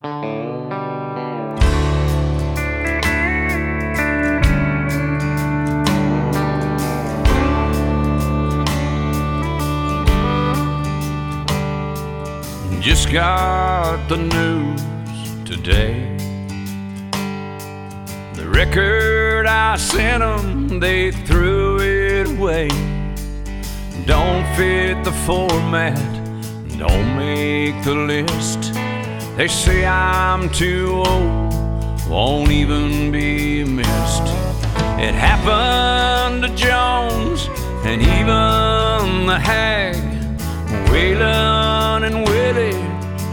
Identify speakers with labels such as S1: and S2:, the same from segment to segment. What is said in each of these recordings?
S1: Just got the news today. The record I sent them, they threw it away. Don't fit the format, don't make the list. They say I'm too old, won't even be missed. It happened to Jones and even the hag, Waylon and Willie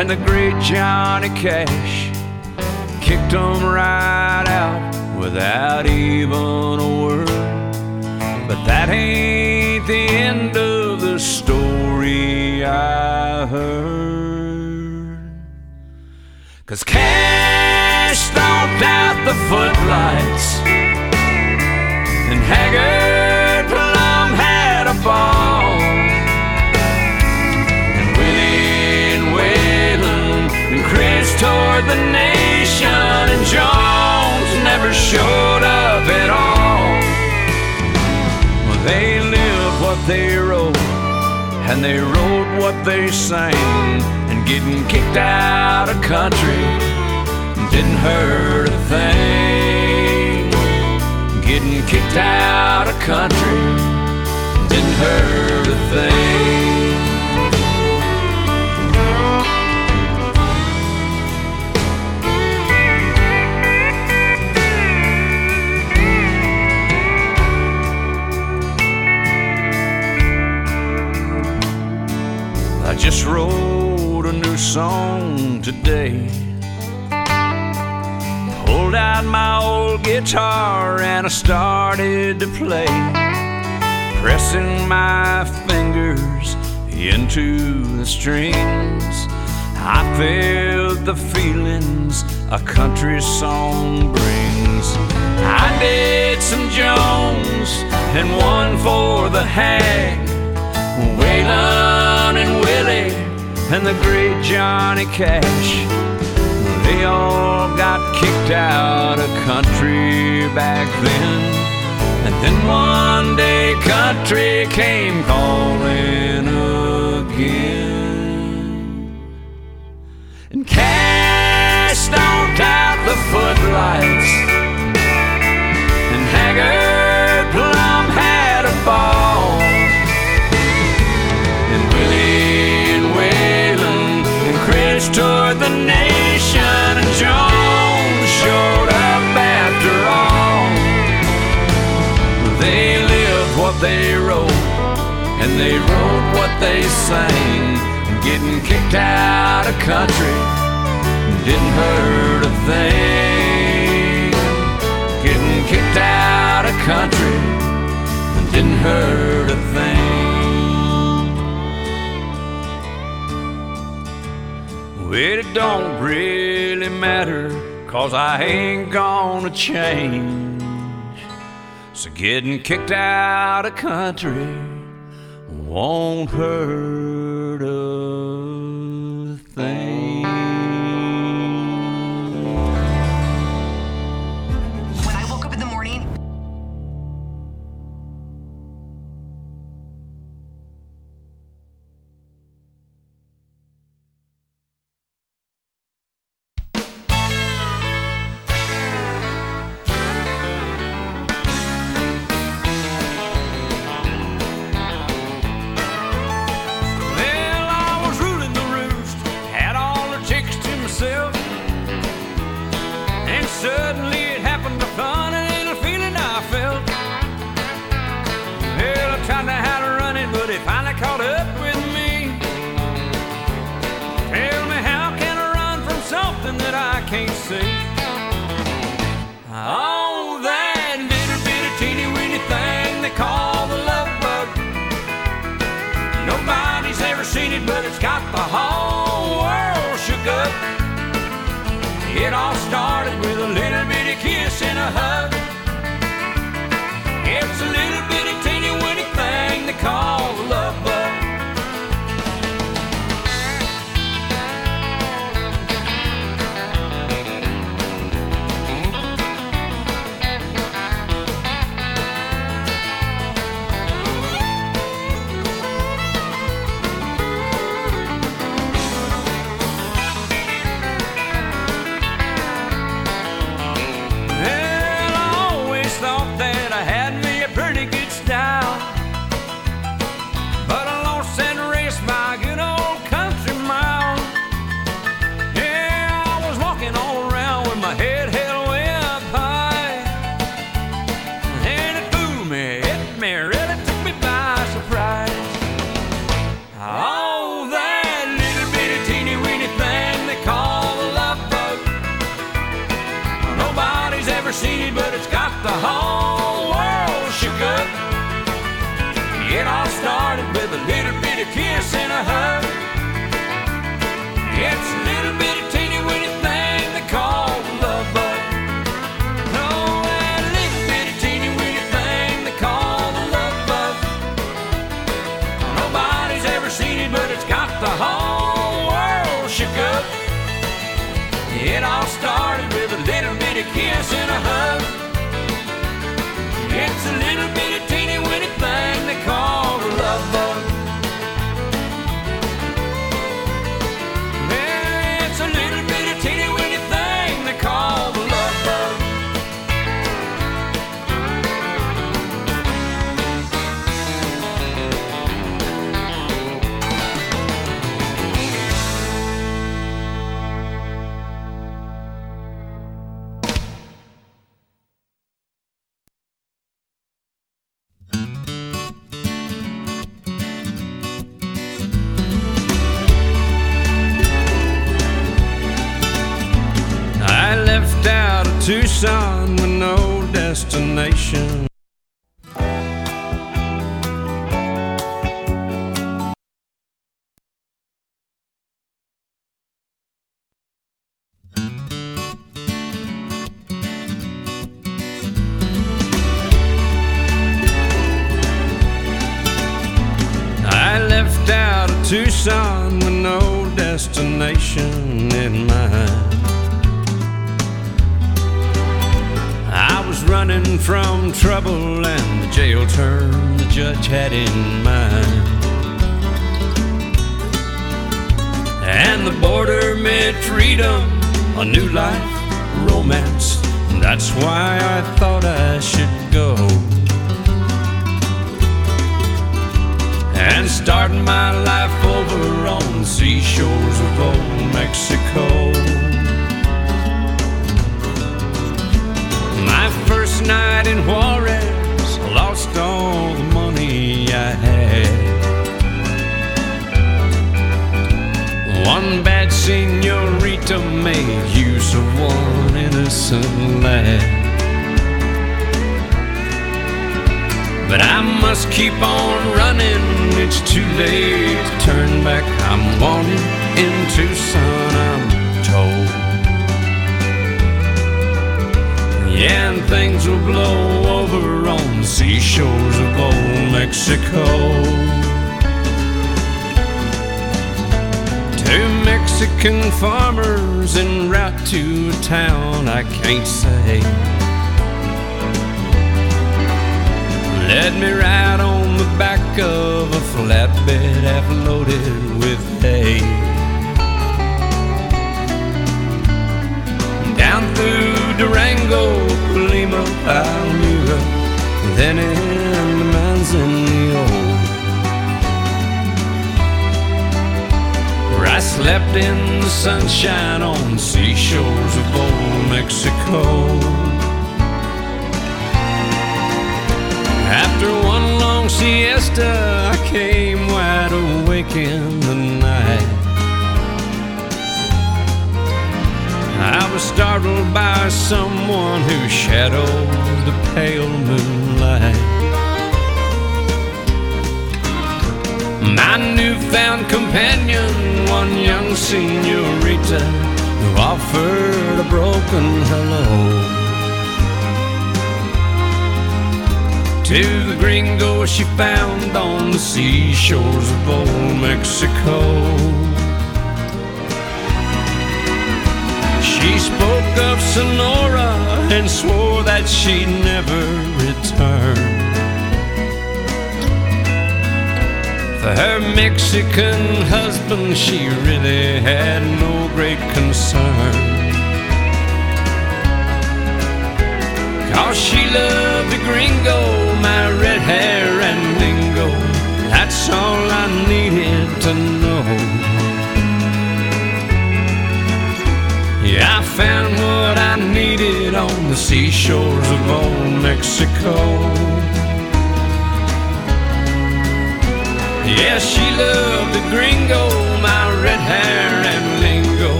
S1: and the great Johnny Cash kicked 'em right out without even a word. But that ain't the end of the story I heard. Cause Cash stomped out the footlights, and Haggard Plum had a ball. And Willie and Waylon and Chris toured the nation, and Jones never showed up at all. Well, they lived what they wrote, and they wrote what they sang. Getting kicked out of country didn't hurt a thing. Getting kicked out of country didn't hurt a thing. I just wrote a new song today. Pulled out my old guitar and I started to play, pressing my fingers into the strings. I felt the feelings a country song brings. I did some Jones and one for the hag. Waylon and the great Johnny Cash. They all got kicked out of country back then. And then one day country came calling again. And Cash stomped out the footlights. And Haggard Plum had a ball. Toured the nation, and Jones showed up after all. They lived what they wrote, and they wrote what they sang. Getting kicked out of country didn't hurt a thing. Getting kicked out of country didn't hurt a thing. Well, it don't really matter, cause I ain't gonna change. So getting kicked out of country won't hurt and a hug. A kiss and a hug. It's a little bitty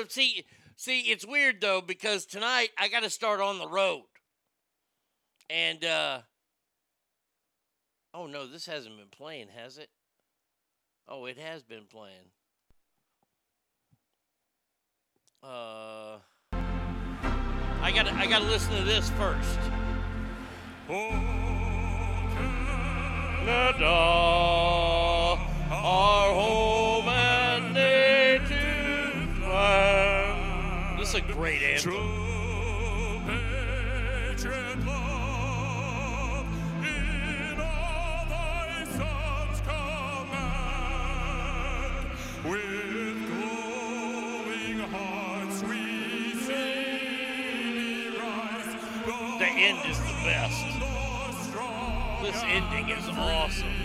S2: let's See, see, it's weird though because tonight I got to start on the road, and uh, oh no, this hasn't been playing, has it? Oh, it has been playing. Uh, I gotta, I gotta listen to this first. Canada, is a great anthem. The end is the best. This ending is awesome.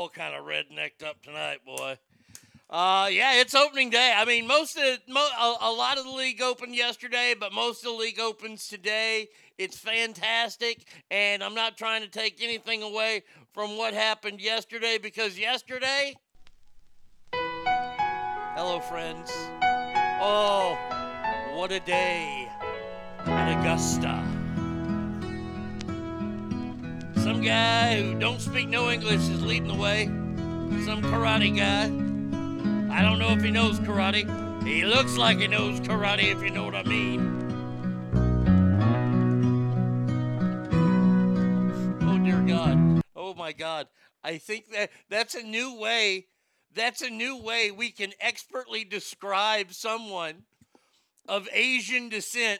S2: All kind of rednecked up tonight, boy. Uh, yeah, it's opening day. I mean, most of the, mo- a, a lot of the league opened yesterday, but most of the league opens today. It's fantastic, and I'm not trying to take anything away from what happened yesterday because yesterday. Hello, friends. Oh, what a day at Augusta. Some guy who don't speak no English is leading the way. Some karate guy. I don't know if he knows karate. He looks like he knows karate, if you know what I mean. Oh dear God. Oh my God. I think that that's a new way. That's a new way we can expertly describe someone of Asian descent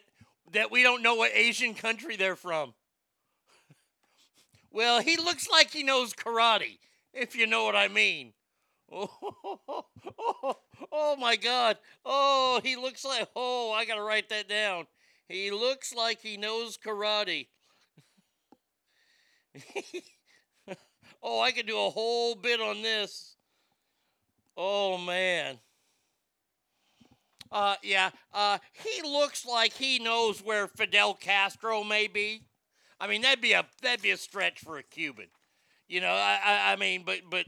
S2: that we don't know what Asian country they're from. Well, he looks like he knows karate, if you know what I mean. Oh, oh, oh my God. Oh, he looks like, oh, I got to write that down. He looks like he knows karate. oh, I could do a whole bit on this. Oh, man. Uh, yeah, uh, he looks like he knows where Fidel Castro may be. I mean, that'd be a that'd be a stretch for a Cuban, you know. I, I, I mean, but but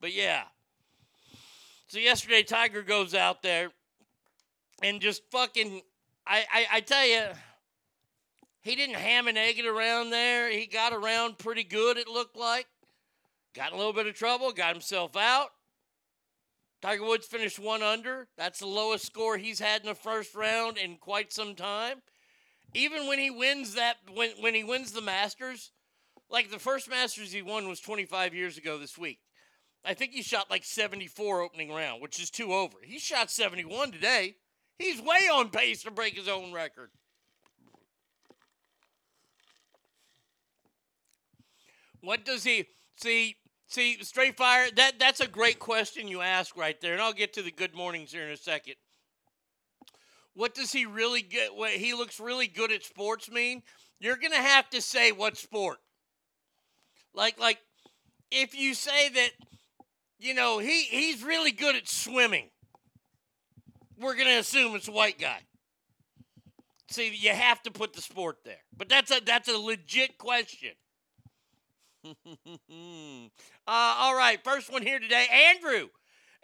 S2: but yeah. So yesterday, Tiger goes out there and just fucking. I I, I tell you, he didn't ham and egg it around there. He got around pretty good. It looked like. Got a little bit of trouble. Got himself out. Tiger Woods finished one under. That's the lowest score he's had in the first round in quite some time. Even when he wins that, when, when he wins the Masters, like the first Masters he won was 25 years ago this week. I think he shot like 74 opening round, which is two over. He shot 71 today. He's way on pace to break his own record. What does he see? See, straight fire. That that's a great question you ask right there, and I'll get to the good mornings here in a second. What does he really get? What he looks really good at sports mean? You're gonna have to say what sport. Like like, if you say that, you know, he he's really good at swimming. We're gonna assume it's a white guy. See, you have to put the sport there, but that's a that's a legit question. uh, all right, first one here today, Andrew.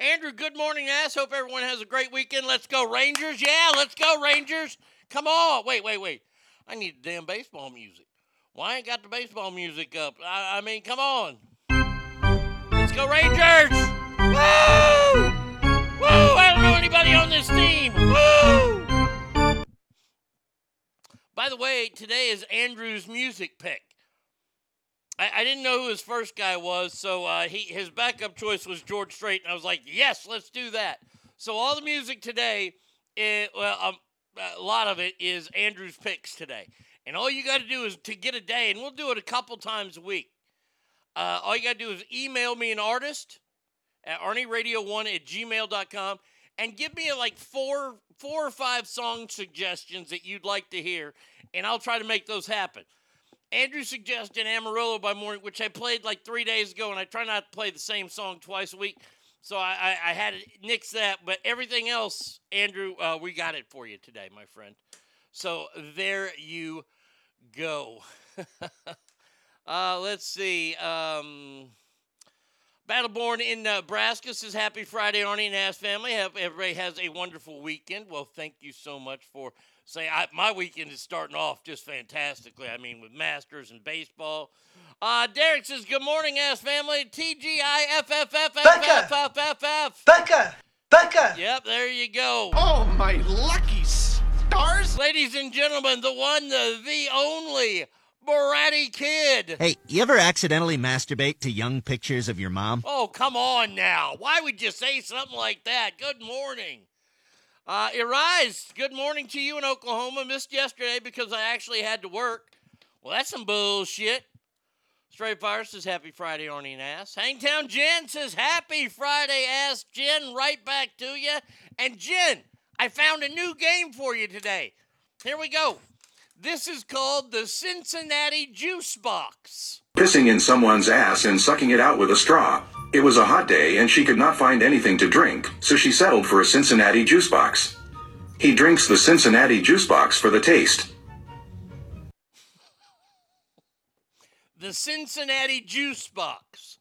S2: Andrew, good morning, ass. Hope everyone has a great weekend. Let's go, Rangers. Yeah, let's go, Rangers. Come on. Wait, wait, wait. I need the damn baseball music. Why ain't got the baseball music up? I, I mean, come on. Let's go, Rangers. Woo! Woo! I don't know anybody on this team. Woo! By the way, today is Andrew's music pick. I, I didn't know who his first guy was, so uh, he his backup choice was George Strait, and I was like, yes, let's do that. So all the music today, it, well, um, a lot of it is Andrew's picks today, and all you got to do is to get a day, and we'll do it a couple times a week. Uh, all you got to do is email me an artist at arnieradio1 at gmail.com and give me like four four or five song suggestions that you'd like to hear, and I'll try to make those happen. Andrew suggested Amarillo by Morning, which I played like three days ago, and I try not to play the same song twice a week. So I, I, I had to nix that, but everything else, Andrew, uh, we got it for you today, my friend. So there you go. uh, let's see. Um, Battleborn in Nebraska says Happy Friday, Arnie and Ass family. Have, everybody has a wonderful weekend. Well, thank you so much for saying I, my weekend is starting off just fantastically. I mean, with Masters and baseball. Uh, Derek says, Good morning, Ass family. TGIFFFFFFFF.
S3: Becca! Becca!
S2: Yep, there you go.
S3: Oh, my lucky stars!
S2: Ladies and gentlemen, the one, the, the only Bratty Kid.
S4: Hey, you ever accidentally masturbate to young pictures of your mom?
S2: Oh, come on now. Why would you say something like that? Good morning. Uh, Arise, good morning to you in Oklahoma. Missed yesterday because I actually had to work. Well, that's some bullshit. Straight Fire says Happy Friday, Arnie and Ass. Hangtown Jen says Happy Friday, Ass. Jen, right back to you. And Jen, I found a new game for you today. Here we go. This is called the Cincinnati Juice Box.
S5: pissing in someone's ass and sucking it out with a straw. It was a hot day and she could not find anything to drink, so she settled for a Cincinnati juice box. He drinks the Cincinnati juice box for the taste.
S2: the Cincinnati Juice Box.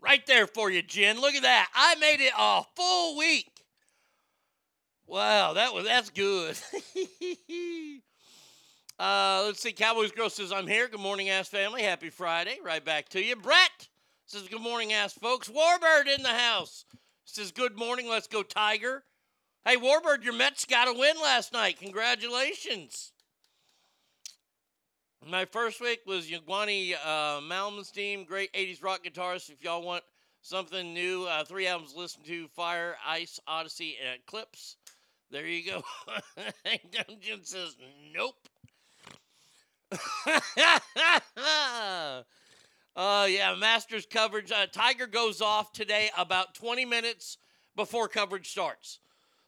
S2: Right there for you, Jen. Look at that. I made it a full week. Wow, that was that's good. uh, let's see. Cowboys Girl says, I'm here. Good morning, ass family. Happy Friday. Right back to you. Brett says, Good morning, ass folks. Warbird in the house. Says, Good morning. Let's go, Tiger. Hey, Warbird, your Mets got a win last night. Congratulations. My first week was Yngwie uh, Malmsteen, great 80s rock guitarist. If y'all want something new, uh, three albums listen to Fire, Ice, Odyssey, and Eclipse. There you go. Dungeon says, nope. uh, yeah, Masters coverage. Uh, Tiger goes off today about 20 minutes before coverage starts.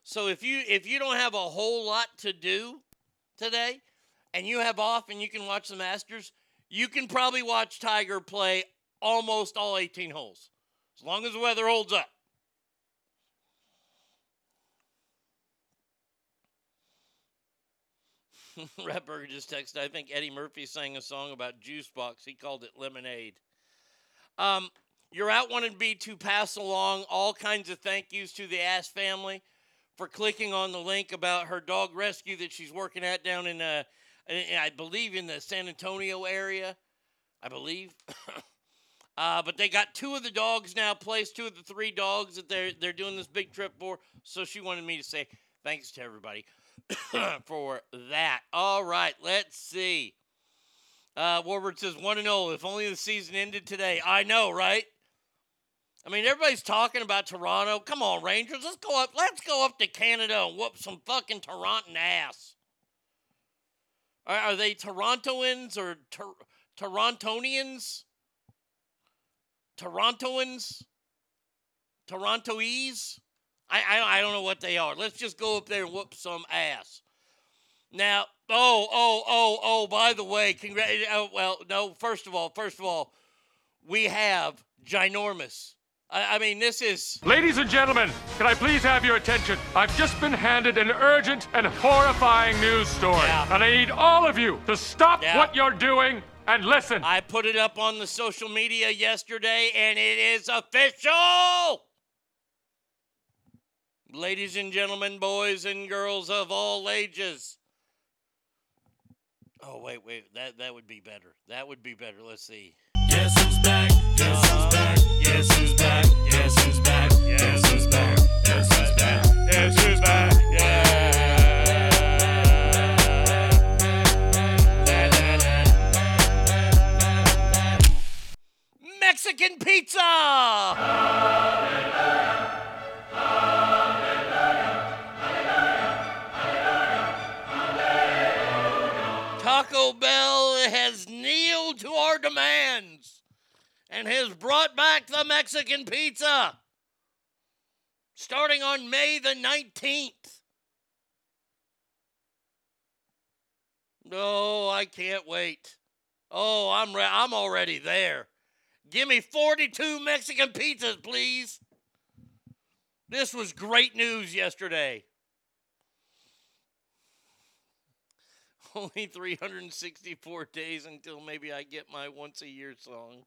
S2: So if you if you don't have a whole lot to do today, and you have off and you can watch the Masters, you can probably watch Tiger play almost all 18 holes, as long as the weather holds up. Ratburger just texted, I think Eddie Murphy sang a song about juice box. He called it lemonade. Um, you're out wanting me to pass along all kinds of thank yous to the Ass family for clicking on the link about her dog rescue that she's working at down in uh, and I believe in the San Antonio area. I believe. uh, but they got two of the dogs now placed, two of the three dogs that they're they're doing this big trip for. So she wanted me to say thanks to everybody for that. All right, let's see. Uh, Warbird says one and zero. If only the season ended today. I know, right? I mean, everybody's talking about Toronto. Come on, Rangers. Let's go up. Let's go up to Canada and whoop some fucking Toronto ass. Are, are they Torontoans or Tor- Torontonians? Torontoans, Torontoese. I, I I don't know what they are. Let's just go up there and whoop some ass. Now, oh oh oh oh. By the way, congrat. Oh, well, no. First of all, first of all, we have ginormous. I, I mean, this is
S6: Ladies and gentlemen, can I please have your attention? I've just been handed an urgent and horrifying news story.
S2: Yeah.
S6: And I need all of you to stop
S2: Yeah.
S6: what you're doing and listen.
S2: I put it up on the social media yesterday, and it is official. Ladies and gentlemen, boys and girls of all ages. Oh wait, wait, that that would be better. That would be better. Let's see.
S6: Guess who's back? Guess who's uh-huh. back? Guess who's back? Guess who's back? Guess who's back? Guess who's back? Guess who's back?
S2: Mexican pizza. And has brought back the Mexican pizza starting on May the 19th. No, I can't wait. Oh, I'm re- I'm already there. Give me 42 Mexican pizzas, please. This was great news yesterday. Only 364 days until maybe I get my once a year song.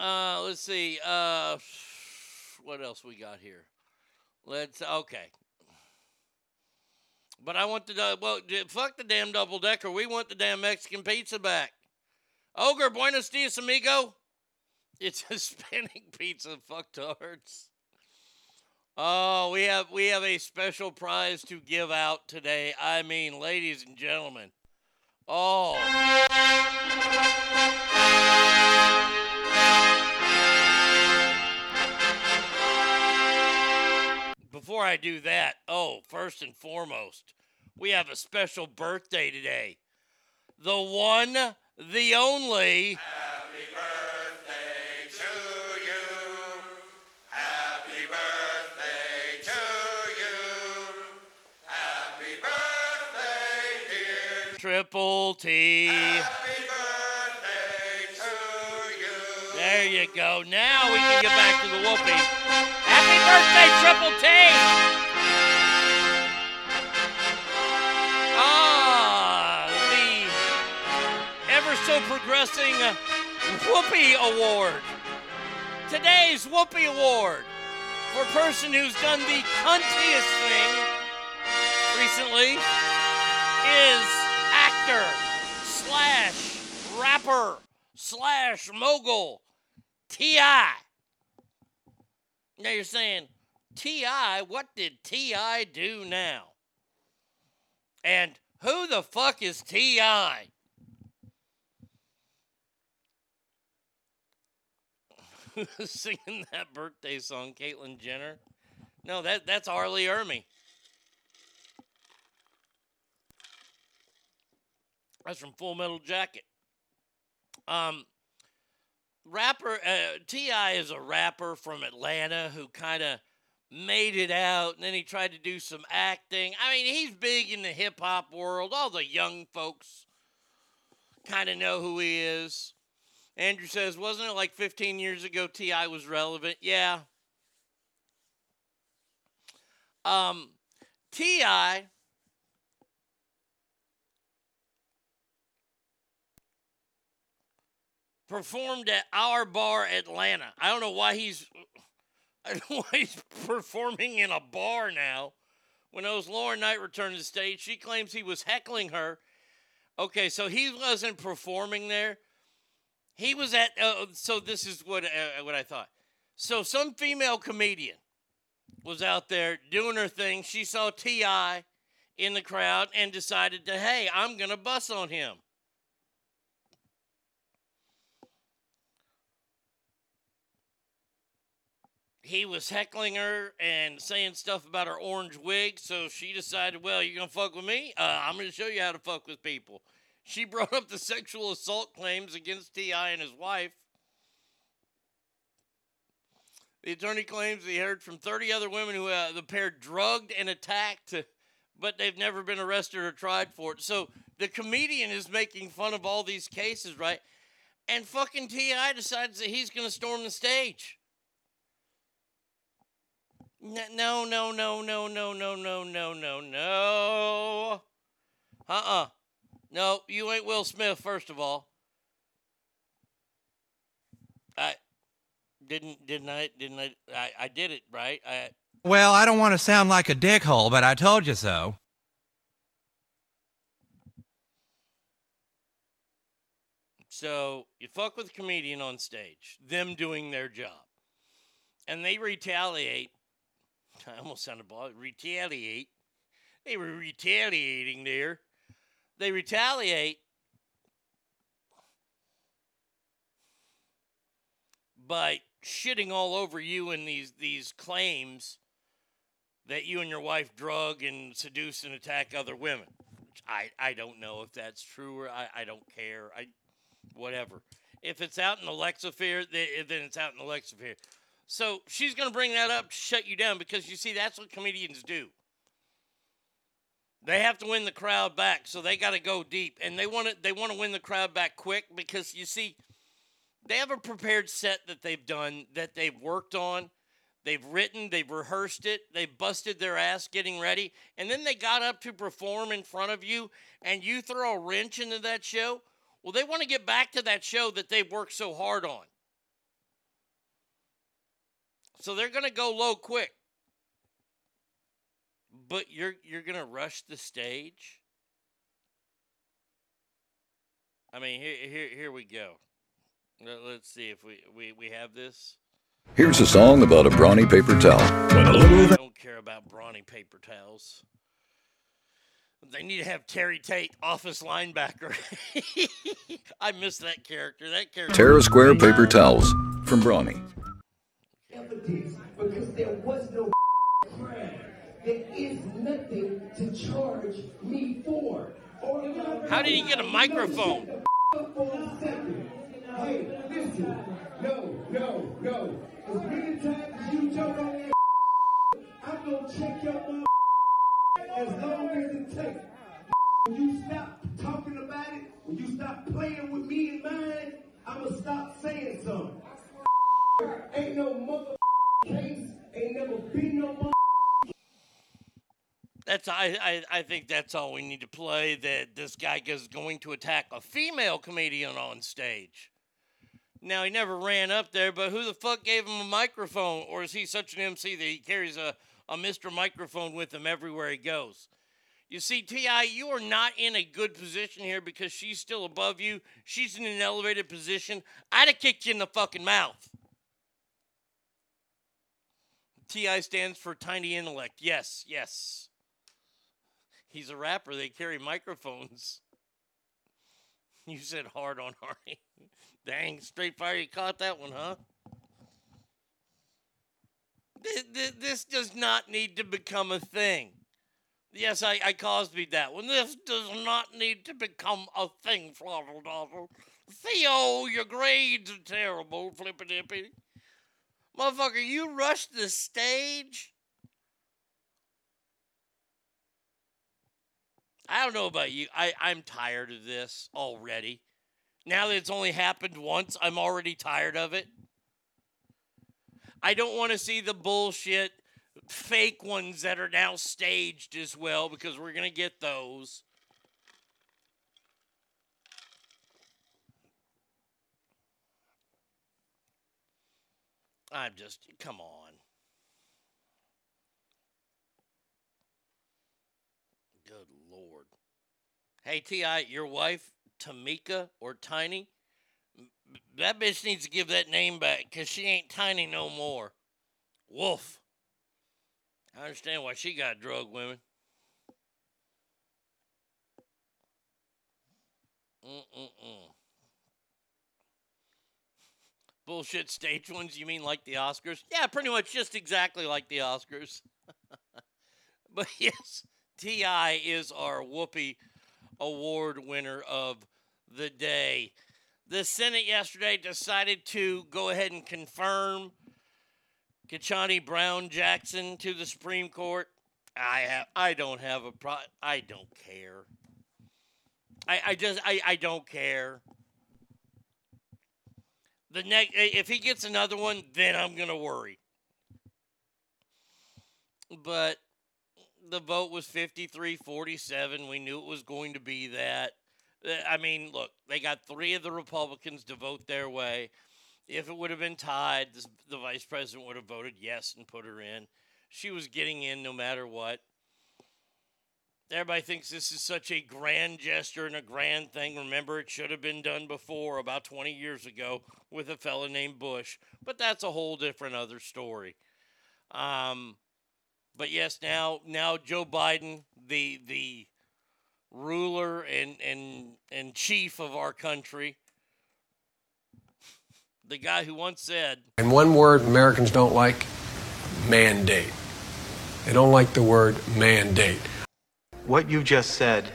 S2: Uh, let's see. Uh, what else we got here? Let's okay. But I want the well, fuck the damn double decker. We want the damn Mexican pizza back. Ogre, buenos dias, amigo. It's Hispanic pizza, fucktards. Oh, we have we have a special prize to give out today. I mean, ladies and gentlemen. Oh. Before I do that, oh, first and foremost, we have a special birthday today. The one, the only. Happy birthday to you. Happy birthday to you. Happy birthday, dear. Triple T. Happy birthday to you. There you go. Now we can get back to the whoopee. Birthday, Triple T! Ah, the ever so progressing Whoopee Award. Today's Whoopee Award for person who's done the cuntiest thing recently is actor slash rapper slash mogul T.I. Now you're saying, T.I., what did T.I. do now? And who the fuck is T.I.? Singing that birthday song, Caitlyn Jenner? No, that, that's R. Lee Ermey. That's from Full Metal Jacket. Um, rapper uh, Ti is a rapper from Atlanta who kind of made it out, and then he tried to do some acting. I mean, he's big in the hip hop world. All the young folks kind of know who he is. Andrew says, wasn't it like 15 years ago Ti was relevant? Yeah. Um, Ti performed at our bar Atlanta. I don't know why he's I don't know why he's performing in a bar now. When was Lauren Knight returned to the stage, she claims he was heckling her. Okay, so he wasn't performing there. He was at. Uh, so this is what uh, what I thought. So some female comedian was out there doing her thing. She saw Ti in the crowd and decided to, hey, I'm gonna bust on him. He was heckling her and saying stuff about her orange wig. So she decided, well, you're gonna fuck with me. Uh, I'm gonna show you how to fuck with people. She brought up the sexual assault claims against Ti and his wife. The attorney claims he heard from 30 other women who uh, the pair drugged and attacked, but they've never been arrested or tried for it. So the comedian is making fun of all these cases, right? And fucking T.I. decides that he's going to storm the stage. No, no, no, no, no, no, no, no, no, no. Uh uh No, you ain't Will Smith, first of all. I didn't, didn't I, didn't I, I, I did it, right? I,
S7: Well, I don't want to sound like a dickhole, but I told you so.
S2: So you fuck with a comedian on stage, them doing their job, and they retaliate. I almost sounded bald. Retaliate. They were retaliating there. They retaliate by shitting all over you and these these claims that you and your wife drug and seduce and attack other women. I, I don't know if that's true or I, I don't care. I whatever. If it's out in the Lexosphere, then it's out in the Lexaphere. So she's going to bring that up to shut you down because you see, that's what comedians do. They have to win the crowd back, so they got to go deep, and they want to they want to win the crowd back quick because you see, they have a prepared set that they've done that they've worked on, they've written, they've rehearsed it, they've busted their ass getting ready, and then they got up to perform in front of you, and you throw a wrench into that show. Well, they want to get back to that show that they've worked so hard on. So they're going to go low quick. But you're you're going to rush the stage? I mean, here here here we go. Let- Let's see if we we, we have this.
S8: Here's a song about a brawny paper towel. When a little
S2: I don't care about brawny paper towels. They need to have Terry Tate, office linebacker. I miss that character. That character.
S8: Tear-A-Square paper towels from Brawny.
S9: Evidence because there was no crime. There is nothing to charge me for.
S2: How did he get a microphone?
S9: Shut the f- up for a second. Hey, listen. No, no, no. As many times as you jump on that I'm gonna check your mother as long as it takes. When you stop talking about it, when you stop playing with me and mine, I'ma stop saying something. Ain't no.
S2: That's I, I I think that's all we need to play. That this guy is going to attack a female comedian on stage. Now he never ran up there, but who the fuck gave him a microphone? Or is he such an MC that he carries a, a Mr. Microphone with him everywhere he goes? You see, T.I., you are not in a good position here because she's still above you. She's in an elevated position. I'd have kicked you in the fucking mouth. TI stands for Tiny Intellect. Yes, yes. He's a rapper. They carry microphones. You said hard on Hardy. Dang, straight fire. You caught that one, huh? This, does not need to become a thing. Yes, I, I me that one. This does not need to become a thing, Floddle Doddle. Theo, oh, your grades are terrible, flippy dippy. Motherfucker, you rushed the stage? I don't know about you. I, I'm tired of this already. Now that it's only happened once, I'm already tired of it. I don't want to see the bullshit fake ones that are now staged as well because we're going to get those. I'm just, come on. Good Lord. Hey, T.I., your wife, Tameka or Tiny, that bitch needs to give that name back because she ain't Tiny no more. Wolf. I understand why she got drug women. Mm-mm-mm. Bullshit stage ones. You mean like the Oscars? Yeah, pretty much just exactly like the Oscars. but yes, Ti is our Whoopi Award winner of the day. The Senate yesterday decided to go ahead and confirm Ketanji Brown Jackson to the Supreme Court. I have I don't have a pro I don't care. I, I just I, I don't care. The next if he gets another one, then I'm gonna worry. But the vote was 53-47. We knew it was going to be that. Uh, I mean, look, they got three of the Republicans to vote their way. If it would have been tied, the, the vice president would have voted yes and put her in. She was getting in no matter what. Everybody thinks this is such a grand gesture and a grand thing. Remember, it should have been done before, about 20 years ago, with a fellow named Bush. But that's a whole different other story. Um, but yes, now now Joe Biden, the the ruler and and and chief of our country, the guy who once said,
S10: And one word Americans don't like mandate. They don't like the word mandate.
S11: What you just said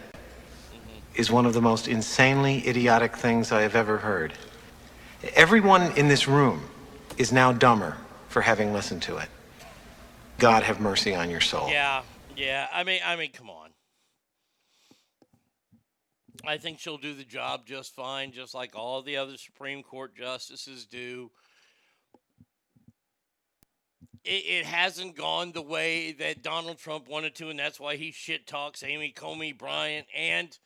S11: is one of the most insanely idiotic things I have ever heard. Everyone in this room is now dumber for having listened to it. God have mercy on your soul.
S2: "Yeah, yeah." I mean, I mean, come on. I think she'll do the job just fine, just like all the other Supreme Court justices do. It, it hasn't gone the way that Donald Trump wanted to, and that's why he shit talks Amy Coney Barrett and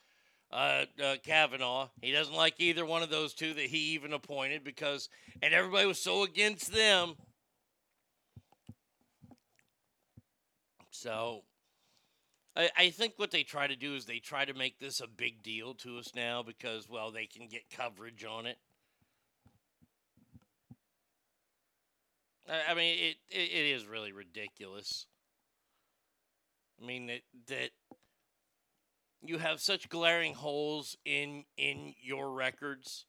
S2: uh, uh, Kavanaugh. He doesn't like either one of those two that he even appointed because, and everybody was so against them. So I, I think what they try to do is they try to make this a big deal to us now because, well, they can get coverage on it. I, I mean, it, it, it is really ridiculous. I mean, that, that you have such glaring holes in in your records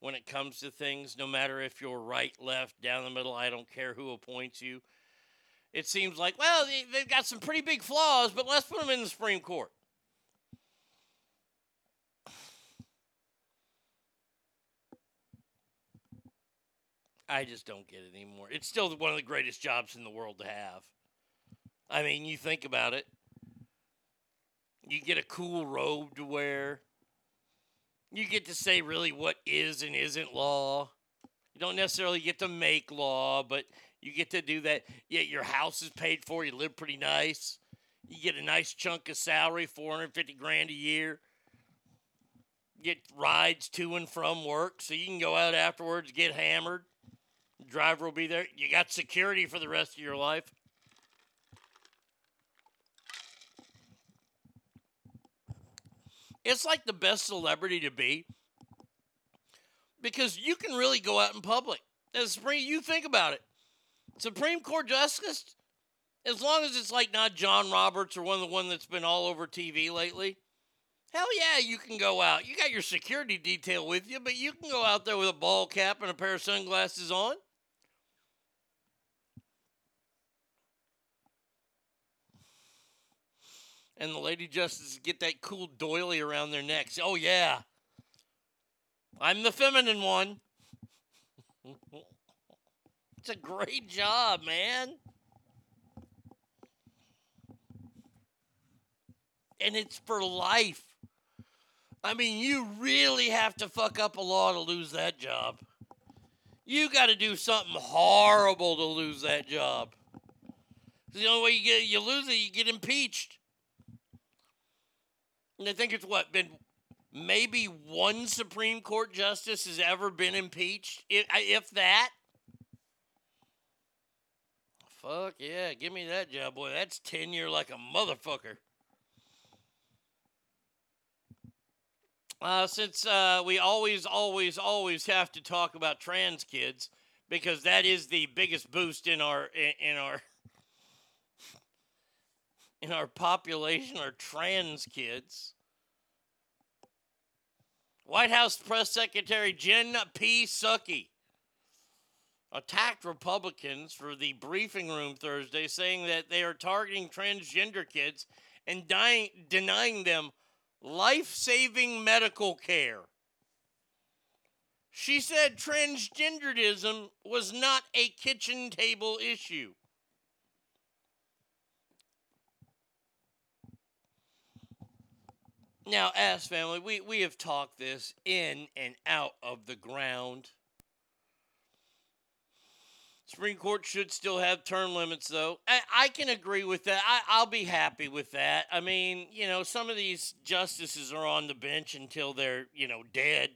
S2: when it comes to things no matter if you're right left down the middle i don't care who appoints you it seems like well they, they've got some pretty big flaws but let's put them in the supreme court i just don't get it anymore it's still one of the greatest jobs in the world to have i mean you think about it you get a cool robe to wear. You get to say really what is and isn't law. You don't necessarily get to make law, but you get to do that. Yeah, your house is paid for. You live pretty nice. You get a nice chunk of salary, 450 grand a year. Get rides to and from work so you can go out afterwards, get hammered. Driver will be there. You got security for the rest of your life. It's like the best celebrity to be because you can really go out in public. As Supreme, you think about it. Supreme Court justice, as long as it's like not John Roberts or one of the one that's been all over TV lately. Hell yeah, you can go out. You got your security detail with you, but you can go out there with a ball cap and a pair of sunglasses on. And the lady justices get that cool doily around their necks. Oh yeah, I'm the feminine one. it's a great job, man. And it's for life. I mean, you really have to fuck up a law to lose that job. You got to do something horrible to lose that job. The only way you get you lose it, you get impeached. And I think it's what been maybe one Supreme Court justice has ever been impeached, if, if that. Fuck yeah, give me that job, boy. That's tenure like a motherfucker. Uh, since uh, we always, always, always have to talk about trans kids because that is the biggest boost in our in, in our in our population are trans kids. White House Press Secretary Jen P. Psaki attacked Republicans for the briefing room Thursday, saying that they are targeting transgender kids and dying, denying them life saving medical care. She said transgenderism was not a kitchen table issue. Now, as family, we, we have talked this in and out of the ground. Supreme Court should still have term limits, though. I, I can agree with that. I, I'll be happy with that. I mean, you know, some of these justices are on the bench until they're, you know, dead.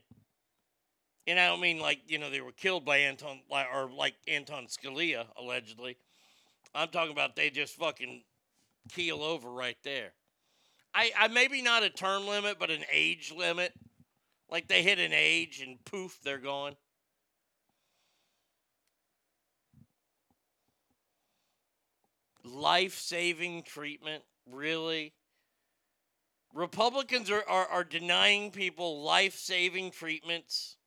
S2: And I don't mean like, you know, they were killed by Anton, or like Anton Scalia, allegedly. I'm talking about they just fucking keel over right there. I, I maybe not a term limit, but an age limit. Like they hit an age and poof, they're gone. Life saving treatment, really? Republicans are, are, are denying people life saving treatments.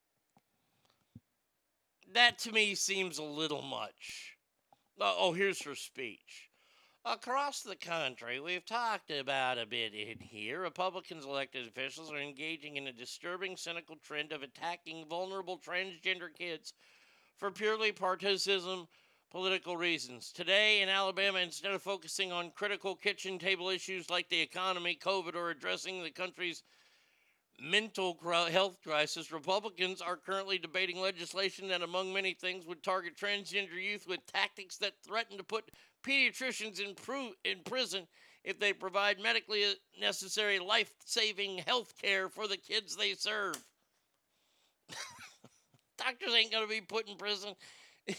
S2: That to me seems a little much. Oh, oh, here's her speech. Across the country, we've talked about a bit in here. Republicans elected officials are engaging in a disturbing, cynical trend of attacking vulnerable transgender kids for purely partisan political reasons. Today in Alabama, instead of focusing on critical kitchen table issues like the economy, COVID, or addressing the country's mental health crisis, Republicans are currently debating legislation that, among many things, would target transgender youth with tactics that threaten to put pediatricians in, in prison if they provide medically necessary life saving health care for the kids they serve. Doctors ain't going to be put in prison.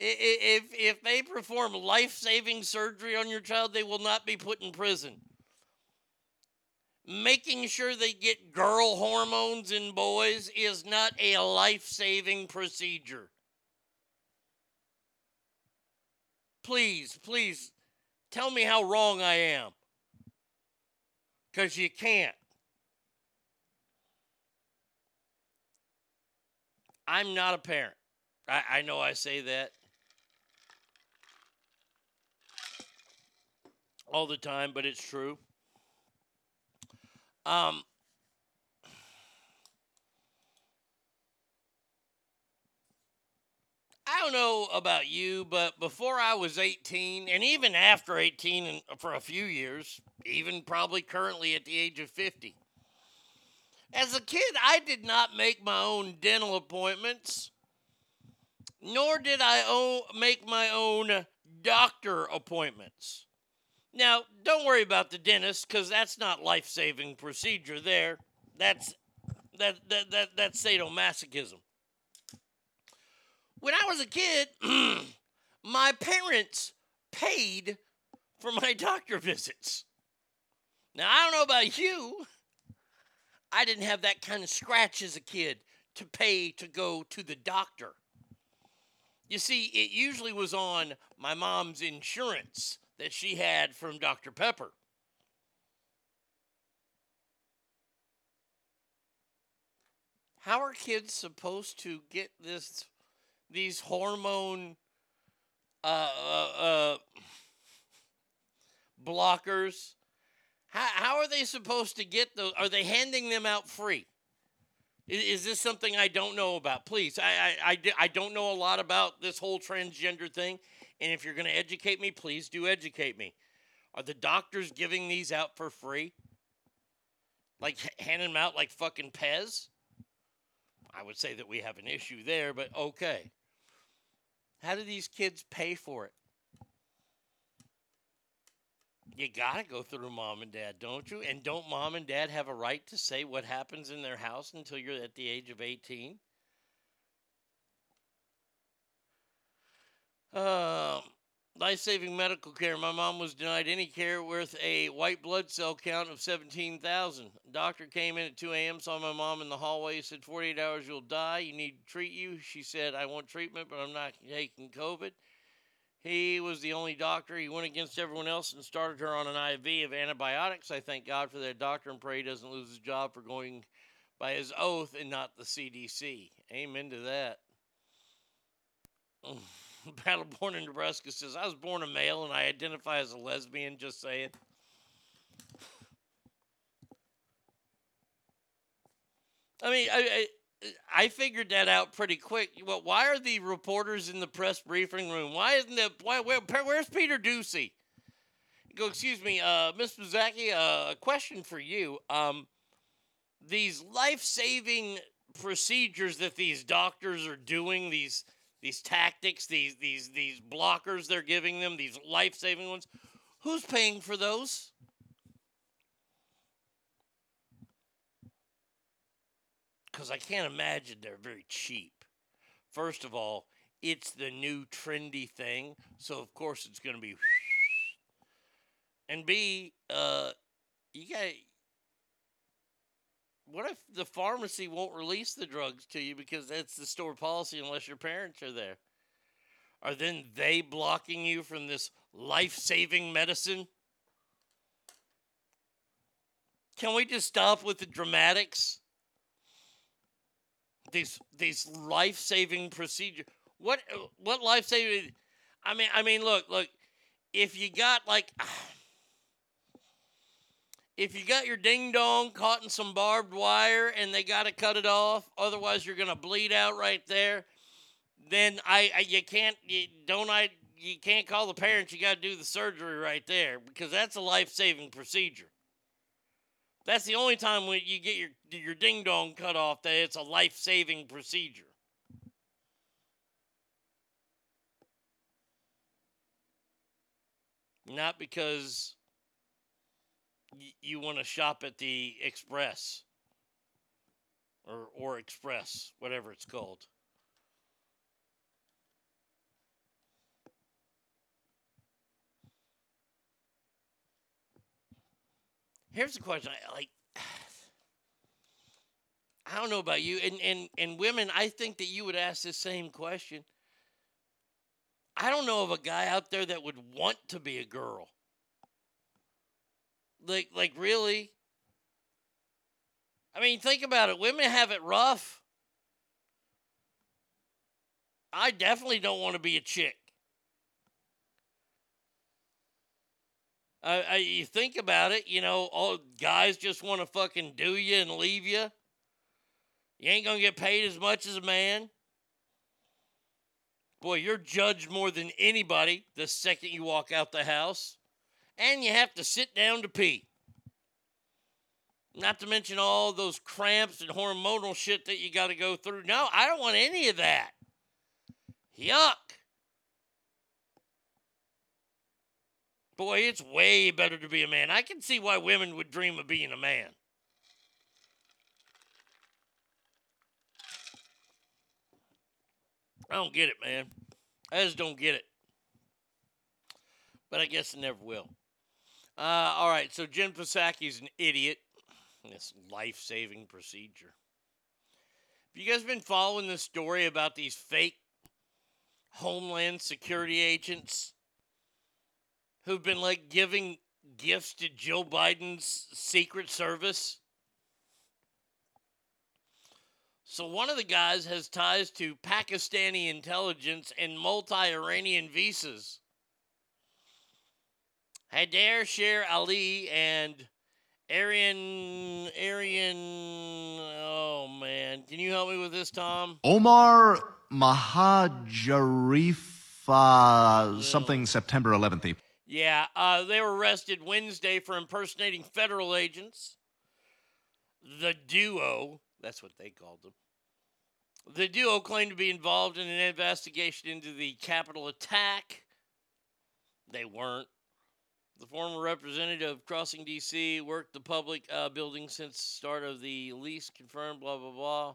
S2: If, if they perform life saving surgery on your child, they will not be put in prison making sure they get girl hormones in boys is not a life saving procedure. Please, please tell me how wrong I am. Because you can't. I'm not a parent. I, I know I say that all the time, but it's true. Um, I don't know about you, but before I was 18, and even after 18 and for a few years, even probably currently at the age of 50, as a kid, I did not make my own dental appointments, nor did I make my own doctor appointments. Now, don't worry about the dentist because that's not life-saving procedure there. That's that that that that's sadomasochism. When I was a kid, my parents paid for my doctor visits. Now, I don't know about you. I didn't have that kind of scratch as a kid to pay to go to the doctor. You see, it usually was on my mom's insurance that she had from Dr. Pepper. How are kids supposed to get this these hormone uh, uh, uh, blockers? How, how are they supposed to get those? Are they handing them out free? Is, is this something I don't know about? Please, I, I, I, I don't know a lot about this whole transgender thing. And if you're going to educate me, please do educate me. Are the doctors giving these out for free? Like handing them out like fucking Pez? I would say that we have an issue there, but okay. How do these kids pay for it? You got to go through mom and dad, don't you? And don't mom and dad have a right to say what happens in their house until you're at the age of 18? Um, life saving medical care. My mom was denied any care worth a white blood cell count of 17,000. Doctor came in at 2 a.m., saw my mom in the hallway, said, 48 hours, you'll die. You need to treat you. She said, I want treatment, but I'm not taking COVID. He was the only doctor. He went against everyone else and started her on an IV of antibiotics. I thank God for that doctor and pray he doesn't lose his job for going by his oath and not the CDC. Amen to that. Battleborn in Nebraska says, I was born a male and I identify as a lesbian, just saying. I mean, I, I I figured that out pretty quick. Well, why are the reporters in the press briefing room? Why isn't the why where, where's Peter Doocy? Go, excuse me, uh, Miss Mazaki, uh, a question for you. Um, these life-saving procedures that these doctors are doing, these these tactics, these these these blockers they're giving them, these life-saving ones, who's paying for those? because I can't imagine they're very cheap. First of all, it's the new trendy thing, so of course it's going to be. And B, uh, you got. What if the pharmacy won't release the drugs to you because that's the store policy unless your parents are there? Are then they blocking you from this life saving medicine? Can we just stop with the dramatics? these these life saving procedure. What what life saving? I mean, I mean, look, look. If you got like, if you got your ding dong caught in some barbed wire and they got to cut it off, otherwise you're gonna bleed out right there. Then I, I you can't you, don't I you can't call the parents. You got to do the surgery right there because that's a life saving procedure. That's the only time when you get your your ding dong cut off that it's a life saving procedure. Not because you want to shop at the Express or or Express, whatever it's called. Here's the question: I like. I don't know about you, and and and women. I think that you would ask the same question. I don't know of a guy out there that would want to be a girl. Like, like really. I mean, think about it. Women have it rough. I definitely don't want to be a chick. Uh, I, you think about it, you know, all guys just want to fucking do you and leave you. You ain't gonna get paid as much as a man. Boy, you're judged more than anybody the second you walk out the house. And you have to sit down to pee. Not to mention all those cramps and hormonal shit that you got to go through. No, I don't want any of that. Yuck. Boy, it's way better to be a man. I can see why women would dream of being a man. I don't get it, man. I just don't get it. But I guess I never will. Uh, all right, so Jen Psaki's an idiot. This life saving procedure. Have you guys been following this story about these fake Homeland Security agents who've been like giving gifts to Joe Biden's Secret Service? So one of the guys has ties to Pakistani intelligence and multi-Iranian visas. Haider Sher Ali and Arian Arian oh man. Can you help me with this, Tom?
S4: Omar Mahajarifa, something September 11th.
S2: Yeah, uh, they were arrested Wednesday for impersonating federal agents. The duo, that's what they called them. The duo claimed to be involved in an investigation into the Capitol attack. They weren't. The former representative of Crossing D.C. worked the public uh, building since start of the lease confirmed. Blah blah blah.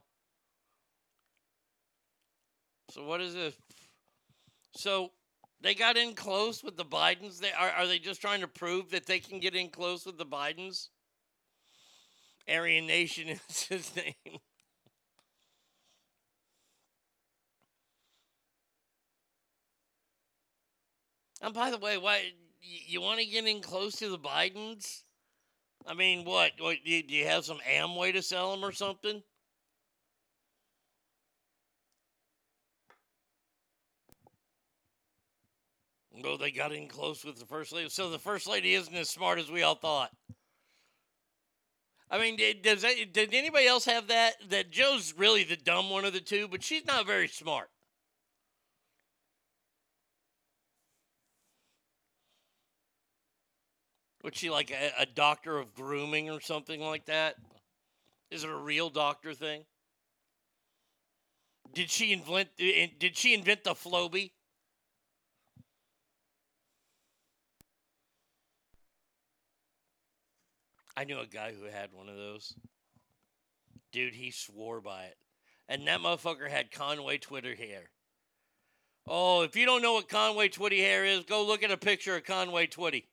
S2: So what is this? So they got in close with the Bidens. They are. Are they just trying to prove that they can get in close with the Bidens? Aryan Nation is his name. And by the way, why you want to get in close to the Bidens? I mean, what? what do you have some Amway to sell them or something? Oh, they got in close with the first lady. So the first lady isn't as smart as we all thought. I mean, does that, did anybody else have that? That Joe's really the dumb one of the two, but she's not very smart. Was she like a, a doctor of grooming or something like that? Is it a real doctor thing? Did she invent? Eh, eh, did she invent the Flowbee? I knew a guy who had one of those. Dude, he swore by it. And that motherfucker had Conway Twitty hair. Oh, if you don't know what Conway Twitty hair is, go look at a picture of Conway Twitty.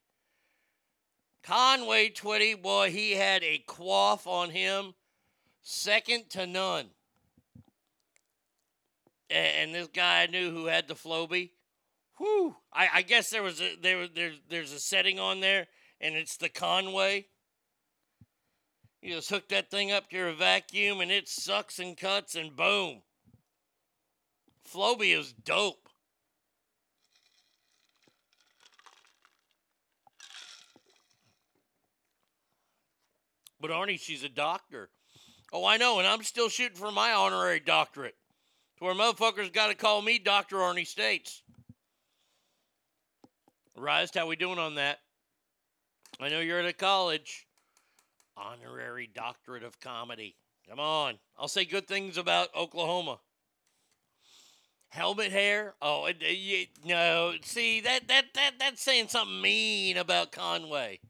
S2: Conway Twitty, boy, he had a quaff on him, second to none. And this guy I knew who had the Flowbee, whew, I, I guess there was a there there's there's a setting on there, and it's the Conway. You just hook that thing up to your vacuum, and it sucks and cuts, and boom. Flowbee is dope. But Arnie, she's a doctor. Oh, I know, and I'm still shooting for my honorary doctorate. To where motherfuckers got to call me Dr. Arnie States. Rise, how we doing on that? I know you're at a college. Honorary doctorate of comedy. Come on. I'll say good things about Oklahoma. Helmet hair? Oh, it, it, no. See, that, that, that, that's saying something mean about Conway.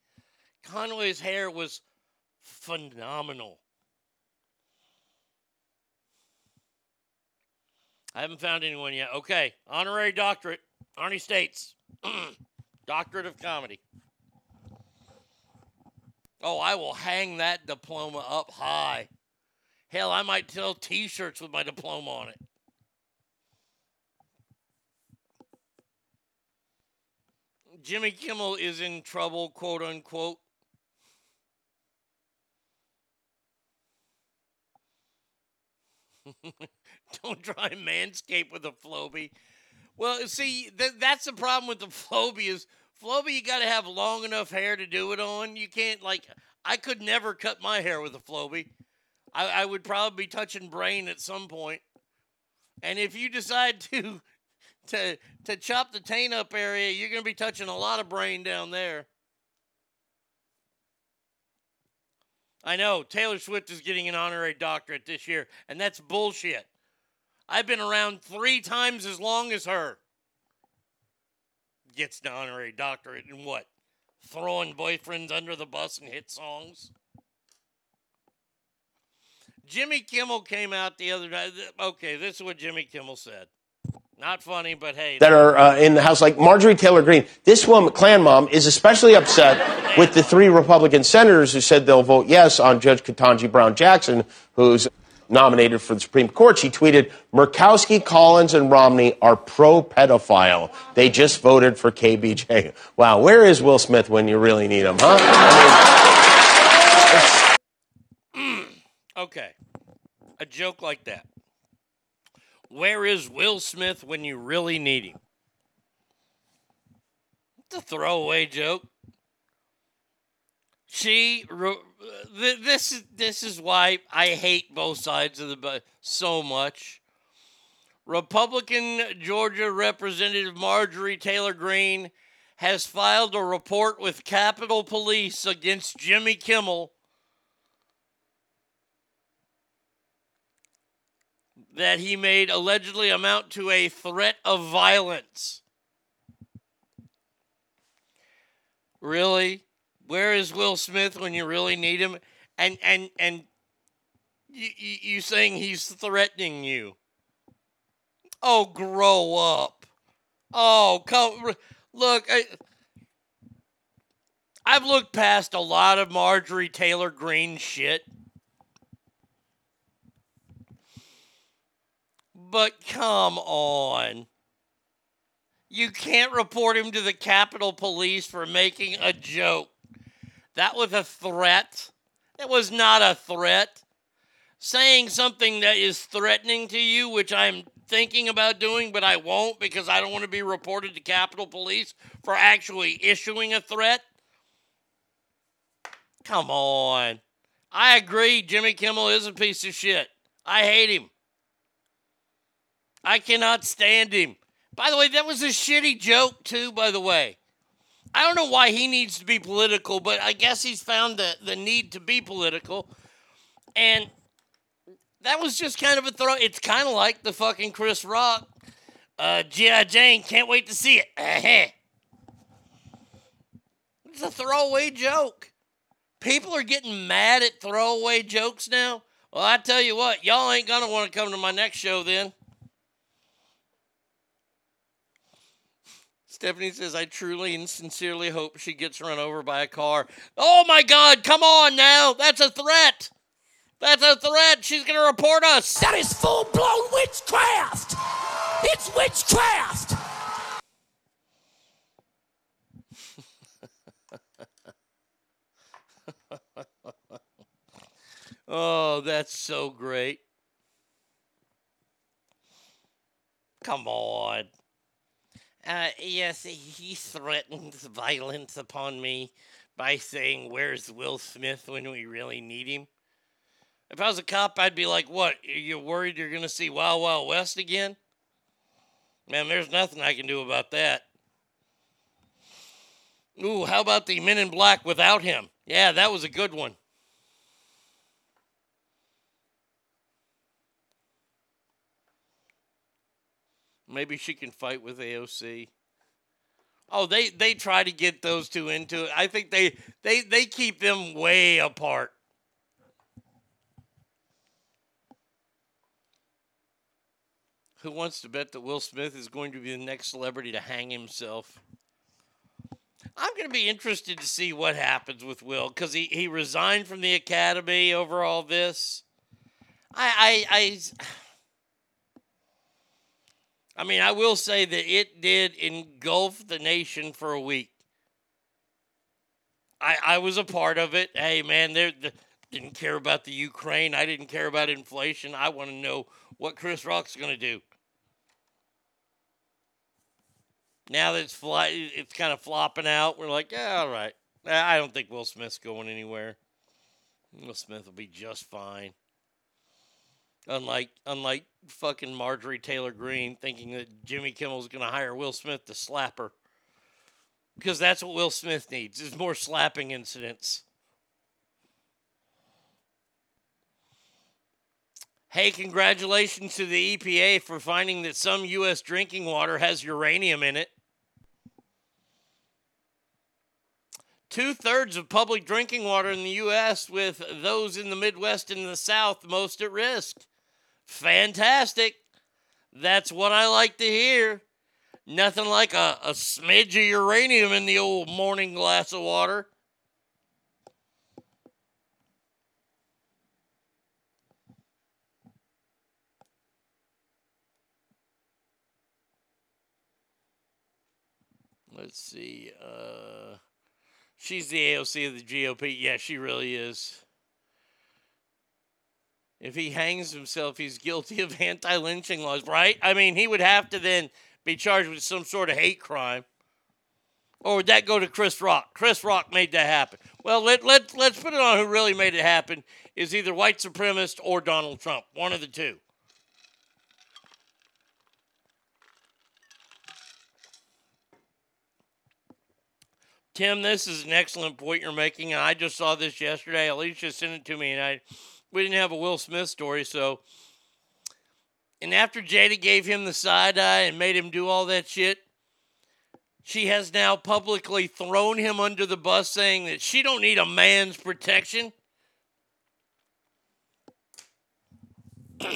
S2: Conway's hair was phenomenal. I haven't found anyone yet. Okay, honorary doctorate, Arnie States, doctorate of comedy. Oh, I will hang that diploma up high. Hell, I might sell T-shirts with my diploma on it. Jimmy Kimmel is in trouble, quote unquote. Don't try manscape with a Flowbee. Well, see, th- that's the problem with the Flowbee is Flowbee, you got to have long enough hair to do it on. You can't, like, I could never cut my hair with a Flowbee. I, I would probably be touching brain at some point. And if you decide to to to chop the taint up area, you're going to be touching a lot of brain down there. I know Taylor Swift is getting an honorary doctorate this year, and that's bullshit. I've been around three times as long as her. Gets an honorary doctorate in what? Throwing boyfriends under the bus and hit songs? Jimmy Kimmel came out the other night. Okay, this is what Jimmy Kimmel said. Not funny, but hey.
S12: That are uh, in the House, like Marjorie Taylor Greene. This woman, Klan mom, is especially upset with the three Republican senators who said they'll vote yes on Judge Ketanji Brown Jackson, who's nominated for the Supreme Court. She tweeted, Murkowski, Collins, and Romney are pro pedophile. They just voted for KBJ. Wow, where is Will Smith when you really need him, huh? I
S2: mean, okay. A joke like that. Where is Will Smith when you really need him? It's a throwaway joke. She this is this is why I hate both sides of the so much. Republican Georgia Representative Marjorie Taylor Greene has filed a report with Capitol Police against Jimmy Kimmel that he made allegedly amount to a threat of violence. Really? Where is Will Smith when you really need him? And and and you, you, saying he's threatening you? Oh, grow up! Oh, come look. I, I've looked past a lot of Marjorie Taylor Greene shit. But come on. You can't report him to the Capitol Police for making a joke. That was a threat. That was not a threat. Saying something that is threatening to you, which I'm thinking about doing, but I won't because I don't want to be reported to Capitol Police for actually issuing a threat. Come on. I agree. Jimmy Kimmel is a piece of shit. I hate him. I cannot stand him. By the way, that was a shitty joke, too, by the way. I don't know why he needs to be political, but I guess he's found the, the need to be political. And that was just kind of a throw. It's kind of like the fucking Chris Rock. Uh, G.I. Jane, can't wait to see it. it's a throwaway joke. People are getting mad at throwaway jokes now. Well, I tell you what, y'all ain't gonna want to come to my next show then. Stephanie says, I truly and sincerely hope she gets run over by a car. Oh my God, come on now. That's a threat. That's a threat. She's going to report us.
S6: That is full blown witchcraft! It's witchcraft!
S2: oh, that's so great. Come on. Uh, yes, he threatens violence upon me by saying, Where's Will Smith when we really need him? If I was a cop, I'd be like, What? Are you worried you're going to see Wild Wild West again? Man, there's nothing I can do about that. Ooh, how about the Men in Black without him? Yeah, that was a good one. Maybe she can fight with AOC. Oh, they they try to get those two into it. I think they they they keep them way apart. Who wants to bet that Will Smith is going to be the next celebrity to hang himself? I'm going to be interested to see what happens with Will because he, he resigned from the academy over all this. I, I, I, I mean, I will say that it did engulf the nation for a week. I, I was a part of it. Hey, man, they didn't care about the Ukraine. I didn't care about inflation. I want to know what Chris Rock's going to do. Now that it's fly, it's kind of flopping out. We're like, yeah, all right. I don't think Will Smith's going anywhere. Will Smith will be just fine. Unlike unlike fucking Marjorie Taylor Greene thinking that Jimmy Kimmel's going to hire Will Smith to slap her. Because that's what Will Smith needs is more slapping incidents. Hey, congratulations to the EPA for finding that some U.S. drinking water has uranium in it. Two thirds of public drinking water in the U.S., with those in the Midwest and the South most at risk. Fantastic. That's what I like to hear. Nothing like a, a smidge of uranium in the old morning glass of water. Let's see. Uh, she's the AOC of the GOP. Yeah, she really is. If he hangs himself, he's guilty of anti lynching laws, right? I mean, he would have to then be charged with some sort of hate crime. Or would that go to Chris Rock? Chris Rock made that happen. Well, let, let, let's put it on who really made it happen is either white supremacist or Donald Trump. One of the two. Tim, this is an excellent point you're making, and I just saw this yesterday. Alicia sent it to me, and I we didn't have a Will Smith story, so. And after Jada gave him the side eye and made him do all that shit, she has now publicly thrown him under the bus, saying that she don't need a man's protection.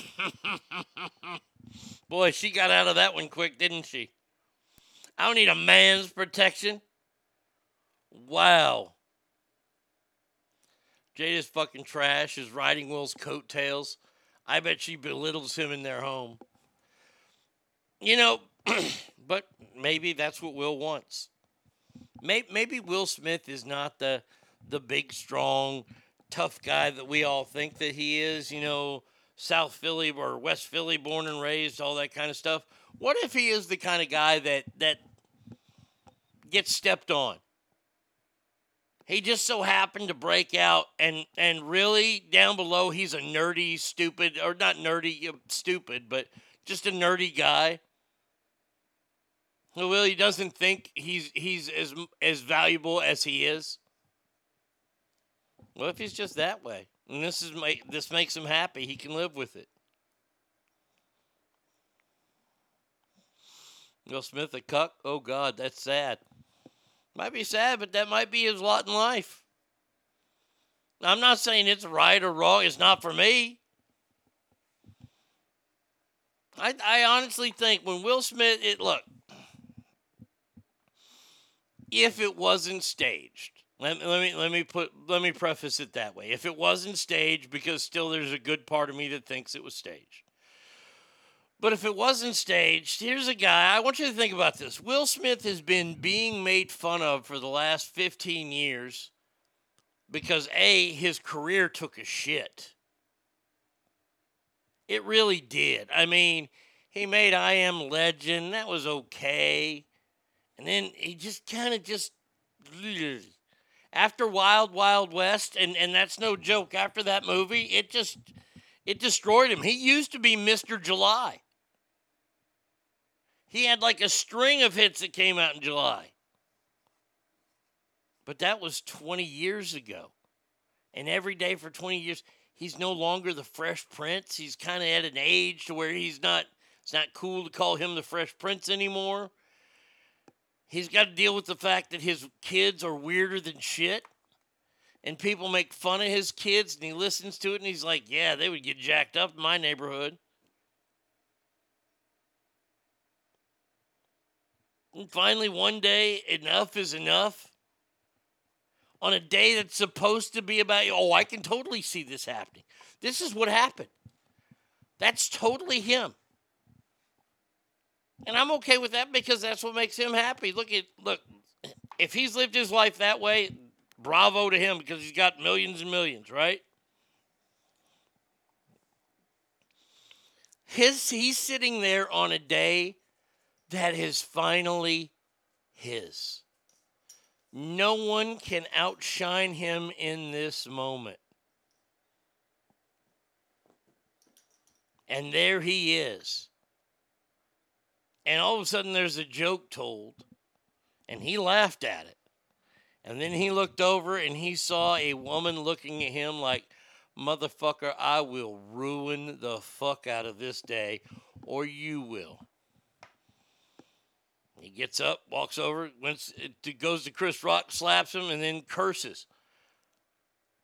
S2: Boy, she got out of that one quick, didn't she? I don't need a man's protection. Wow. Jada's fucking trash is riding Will's coattails. I bet she belittles him in their home. You know, but maybe that's what Will wants. Maybe Will Smith is not the the big, strong, tough guy that we all think that he is. You know, South Philly or West Philly, born and raised, all that kind of stuff. What if he is the kind of guy that that gets stepped on? He just so happened to break out, and and really down below, he's a nerdy, stupid, or not nerdy, uh, stupid, but just a nerdy guy. Who really doesn't think he's he's as as valuable as he is. What if he's just that way? And this is ma- this makes him happy. He can live with it. Will Smith a cuck? Oh God, that's sad. Might be sad, but that might be his lot in life. Now, I'm not saying it's right or wrong. It's not for me. I, I honestly think when Will Smith, it look, if it wasn't staged, let, let me let me put let me preface it that way. If it wasn't staged, because still there's a good part of me that thinks it was staged. But if it wasn't staged, here's a guy. I want you to think about this. Will Smith has been being made fun of for the last 15 years because A, his career took a shit. It really did. I mean, he made I Am Legend. That was okay. And then he just kind of just. After Wild Wild West, and, and that's no joke, after that movie, it just. It destroyed him. He used to be Mr. July. He had like a string of hits that came out in July. But that was 20 years ago. And every day for 20 years, he's no longer the Fresh Prince. He's kind of at an age to where he's not it's not cool to call him the Fresh Prince anymore. He's got to deal with the fact that his kids are weirder than shit. And people make fun of his kids and he listens to it and he's like, "Yeah, they would get jacked up in my neighborhood." And finally, one day, enough is enough. On a day that's supposed to be about, you, oh, I can totally see this happening. This is what happened. That's totally him. And I'm okay with that because that's what makes him happy. Look at look, if he's lived his life that way, bravo to him because he's got millions and millions, right? His he's sitting there on a day that is finally his. No one can outshine him in this moment. And there he is. And all of a sudden, there's a joke told, and he laughed at it. And then he looked over and he saw a woman looking at him like, Motherfucker, I will ruin the fuck out of this day, or you will. He gets up, walks over, it goes to Chris Rock, slaps him, and then curses.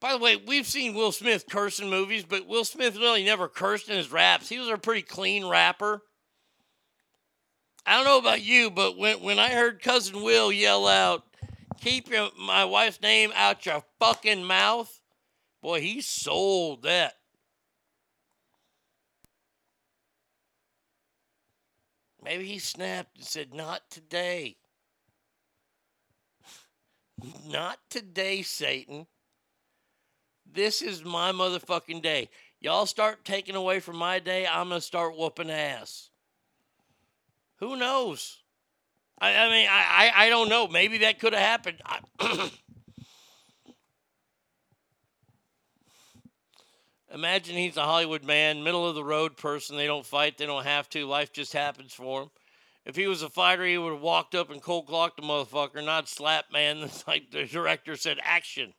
S2: By the way, we've seen Will Smith curse in movies, but Will Smith really never cursed in his raps. He was a pretty clean rapper. I don't know about you, but when, when I heard Cousin Will yell out, keep your, my wife's name out your fucking mouth, boy, he sold that. Maybe he snapped and said, Not today. Not today, Satan. This is my motherfucking day. Y'all start taking away from my day, I'm going to start whooping ass. Who knows? I, I mean, I, I, I don't know. Maybe that could have happened. I, Imagine he's a Hollywood man, middle of the road person. They don't fight, they don't have to. Life just happens for him. If he was a fighter, he would have walked up and cold clocked the motherfucker, not slap man. It's like the director said, action.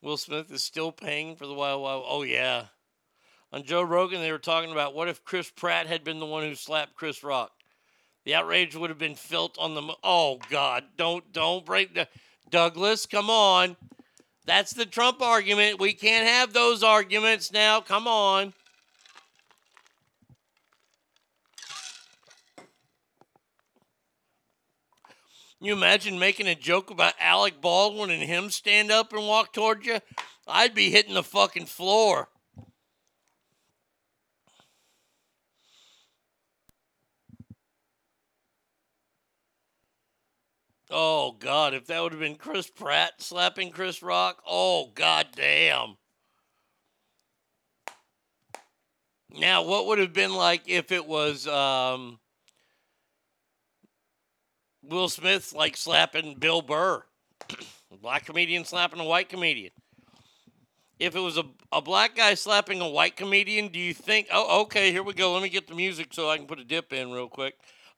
S2: Will Smith is still paying for the Wild Wild. Oh, yeah. On Joe Rogan, they were talking about what if Chris Pratt had been the one who slapped Chris Rock? The outrage would have been felt on the. Mo- oh God! Don't don't break the Douglas. Come on, that's the Trump argument. We can't have those arguments now. Come on. You imagine making a joke about Alec Baldwin and him stand up and walk toward you? I'd be hitting the fucking floor. Oh God, if that would have been Chris Pratt slapping Chris Rock, oh god damn. Now, what would have been like if it was um, Will Smith like slapping Bill Burr, black comedian slapping a white comedian? If it was a, a black guy slapping a white comedian, do you think? Oh, okay, here we go. Let me get the music so I can put a dip in real quick.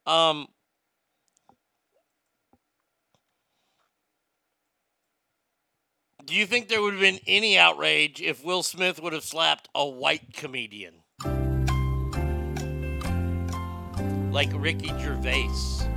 S2: Um, do you think there would have been any outrage if Will Smith would have slapped a white comedian? Like Ricky Gervais.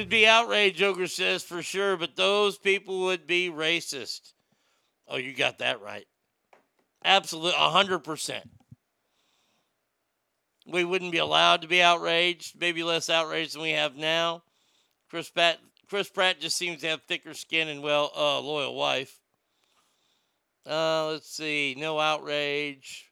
S2: Would be outrage, Joker says for sure, but those people would be racist. Oh, you got that right. Absolutely, hundred percent. We wouldn't be allowed to be outraged. Maybe less outraged than we have now. Chris Pratt, Chris Pratt just seems to have thicker skin and well, uh, loyal wife. Uh, let's see, no outrage.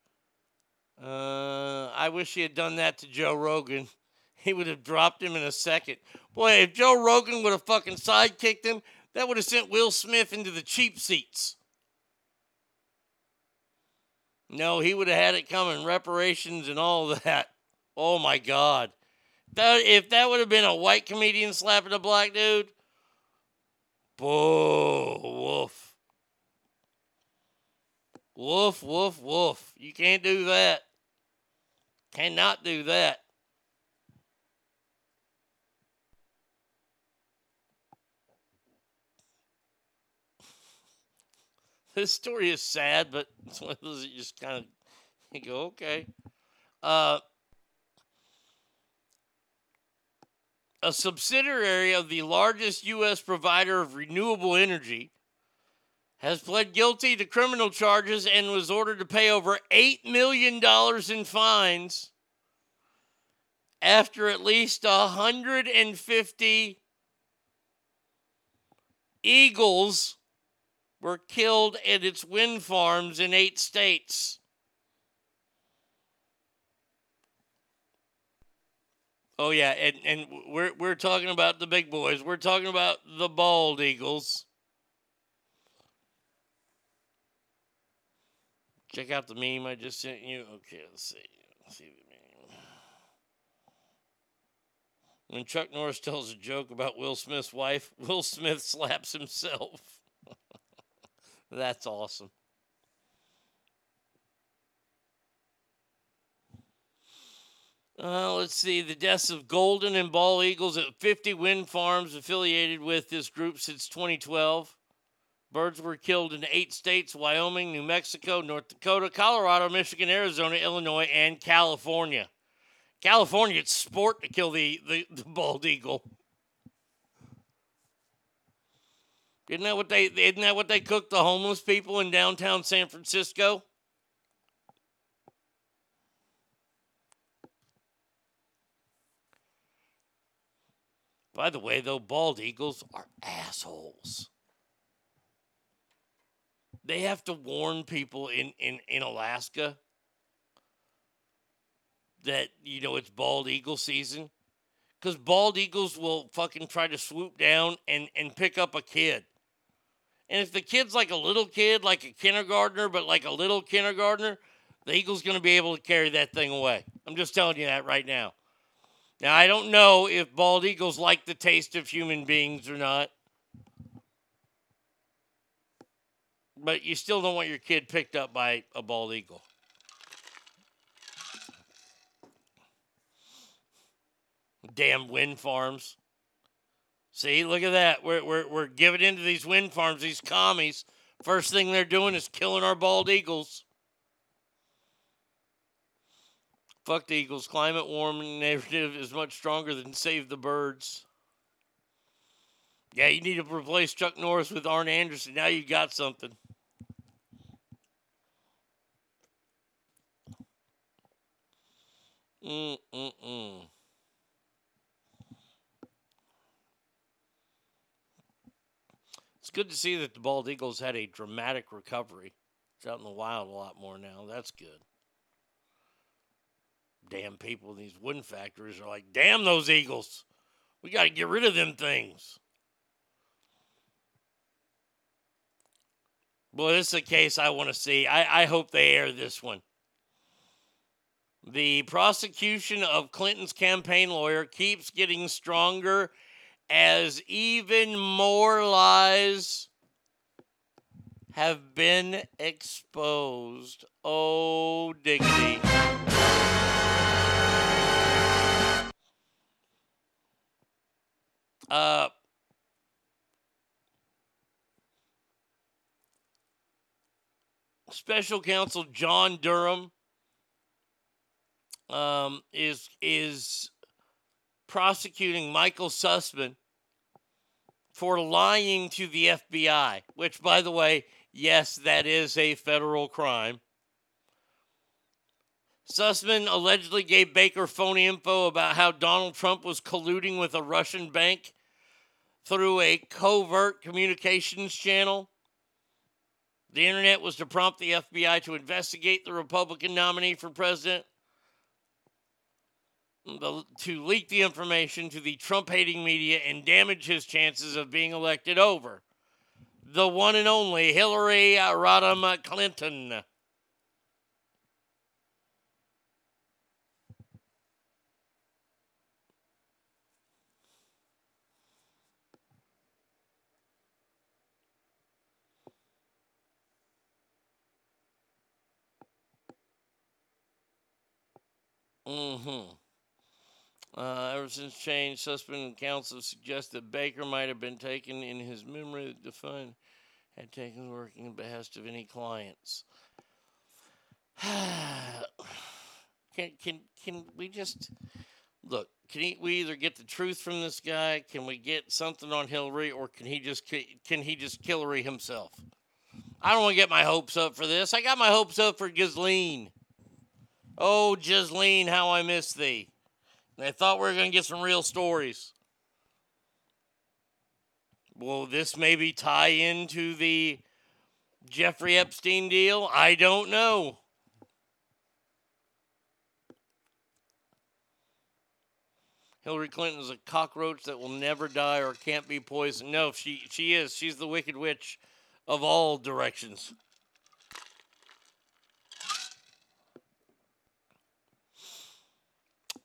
S2: Uh, I wish he had done that to Joe Rogan. He would have dropped him in a second. Boy, if Joe Rogan would have fucking sidekicked him, that would have sent Will Smith into the cheap seats. No, he would have had it coming, reparations and all that. Oh my God. That, if that would have been a white comedian slapping a black dude, boo, woof. Woof, woof, woof. You can't do that. Cannot do that. This story is sad, but it's one of those that you just kind of you go, okay. Uh, a subsidiary of the largest U.S. provider of renewable energy has pled guilty to criminal charges and was ordered to pay over $8 million in fines after at least 150 eagles were killed at its wind farms in eight states. Oh yeah, and, and we're we're talking about the big boys. We're talking about the bald eagles. Check out the meme I just sent you. Okay, let's see. Let's see the meme. When Chuck Norris tells a joke about Will Smith's wife, Will Smith slaps himself. That's awesome. Uh, let's see. The deaths of golden and bald eagles at 50 wind farms affiliated with this group since 2012. Birds were killed in eight states Wyoming, New Mexico, North Dakota, Colorado, Michigan, Arizona, Illinois, and California. California, it's sport to kill the, the, the bald eagle. Isn't that what they isn't that what they cook the homeless people in downtown San Francisco? By the way, though, bald eagles are assholes. They have to warn people in, in, in Alaska that, you know, it's bald eagle season. Because bald eagles will fucking try to swoop down and, and pick up a kid. And if the kid's like a little kid, like a kindergartner, but like a little kindergartner, the eagle's going to be able to carry that thing away. I'm just telling you that right now. Now, I don't know if bald eagles like the taste of human beings or not. But you still don't want your kid picked up by a bald eagle. Damn wind farms. See, look at that. We're, we're, we're giving into these wind farms, these commies. First thing they're doing is killing our bald eagles. Fuck the eagles. Climate warming narrative is much stronger than save the birds. Yeah, you need to replace Chuck Norris with Arn Anderson. Now you got something. Mm-mm-mm. Good to see that the bald eagles had a dramatic recovery. It's out in the wild a lot more now. That's good. Damn people in these wooden factories are like, damn those eagles. We got to get rid of them things. Well, this is a case I want to see. I, I hope they air this one. The prosecution of Clinton's campaign lawyer keeps getting stronger as even more lies have been exposed. Oh, diggity. Uh, Special Counsel John Durham um, is is prosecuting Michael Sussmann for lying to the FBI, which, by the way, yes, that is a federal crime. Sussmann allegedly gave Baker phony info about how Donald Trump was colluding with a Russian bank through a covert communications channel. The internet was to prompt the FBI to investigate the Republican nominee for president, the, to leak the information to the Trump hating media and damage his chances of being elected over. The one and only Hillary Rodham Clinton. Mm-hmm. Uh, ever since change, suspended counsel suggest that Baker might have been taken in his memory that the fund had taken working in behest of any clients. can can can we just look? Can he, we either get the truth from this guy? Can we get something on Hillary, or can he just can he just Hillary himself? I don't want to get my hopes up for this. I got my hopes up for Ghislaine. Oh, Ghislaine, how I miss thee. I thought we were going to get some real stories. Will this maybe tie into the Jeffrey Epstein deal? I don't know. Hillary Clinton is a cockroach that will never die or can't be poisoned. No, she she is. She's the wicked witch of all directions.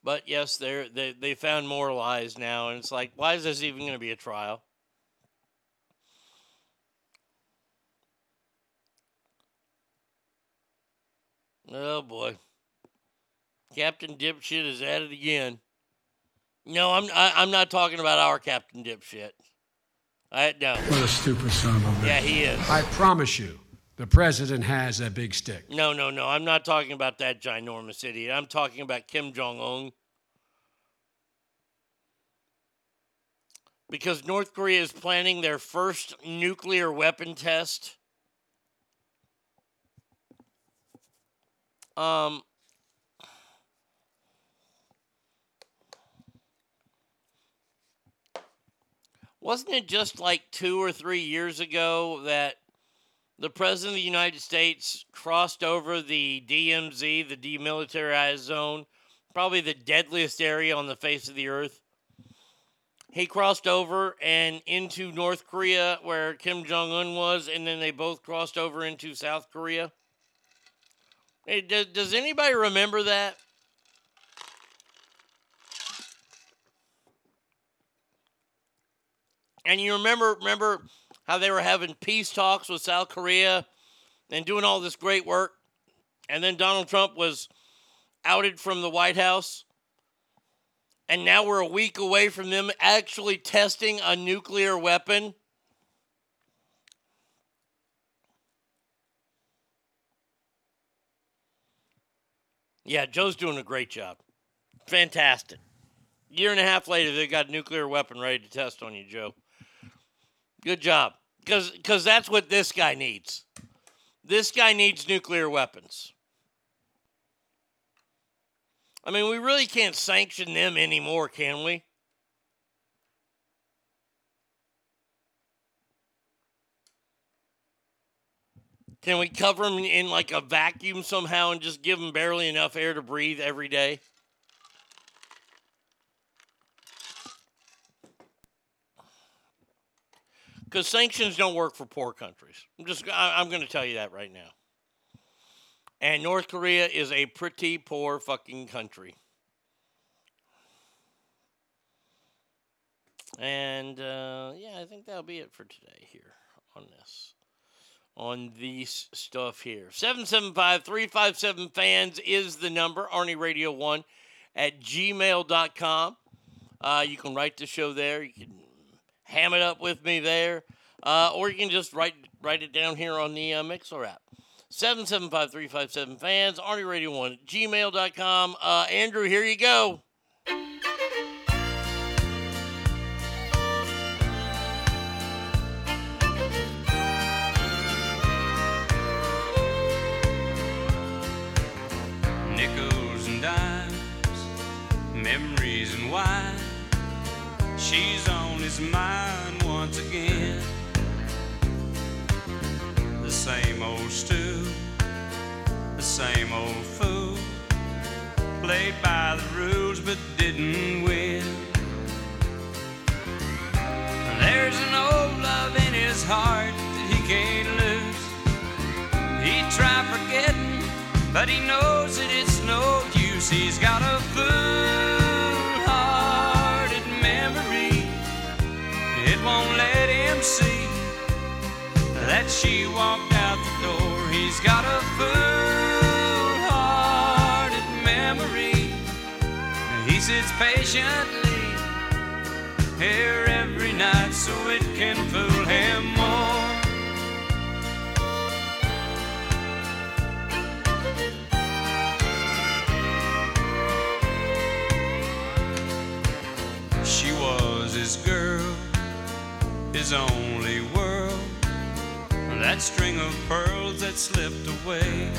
S2: But yes, they're, they they found more lies now, and it's like, why is this even going to be a trial? Oh boy, Captain Dipshit is at it again. No, I'm I, I'm not talking about our Captain Dipshit. I no.
S10: What a stupid son of a bitch.
S2: Yeah, he is.
S10: I promise you, the president has a big stick.
S2: No, no, no. I'm not talking about that ginormous idiot. I'm talking about Kim Jong Un. Because North Korea is planning their first nuclear weapon test. Um, wasn't it just like two or three years ago that the president of the United States crossed over the DMZ, the demilitarized zone, probably the deadliest area on the face of the earth. He crossed over and into North Korea, where Kim Jong Un was, and then they both crossed over into South Korea. Hey, does, does anybody remember that? And you remember remember how they were having peace talks with South Korea and doing all this great work. And then Donald Trump was outed from the White House. And now we're a week away from them actually testing a nuclear weapon. Yeah, Joe's doing a great job. Fantastic. Year and a half later, they got a nuclear weapon ready to test on you, Joe. Good job. Because that's what this guy needs. This guy needs nuclear weapons. I mean, we really can't sanction them anymore, can we? Can we cover them in like a vacuum somehow and just give them barely enough air to breathe every day? Because sanctions don't work for poor countries. I'm just I, I'm going to tell you that right now. And North Korea is a pretty poor fucking country. And uh, yeah, I think that'll be it for today here on this. On these stuff here. 775 357 fans is the number. Arnie Radio 1 at gmail.com. Uh, you can write the show there. You can ham it up with me there. Uh, or you can just write write it down here on the uh, Mixlr app. 775 fans, Arnie Radio 1 at gmail.com. Uh, Andrew, here you go.
S1: nickels and dimes, memories and wine. She's on his mine once again. The same old stew, the same old fool. Played by the rules but didn't win. There's an old love in his heart that he can't lose. He tried forgetting, but he knows that it's no use. He's got a fool-hearted won't let him see that she walked out the door. He's got a fool-hearted memory. He sits patiently here every night so it can fool him more. She was his girl, his only world. That string of pearls that slipped away.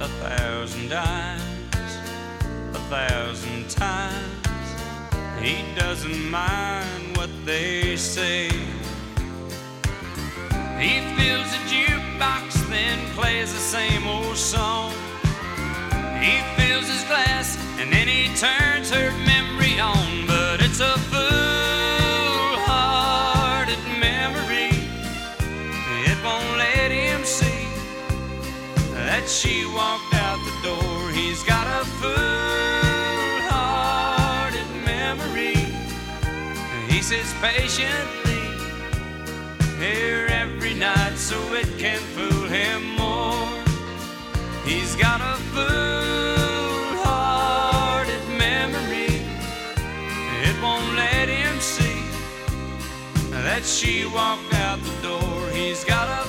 S1: A thousand dimes, a thousand times. He doesn't mind what they say. He fills a jukebox, then plays the same old song. He fills his glass and then he turns her memory on. But it's a fool-hearted she walked out the door. He's got a fool-hearted memory. He sits patiently here every night so it can fool him more. He's got a fool-hearted memory. It won't let him see that she walked out the door. He's got a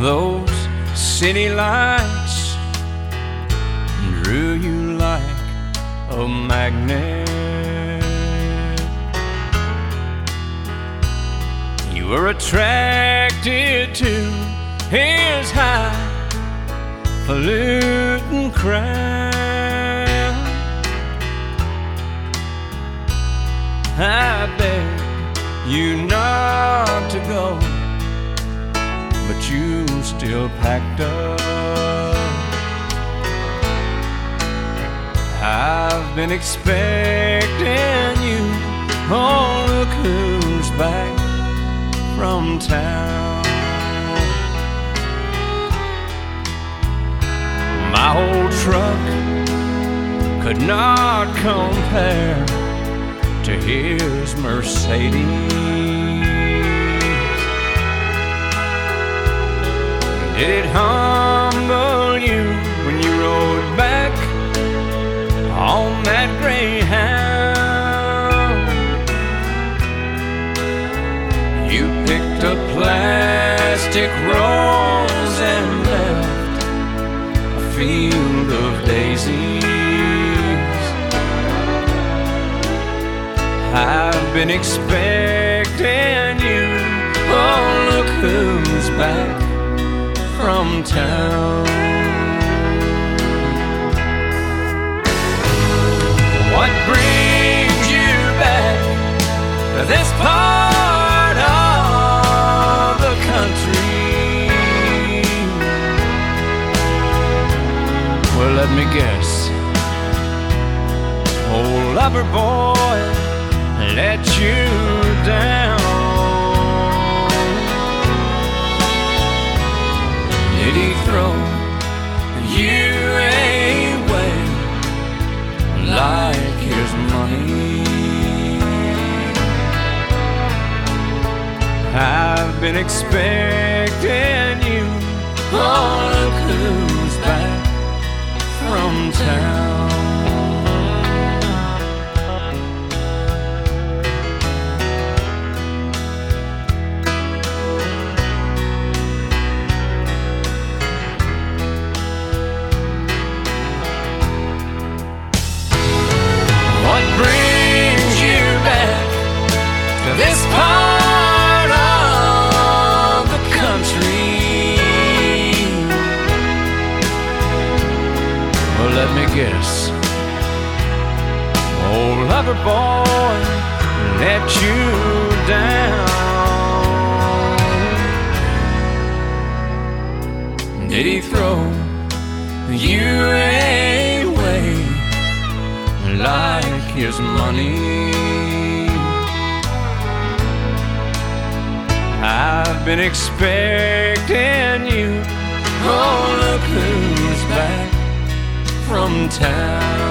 S1: Those city lights drew you like a magnet. You were attracted to his highfalutin crown. I begged you not to go but you still packed up. I've been expecting you. Oh, look who's back from town. My old truck could not compare to his Mercedes. Did it humble you when you rode back on that greyhound? You picked a plastic rose field of daisies. I've been expecting you. Oh, look who's back from town. What brings you back this far? Let me guess. Oh, lover boy, let you down. Did he throw you away like his money? I've been expecting you all oh, cool town. boy let you down? Did he throw you away like his money? I've been expecting you. Oh, look who's back from town.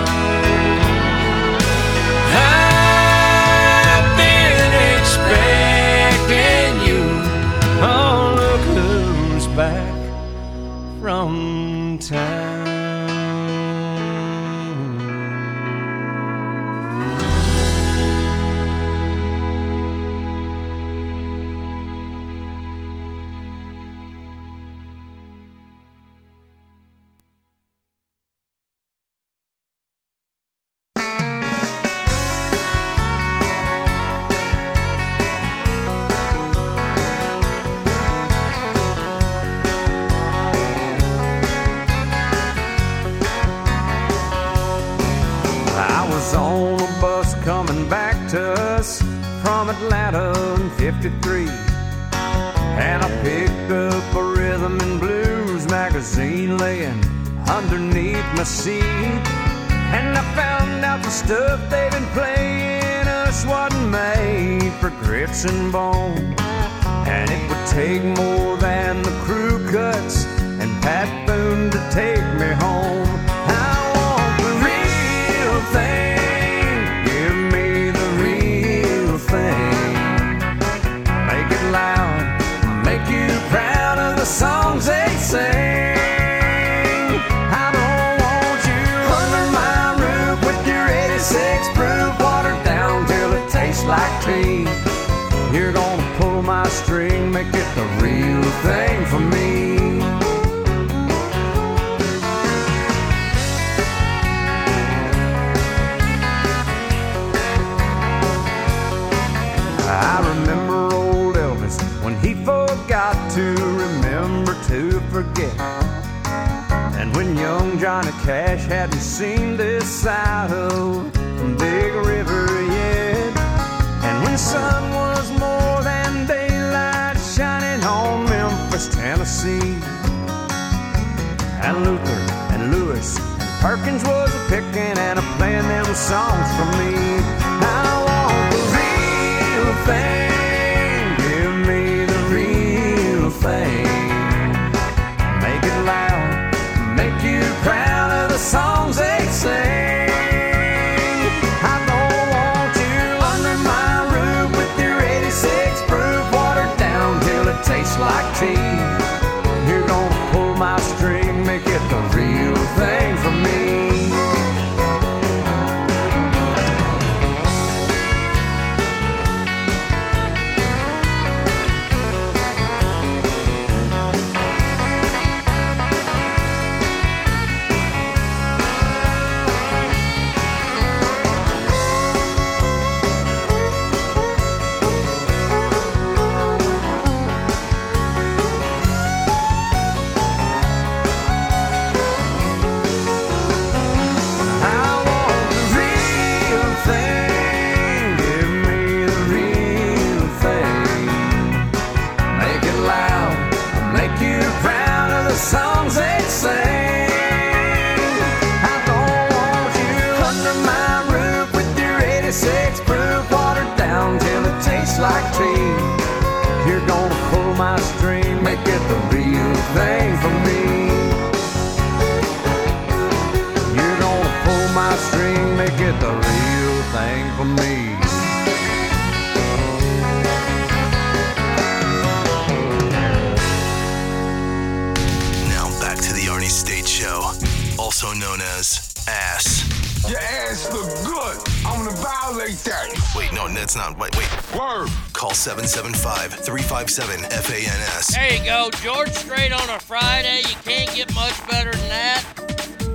S13: 775 357 FANS.
S2: There you go, George Strait on a Friday. You can't get much better than that.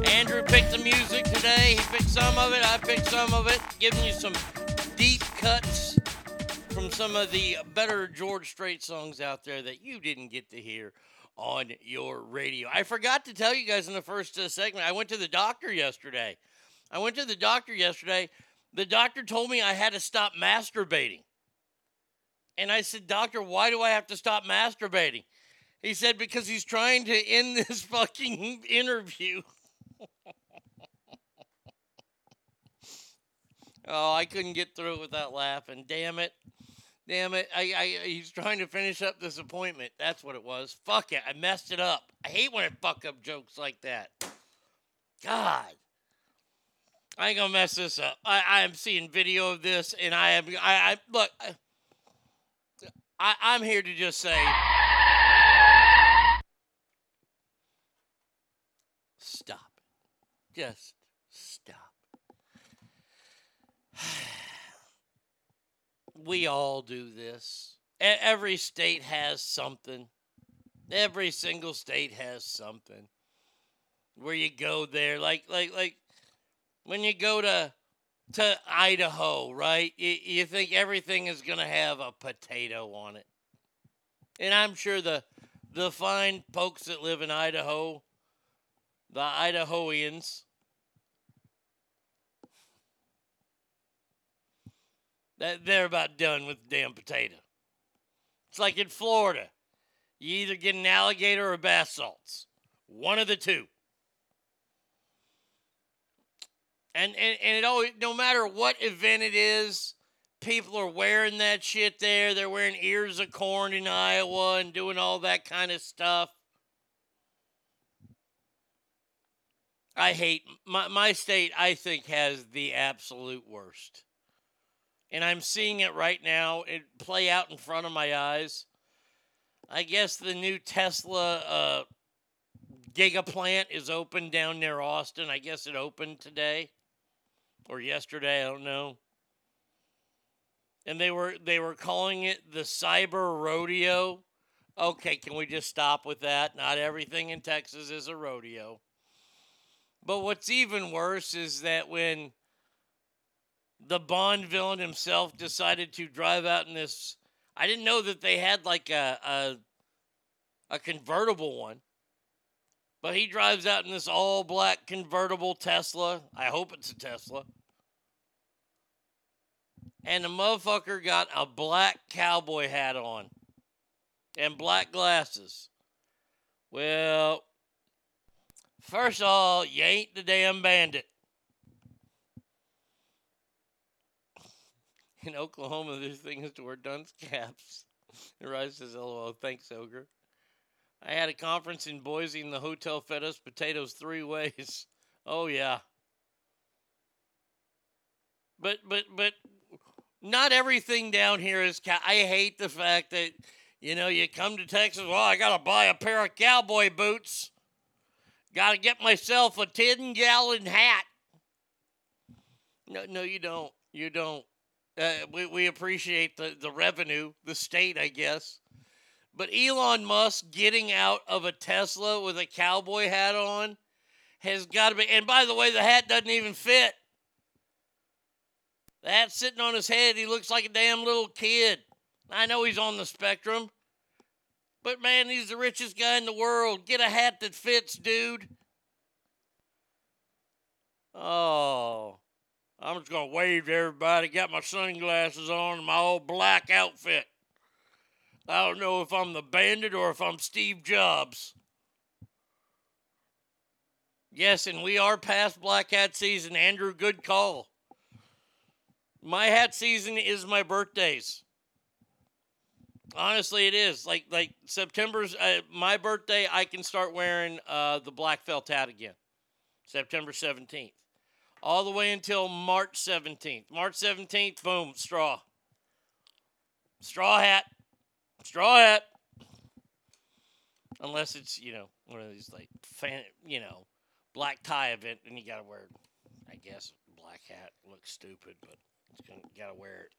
S2: Andrew picked the music today. He picked some of it. I picked some of it. Giving you some deep cuts from some of the better George Strait songs out there that you didn't get to hear on your radio. I forgot to tell you guys in the first uh, segment. I went to the doctor yesterday. I went to the doctor yesterday. The doctor told me I had to stop masturbating. And I said, Doctor, why do I have to stop masturbating? He said, Because he's trying to end this fucking interview. oh, I couldn't get through it without laughing. Damn it. Damn it. I, I, he's trying to finish up this appointment. That's what it was. Fuck it. I messed it up. I hate when I fuck up jokes like that. God. I ain't gonna mess this up. I, I am seeing video of this, and I am. I, I look. I, I, I'm here to just say. Stop. Just stop. We all do this. Every state has something. Every single state has something. Where you go there, like like like when you go to to Idaho, right? You, you think everything is gonna have a potato on it, and I'm sure the the fine folks that live in Idaho, the Idahoans, that they're about done with the damn potato. It's like in Florida, you either get an alligator or bath salts, one of the two. And, and, and it always, no matter what event it is, people are wearing that shit there. They're wearing ears of corn in Iowa and doing all that kind of stuff. I hate my, my state, I think, has the absolute worst. And I'm seeing it right now. It play out in front of my eyes. I guess the new Tesla uh, giga plant is open down near Austin. I guess it opened today or yesterday. I don't know. And they were they were calling it the Cyber Rodeo. Okay, can we just stop with that? Not everything in Texas is a rodeo. But what's even worse is that when the Bond villain himself decided to drive out in this, I didn't know that they had like a a, a convertible one. But he drives out in this all black convertible Tesla. I hope it's a Tesla. And the motherfucker got a black cowboy hat on and black glasses. Well, first of all, you ain't the damn bandit. In Oklahoma, there's things to wear dunce caps. And Rise says, oh, LOL, thanks, Ogre. I had a conference in Boise and the hotel fed us potatoes three ways. Oh yeah. But but but not everything down here is cow- I hate the fact that you know you come to Texas, well, I got to buy a pair of cowboy boots. Got to get myself a 10 gallon hat. No no you don't. You don't. Uh, we, we appreciate the, the revenue, the state, I guess. But Elon Musk getting out of a Tesla with a cowboy hat on has got to be. And by the way, the hat doesn't even fit. The sitting on his head. He looks like a damn little kid. I know he's on the spectrum. But man, he's the richest guy in the world. Get a hat that fits, dude. Oh. I'm just going to wave to everybody. Got my sunglasses on and my old black outfit. I don't know if I'm the bandit or if I'm Steve Jobs. Yes, and we are past black hat season. Andrew, good call. My hat season is my birthdays. Honestly, it is. Like like September's uh, my birthday. I can start wearing uh, the black felt hat again. September seventeenth, all the way until March seventeenth. March seventeenth, boom, straw. Straw hat. Straw hat. Unless it's, you know, one of these like fan, you know, black tie event, and you gotta wear, I guess, black hat. Looks stupid, but it's gonna, you gotta wear it.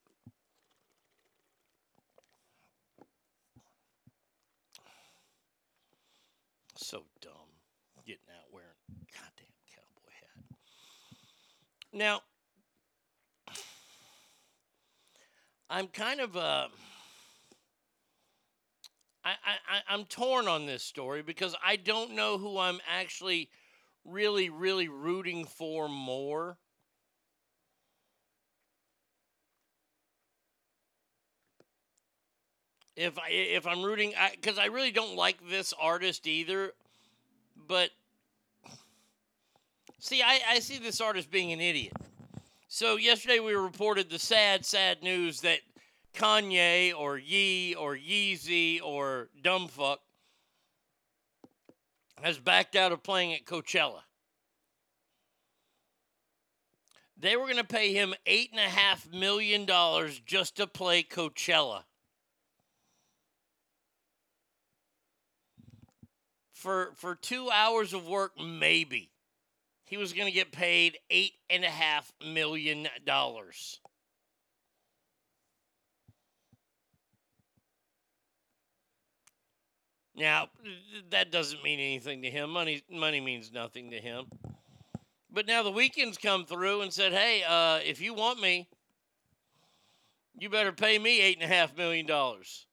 S2: So dumb, getting out wearing goddamn cowboy hat. Now, I'm kind of uh, I, I I- I'm torn on this story because I don't know who I'm actually really really rooting for more. If I if I'm rooting, because I, really don't like this artist either, but see, I, I see this artist being an idiot. So yesterday we reported the sad, sad news that Kanye or Ye or Yeezy or Dumbfuck has backed out of playing at Coachella. They were going to pay him eight and a half million dollars just to play Coachella. For for two hours of work, maybe he was going to get paid eight and a half million dollars. Now, that doesn't mean anything to him. Money money means nothing to him. But now the Weeknd's come through and said, "Hey, uh, if you want me, you better pay me eight and a half million dollars,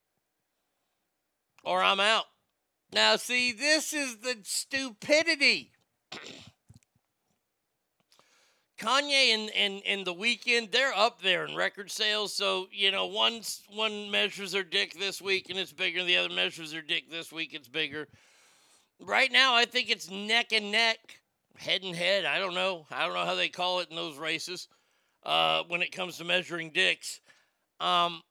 S2: or I'm out." Now, see, this is the stupidity. Kanye and, and, and the Weeknd, they're up there in record sales. So, you know, one, one measures their dick this week and it's bigger. The other measures their dick this week, it's bigger. Right now, I think it's neck and neck, head and head. I don't know. I don't know how they call it in those races uh, when it comes to measuring dicks. Um,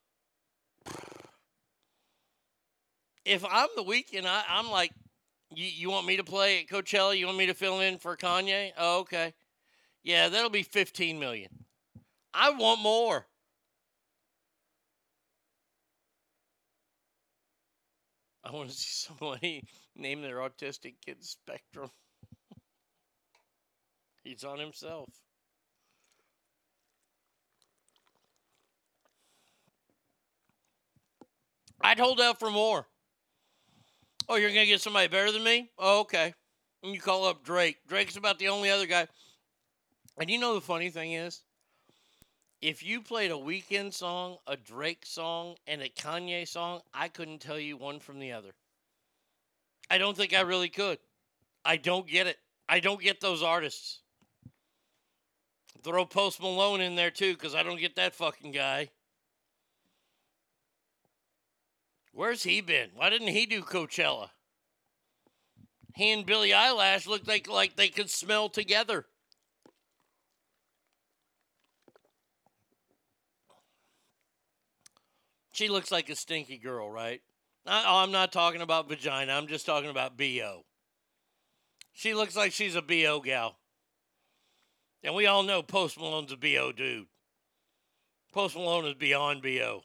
S2: if I'm the Weeknd, I, I'm like, you, you want me to play at Coachella? You want me to fill in for Kanye? Oh, okay. Yeah, that'll be 15 million. I want more. I want to see somebody name their autistic kid Spectrum. He's on himself. I'd hold out for more. Oh, you're gonna get somebody better than me? Oh, okay. And you call up Drake. Drake's about the only other guy. And you know the funny thing is, if you played a Weeknd song, a Drake song, and a Kanye song, I couldn't tell you one from the other. I don't think I really could. I don't get it. I don't get those artists. Throw Post Malone in there too, because I don't get that fucking guy. Where's he been? Why didn't he do Coachella? He and Billie Eilish looked like like they could smell together. She looks like a stinky girl, right? I, oh, I'm not talking about vagina. I'm just talking about BO. She looks like she's a BO gal. And we all know Post Malone's a BO dude. Post Malone is beyond BO.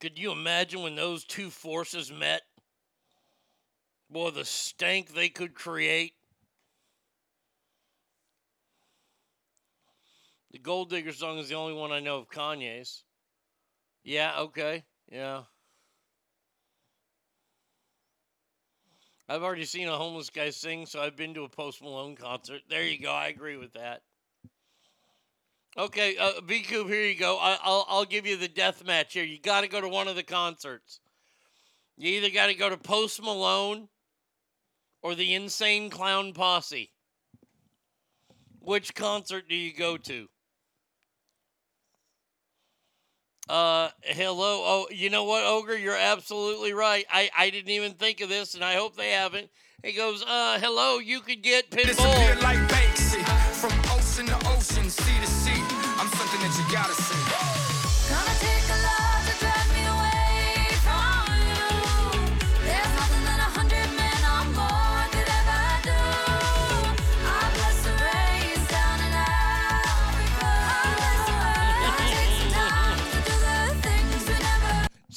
S2: Could you imagine when those two forces met? Boy, the stank they could create. The Gold Digger song is the only one I know of Kanye's. Yeah, okay. Yeah. I've already seen a homeless guy sing, so I've been to a Post Malone concert. There you go. I agree with that. Okay, uh, B Coop, here you go. I, I'll I'll give you the death match here. You got to go to one of the concerts. You either got to go to Post Malone or the Insane Clown Posse. Which concert do you go to? Uh, hello. Oh, you know what, Ogre? You're absolutely right. I, I didn't even think of this, and I hope they haven't. He goes, uh, hello, you could get Pitbull.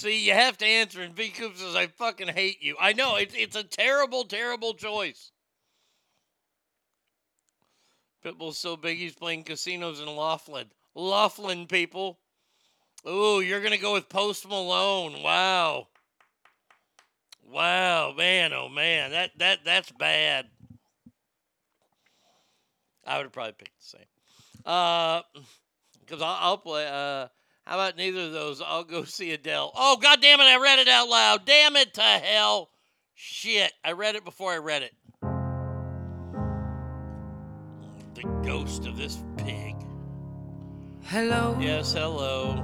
S14: See,
S2: you have to answer, and V Coop says, I fucking hate you. I know, it's, it's a terrible, terrible choice. Pitbull's so big he's playing casinos in Laughlin. Laughlin, people. Ooh, you're going to go with Post Malone. Wow. Wow, man, oh man. That that that's bad. I would have probably picked the same. Uh, because I'll, I'll play. Uh, how about neither of those? I'll go see Adele. Oh, god damn it! I read it out loud. Damn it to hell. Shit! I read it before I read it. The ghost of this pig.
S15: Hello.
S2: Yes, hello.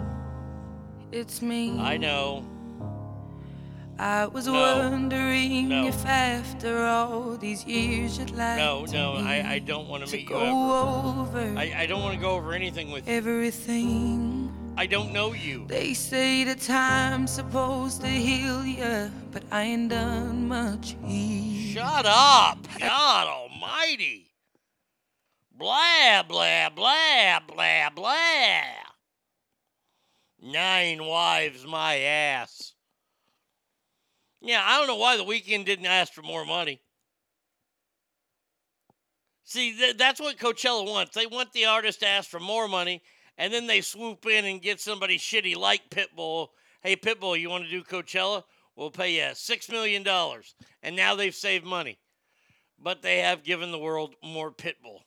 S15: It's me.
S2: I know.
S15: I was
S2: No.
S15: wondering
S2: No.
S15: if after all these years you'd like
S2: No,
S15: to
S2: no, I, I don't want to meet you ever.
S15: over
S2: I, I don't want to go over anything with you.
S15: everything.
S2: I don't know you.
S15: They say the time's supposed to heal you, but I ain't done much healing.
S2: Shut up! God almighty! Blah, blah, blah, blah, blah. Nine wives, my ass. Yeah, I don't know why the Weeknd didn't ask for more money. See, th- that's what Coachella wants. They want the artist to ask for more money, and then they swoop in and get somebody shitty like Pitbull. Hey, Pitbull, you want to do Coachella? We'll pay you $6 million. And now they've saved money. But they have given the world more Pitbull.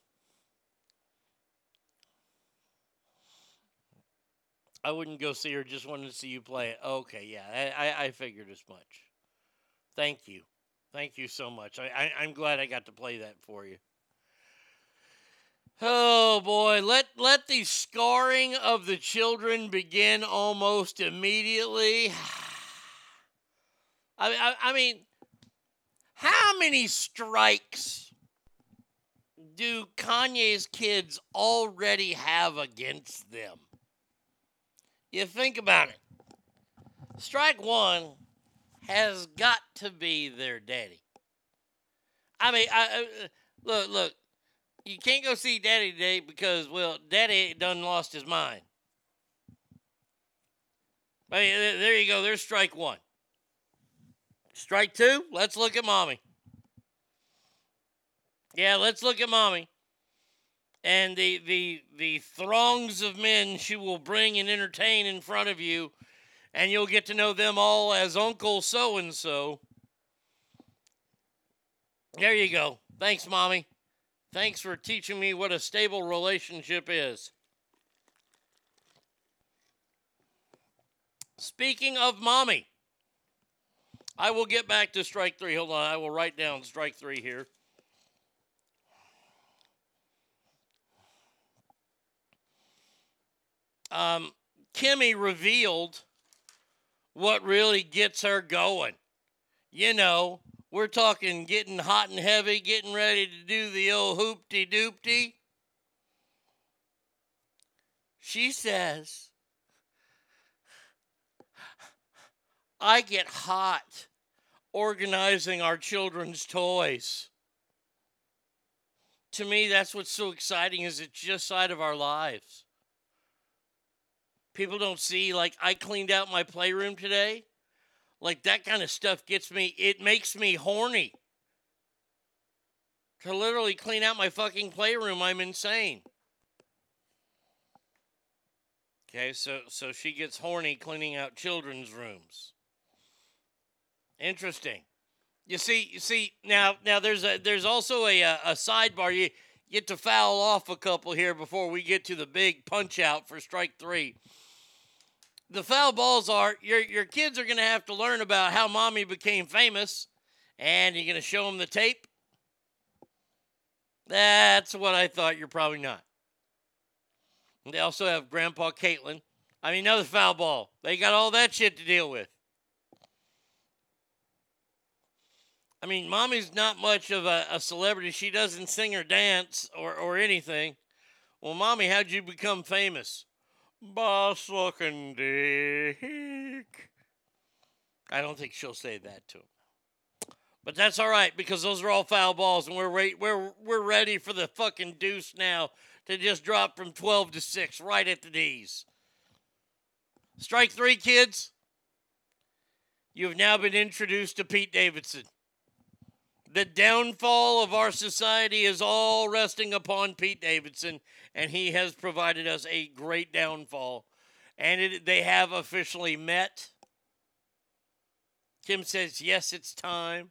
S2: I wouldn't go see her, just wanted to see you play it. Okay, yeah, I, I, figured as much. Thank you. Thank you so much. I, I, I'm glad I got to play that for you. Oh boy, let let the scarring of the children begin almost immediately. I, I, I mean, how many strikes do Kanye's kids already have against them? You think about it. Strike one has got to be their daddy. I mean, I, look, look. You can't go see daddy today because, well, daddy done lost his mind. There there you go. There's strike one. Strike two, let's look at mommy. Yeah, let's look at mommy. And the the the throngs of men she will bring and entertain in front of you, and you'll get to know them all as Uncle So and So. There you go. Thanks, mommy. Thanks for teaching me what a stable relationship is. Speaking of mommy, I will get back to strike three. Hold on, I will write down strike three here. Um, Kimmy revealed what really gets her going. You know, we're talking getting hot and heavy, getting ready to do the old hoopty doopty. She says, I get hot organizing our children's toys. To me, that's what's so exciting is it's just side of our lives. People don't see like I cleaned out my playroom today. Like that kind of stuff gets me it makes me horny. To literally clean out my fucking playroom, I'm insane. Okay, so so she gets horny cleaning out children's rooms. Interesting. You see, you see now now there's a there's also a a, a sidebar. You get to foul off a couple here before we get to the big punch out for strike three. The foul balls are your your kids are gonna have to learn about how mommy became famous, and you're gonna show them the tape. That's what I thought. You're probably not. They also have Grandpa Caitlin. I mean, another foul ball. They got all that shit to deal with. I mean, mommy's not much of a, a celebrity. She doesn't sing or dance or, or anything. Well, mommy, how'd you become famous? By sucking dick. I don't think she'll say that to him. But that's all right because those are all foul balls, and we're re- we're we're ready for the fucking deuce now to just drop from twelve to six right at the knees. Strike three, kids. You have now been introduced to Pete Davidson. The downfall of our society is all resting upon Pete Davidson, and he has provided us a great downfall. And it, they have officially met. Kim says, Yes, it's time.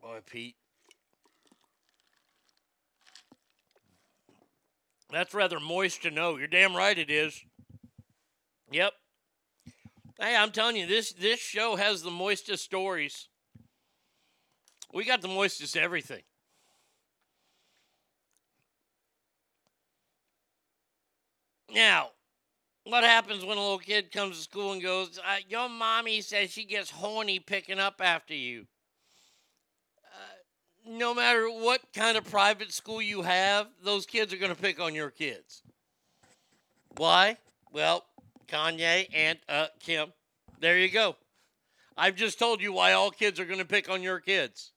S2: Boy, Pete. That's rather moist to know. You're damn right it is. Yep. Hey, I'm telling you, this this show has the moistest stories. We got the moistest everything. Now, what happens when a little kid comes to school and goes, uh, Your mommy says she gets horny picking up after you? Uh, no matter what kind of private school you have, those kids are going to pick on your kids. Why? Well, Kanye and uh, Kim. There you go. I've just told you why all kids are going to pick on your kids.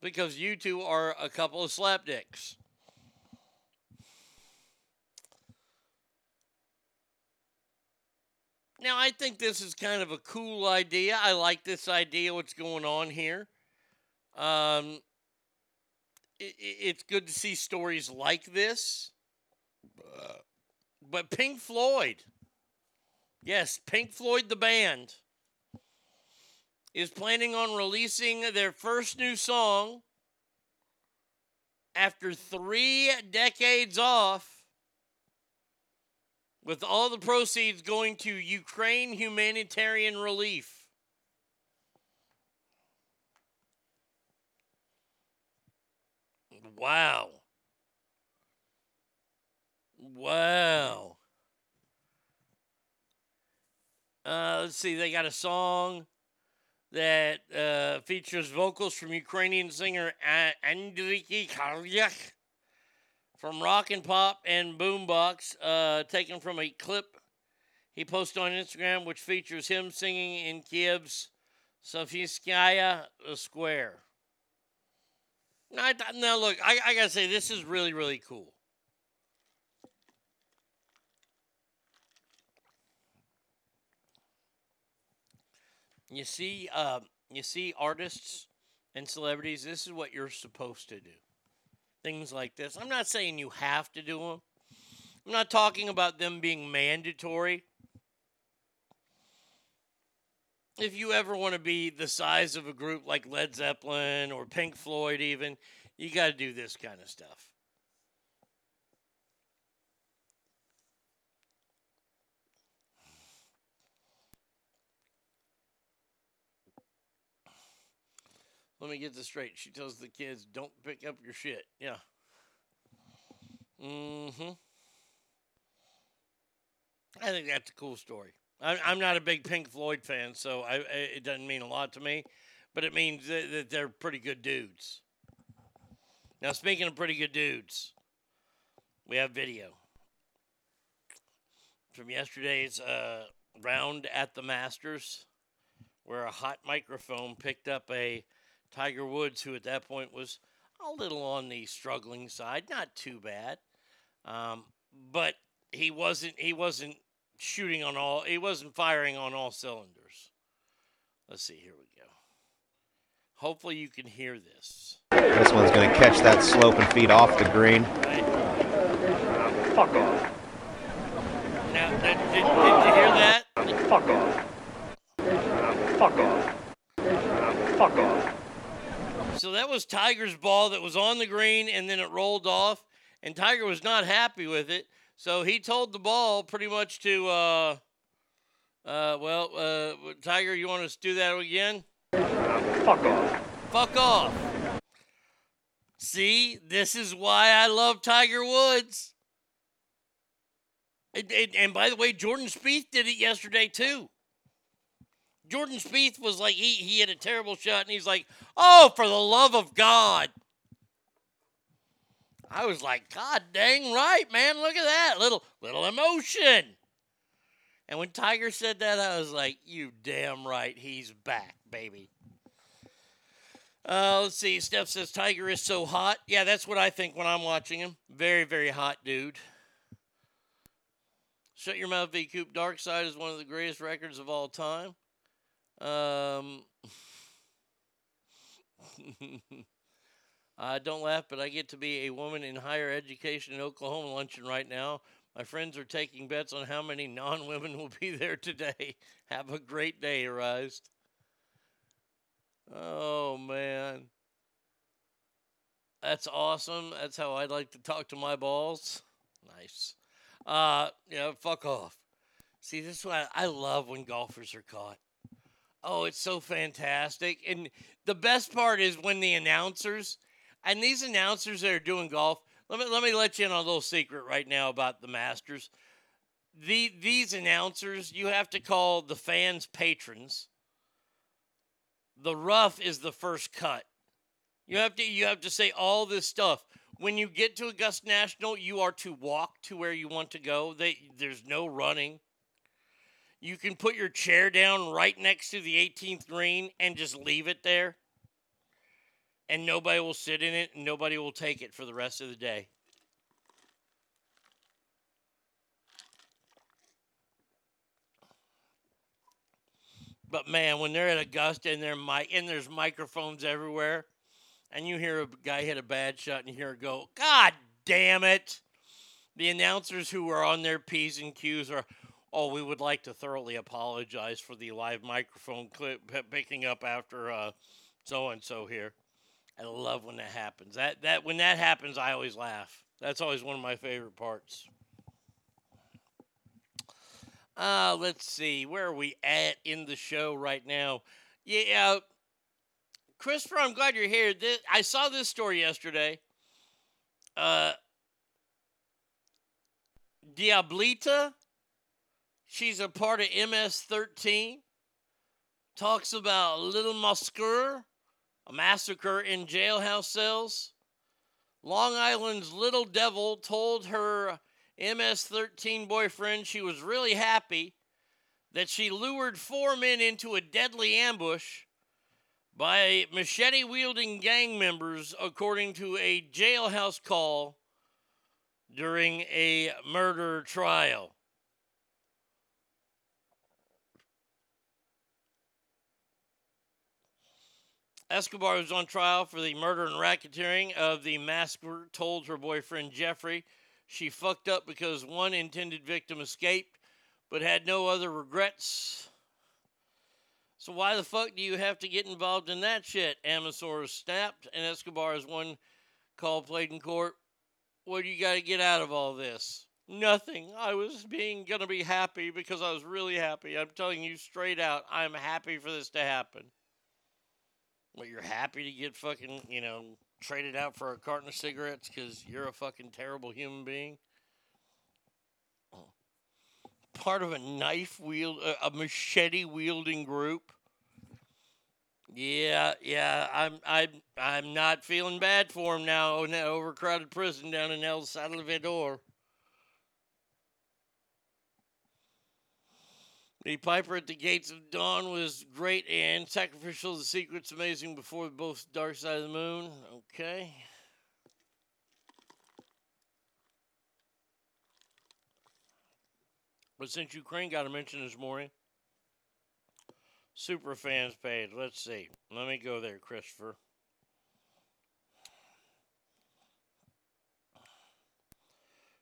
S2: Because you two are a couple of slapdicks. Now, I think this is kind of a cool idea. I like this idea, what's going on here. Um, it, it's good to see stories like this. But Pink Floyd, yes, Pink Floyd, the band, is planning on releasing their first new song after three decades off with all the proceeds going to Ukraine humanitarian relief. Wow. Wow. Uh, let's see, they got a song that uh, features vocals from Ukrainian singer Andriy Karyak from Rock and Pop and Boombox, uh, taken from a clip he posted on Instagram, which features him singing in Kiev's Sofiskaya Square. Now, now look, I, I gotta say, this is really, really cool. You see, uh, you see artists and celebrities. This is what you're supposed to do. Things like this. I'm not saying you have to do them. I'm not talking about them being mandatory. If you ever want to be the size of a group like Led Zeppelin or Pink Floyd, even, you got to do this kind of stuff. Let me get this straight. She tells the kids, "Don't pick up your shit." Yeah. Mm-hmm. I think that's a cool story. I'm not a big Pink Floyd fan, so I, it doesn't mean a lot to me, but it means that, that they're pretty good dudes. Now, speaking of pretty good dudes, we have video from yesterday's uh, round at the Masters, where a hot microphone picked up a Tiger Woods, who at that point was a little on the struggling side, not too bad, um, but he wasn't he wasn't shooting on all he wasn't firing on all cylinders. Let's see, here we go. Hopefully you can hear this.
S16: This one's going to catch that slope and feed off the green.
S2: Fuck off. Now, did, did, did you hear that?
S6: Fuck off. Fuck off. Fuck off.
S2: So that was Tiger's ball that was on the green and then it rolled off, and Tiger was not happy with it. So he told the ball pretty much to, uh, uh, well, uh, Tiger, you want us to do that again?
S6: Fuck off.
S2: Fuck off. See, this is why I love Tiger Woods. And, and, and by the way, Jordan Spieth did it yesterday too. Jordan Spieth was like he he had a terrible shot and he's like, "Oh, for the love of God." I was like, "God dang right, man. Look at that. Little little emotion." And when Tiger said that, I was like, "You damn right. He's back, baby." Uh, let's see. Steph says Tiger is so hot. Yeah, that's what I think when I'm watching him. Very, very hot dude. Shut Your Mouth V Coop Dark Side is one of the greatest records of all time. Um, uh, don't laugh, but I get to be a woman in higher education in Oklahoma luncheon right now. My friends are taking bets on how many non women will be there today. Have a great day, Arise. Oh, man. That's awesome. That's how I'd like to talk to my balls. Nice. Uh, yeah, fuck off. See, this is why I love when golfers are caught. Oh, it's so fantastic. And the best part is when the announcers and these announcers that are doing golf, let me let me let you in on a little secret right now about the Masters. The these announcers, you have to call the fans patrons. The rough is the first cut. You have to you have to say all this stuff. When you get to Augusta National, you are to walk to where you want to go. They, there's no running. You can put your chair down right next to the 18th green and just leave it there. And nobody will sit in it and nobody will take it for the rest of the day. But man, when they're at Augusta and, they're mic- and there's microphones everywhere, and you hear a guy hit a bad shot and you hear it go, God damn it. The announcers who are on their P's and Q's are, oh, we would like to thoroughly apologize for the live microphone clip picking up after so and so here. I love when that happens. That that when that happens, I always laugh. That's always one of my favorite parts. Uh, let's see. Where are we at in the show right now? Yeah, Christopher, I'm glad you're here. This, I saw this story yesterday. Uh, Diablita, she's a part of MS-13. Talks about Little Massacre, a massacre in jailhouse cells. Long Island's Little Devil told her MS-13 boyfriend she was really happy that she lured four men into a deadly ambush by machete wielding gang members, according to a jailhouse call during a murder trial. Escobar was on trial for the murder and racketeering of the massacre, told her boyfriend Jeffrey she fucked up because one intended victim escaped but had no other regrets. So why the fuck do you have to get involved in that shit? Amasaurus snapped, and Escobar Escobar's one call played in court. What do you got to get out of all this? Nothing. I was being gonna be happy because I was really happy. I'm telling you straight out, I'm happy for this to happen. What you're happy to get fucking, you know, traded out for a carton of cigarettes because you're a fucking terrible human being? Part of a knife wield, a machete wielding group. Yeah, yeah, I'm, I'm, I'm not feeling bad for him now in that overcrowded prison down in El Salvador. The Piper at the Gates of Dawn was great and sacrificial. The secret's amazing before both Dark Side of the Moon. Okay. But since Ukraine got a mention this morning, super fans page. Let's see. Let me go there, Christopher.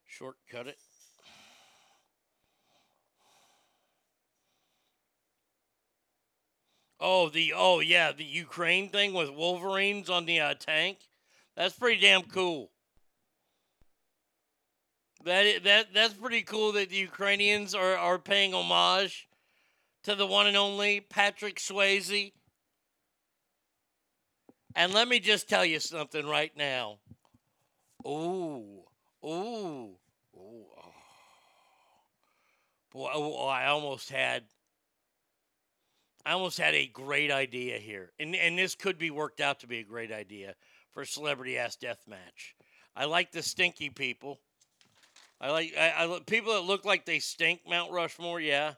S2: Shortcut it. Oh, the oh yeah, the Ukraine thing with Wolverines on the uh, tank. That's pretty damn cool. That that that's pretty cool that the Ukrainians are are paying homage to the one and only Patrick Swayze. And let me just tell you something right now. Ooh, ooh, ooh. oh. Boy, oh, I almost had I almost had a great idea here, and and this could be worked out to be a great idea for a celebrity ass death match. I like the stinky people. I like I, I people that look like they stink. Mount Rushmore, yeah.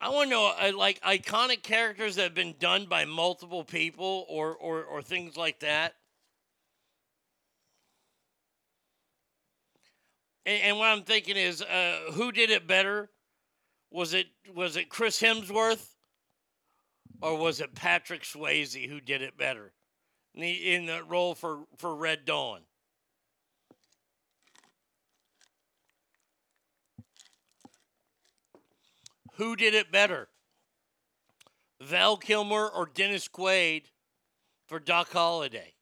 S2: I want to know uh, like iconic characters that have been done by multiple people, or or or things like that. And, and what I'm thinking is, uh, who did it better? Was it was it Chris Hemsworth, or was it Patrick Swayze who did it better in the, in the role for for Red Dawn? Who did it better? Val Kilmer or Dennis Quaid for Doc Holliday?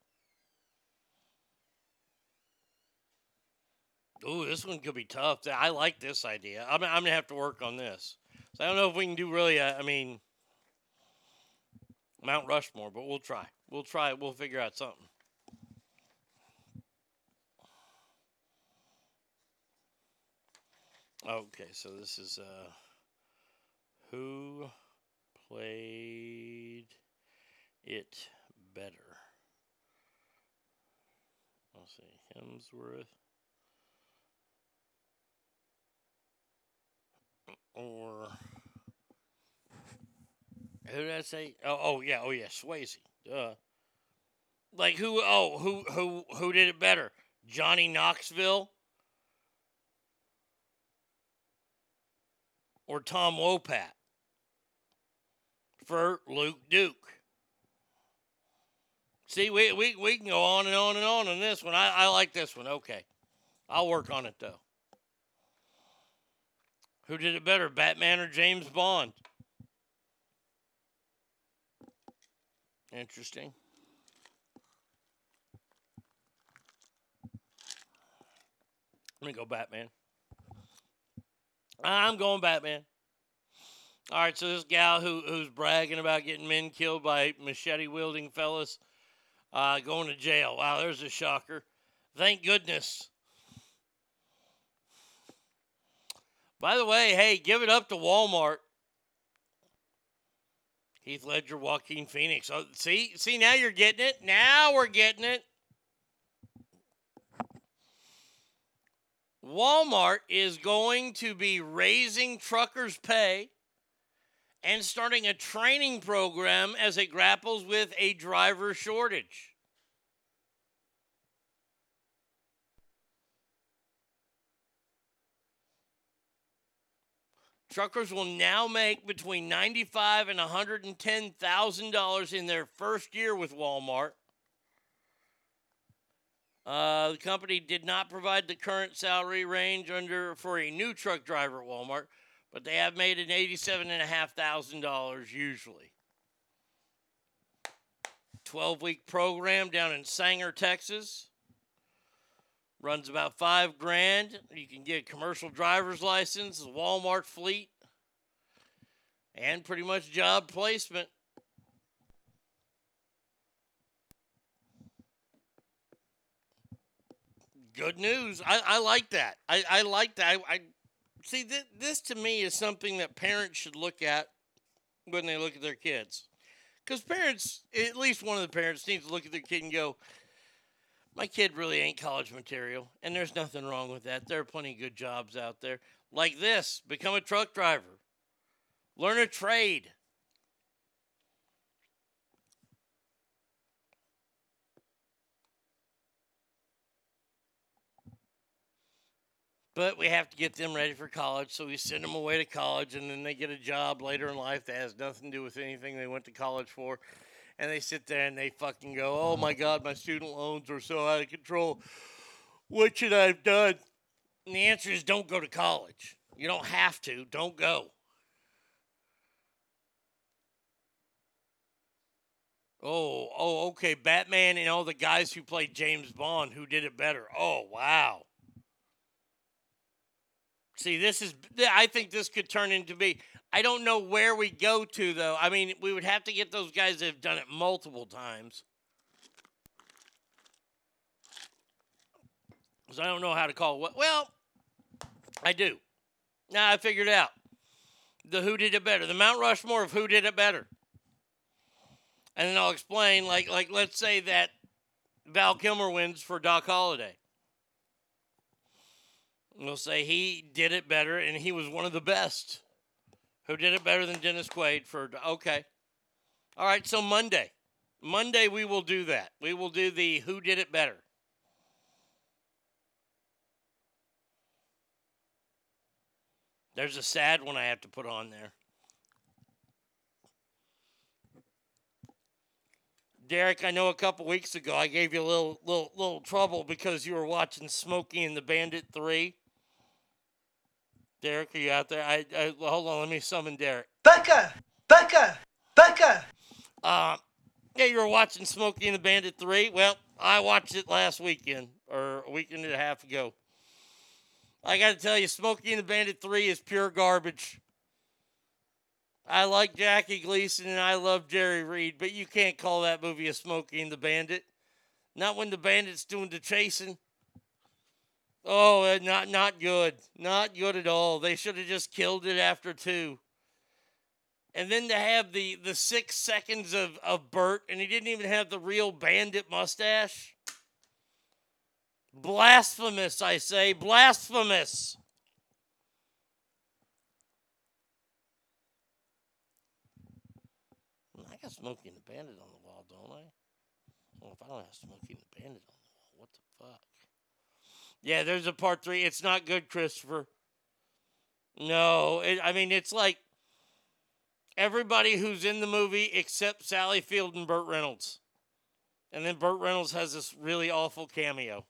S2: Ooh, this one could be tough. I like this idea. I'm, I'm gonna have to work on this. So I don't know if we can do really. A, I mean, Mount Rushmore, but we'll try. We'll try. We'll figure out something. Okay, so this is uh, who played it better. Let's see, Hemsworth. Or who did I say? Oh, oh yeah, oh yeah, Swayze. Duh. Like who? Oh, who who who did it better? Johnny Knoxville or Tom Wopat for Luke Duke? See, we, we, we can go on and on and on on this one. I, I like this one. Okay. I'll work on it, though. Who did it better, Batman or James Bond? Interesting. Let me go Batman. I'm going Batman. All right, so this gal who who's bragging about getting men killed by machete wielding fellas uh, going to jail. Wow, there's a shocker. Thank goodness. By the way, hey, give it up to Walmart. Heath Ledger, Joaquin Phoenix. Oh, see, see, now you're getting it. Now we're getting it. Walmart is going to be raising truckers' pay and starting a training program as it grapples with a driver shortage. Truckers will now make between ninety-five and one hundred and ten thousand dollars in their first year with Walmart. Uh, the company did not provide the current salary range under for a new truck driver at Walmart, but they have made an eighty-seven and a half thousand dollars usually. Twelve-week program down in Sanger, Texas. Runs about five grand. You can get a commercial driver's license, Walmart fleet, and pretty much job placement. Good news. I, I like that. I, I like that. I, I see th- this to me is something that parents should look at when they look at their kids. Because parents, at least one of the parents, needs to look at their kid and go, my kid really ain't college material, and there's nothing wrong with that. There are plenty of good jobs out there. Like this become a truck driver, learn a trade. But we have to get them ready for college, so we send them away to college, and then they get a job later in life that has nothing to do with anything they went to college for and they sit there and they fucking go, "Oh my God, my student loans are so out of control. What should I have done?" And the answer is, don't go to college. You don't have to. Don't go. Oh, oh, okay. Batman and all the guys who played James Bond who did it better. Oh, wow. See, this is, I think this could turn into be, I don't know where we go to, though. I mean, we would have to get those guys that have done it multiple times. Because I don't know how to call it. Well, I do. Now I figured out. The who did it better. The Mount Rushmore of who did it better. And then I'll explain, like, like let's say that Val Kilmer wins for Doc Holliday. We'll say he did it better and he was one of the best. Who did it better than Dennis Quaid for okay. All right, so Monday. Monday we will do that. We will do the who did it better. There's a sad one I have to put on there. Derek, I know a couple weeks ago I gave you a little little little trouble because you were watching Smokey and the Bandit 3. Derek, are you out there? I, I hold on, let me summon Derek.
S3: Becca! Becca! Becca!
S2: Uh, yeah, you were watching Smokey and the Bandit 3. Well, I watched it last weekend or a weekend and a half ago. I got to tell you, Smokey and the Bandit 3 is pure garbage. I like Jackie Gleason and I love Jerry Reed, but you can't call that movie a Smokey and the Bandit. Not when the bandit's doing the chasing. Oh, uh, not not good. Not good at all. They should have just killed it after two. And then to have the the six seconds of, of Burt, and he didn't even have the real bandit mustache. Blasphemous, I say. Blasphemous. I got Smokey the Bandit on the wall, don't I? Well, if I don't have Smokey the Bandit on the wall, what the fuck? Yeah, there's a part three. It's not good, Christopher. No, it, I mean, it's like everybody who's in the movie except Sally Field and Burt Reynolds. And then Burt Reynolds has this really awful cameo.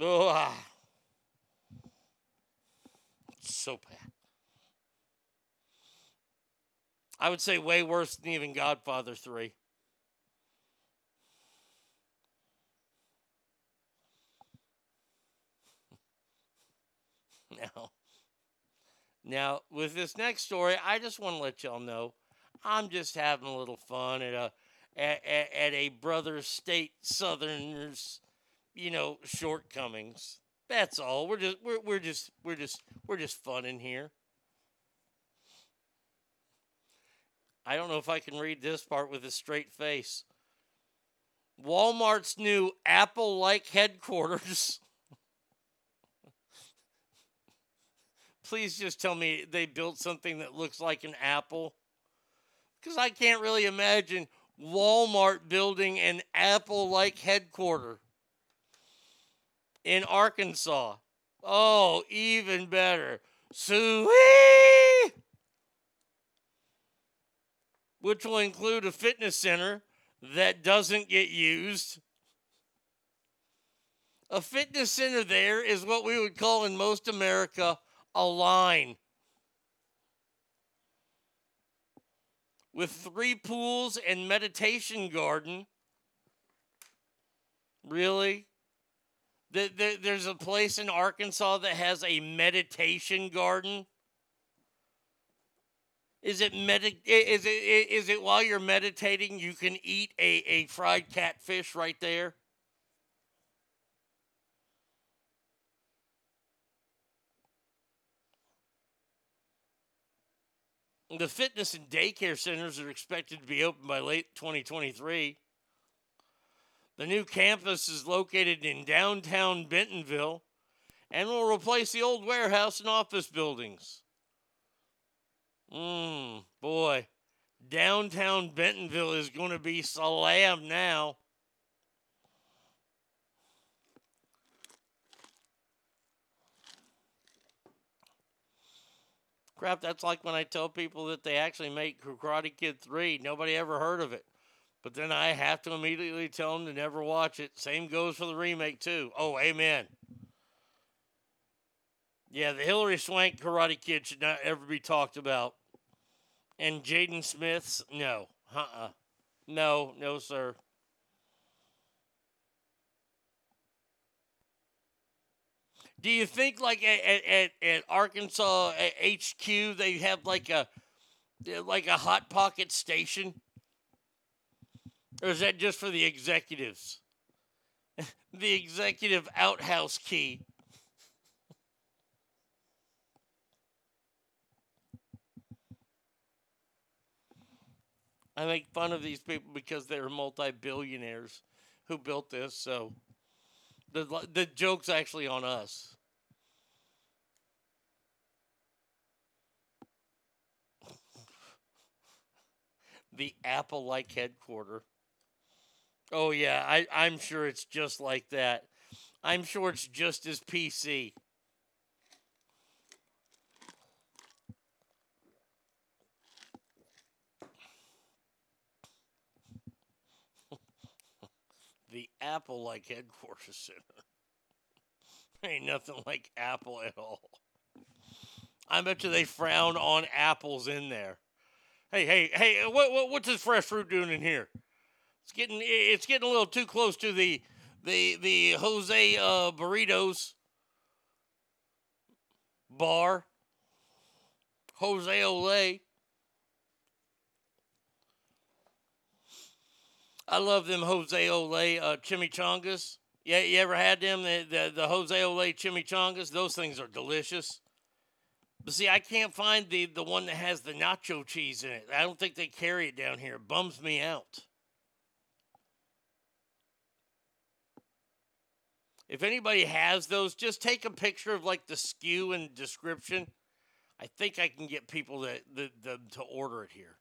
S2: Ugh. So bad. I would say way worse than even Godfather 3. Now, now with this next story, I just want to let y'all know I'm just having a little fun at a at, at, a brother state Southerners, you know, shortcomings. That's all. We're just we're, we're just we're just we're just fun in here. I don't know if I can read this part with a straight face. Walmart's new Apple like headquarters. Please just tell me they built something that looks like an apple. Because I can't really imagine Walmart building an Apple like headquarter in Arkansas. Oh, even better. Sweet! which will include a fitness center that doesn't get used. A fitness center there is what we would call in most America a line. With three pools and meditation garden. Really? There's a place in Arkansas that has a meditation garden. Is it medi- is it is it while you're meditating you can eat a, a fried catfish right there? The fitness and daycare centers are expected to be open by late 2023. The new campus is located in downtown Bentonville and will replace the old warehouse and office buildings. Mmm, boy. Downtown Bentonville is going to be slammed now. Crap, that's like when I tell people that they actually make Karate Kid 3. Nobody ever heard of it. But then I have to immediately tell them to never watch it. Same goes for the remake, too. Oh, amen. Yeah, the Hilary Swank Karate Kid should not ever be talked about. And Jaden Smith's, no. Uh uh No, no, sir. Do you think like at, at, at Arkansas at HQ they have like a like a hot pocket station? Or is that just for the executives? the executive outhouse key. I make fun of these people because they're multi billionaires who built this. So the the joke's actually on us. the Apple like headquarter. Oh yeah, I, I'm sure it's just like that. I'm sure it's just as PC. the Apple like headquarters center. Ain't nothing like Apple at all. I bet you they frown on apples in there. Hey, hey, hey! What, what what's this fresh fruit doing in here? It's getting it's getting a little too close to the the the Jose uh, burritos bar. Jose Ole. I love them Jose Ole uh, chimichangas. Yeah, you ever had them? The, the the Jose Ole chimichangas. Those things are delicious. But see, I can't find the the one that has the nacho cheese in it. I don't think they carry it down here. It bums me out. If anybody has those, just take a picture of like the SKU and description. I think I can get people to the, the, to order it here.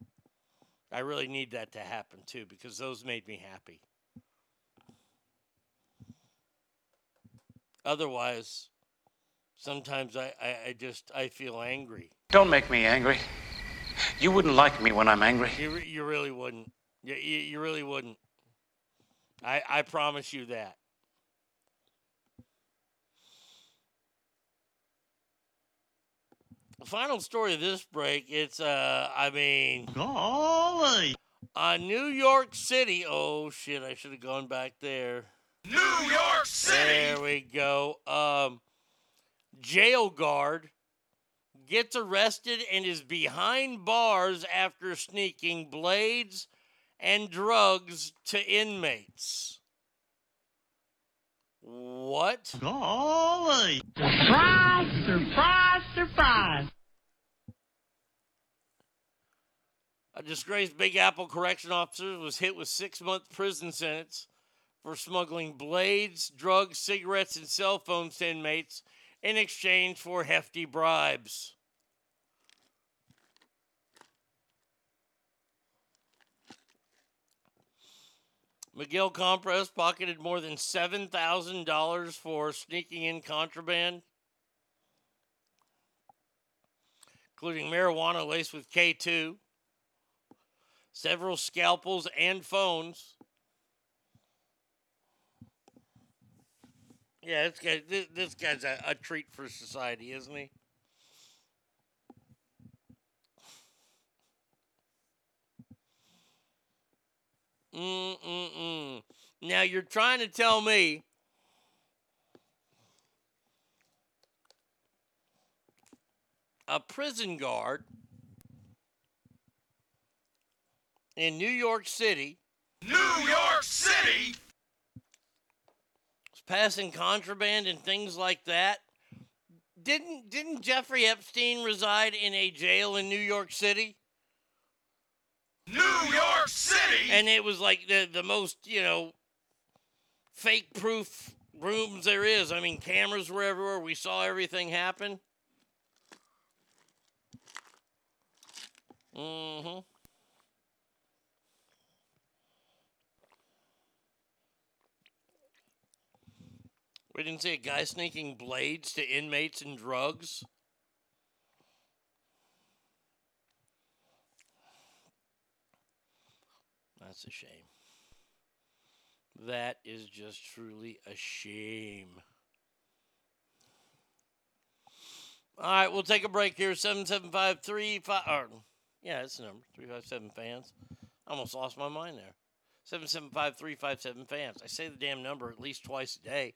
S2: I really need that to happen too because those made me happy. Otherwise, sometimes I, I, I just I feel angry.
S17: Don't make me angry. You wouldn't like me when I'm angry.
S2: You, you really wouldn't. You, you, you really wouldn't. I, I promise you that. Final story of this break, it's uh I mean Golly. Uh New York City. Oh shit, I should have gone back there.
S14: New York City.
S2: There we go. Um jail guard gets arrested and is behind bars after sneaking blades and drugs to inmates. What?
S14: Golly.
S18: Surprise, surprise, surprise.
S2: A disgraced Big Apple correction officer was hit with six month prison sentence for smuggling blades, drugs, cigarettes, and cell phones to inmates in exchange for hefty bribes. Miguel Compress pocketed more than $7,000 for sneaking in contraband, including marijuana laced with K2, several scalpels, and phones. Yeah, this guy, this, this guy's a, a treat for society, isn't he? Mm-mm-mm. Now you're trying to tell me a prison guard in New York City
S14: New York City.
S2: was passing contraband and things like that. Didn't didn't Jeffrey Epstein reside in a jail in New York City?
S14: New York City.
S2: And it was like the the most, you know, fake proof rooms there is. I mean, cameras were everywhere. We saw everything happen. Mm-hmm. We didn't see a guy sneaking blades to inmates and drugs. That's a shame. That is just truly a shame. All right, we'll take a break here. 77535. Or, yeah, it's the number 357 fans. I almost lost my mind there. 775 357 fans. I say the damn number at least twice a day.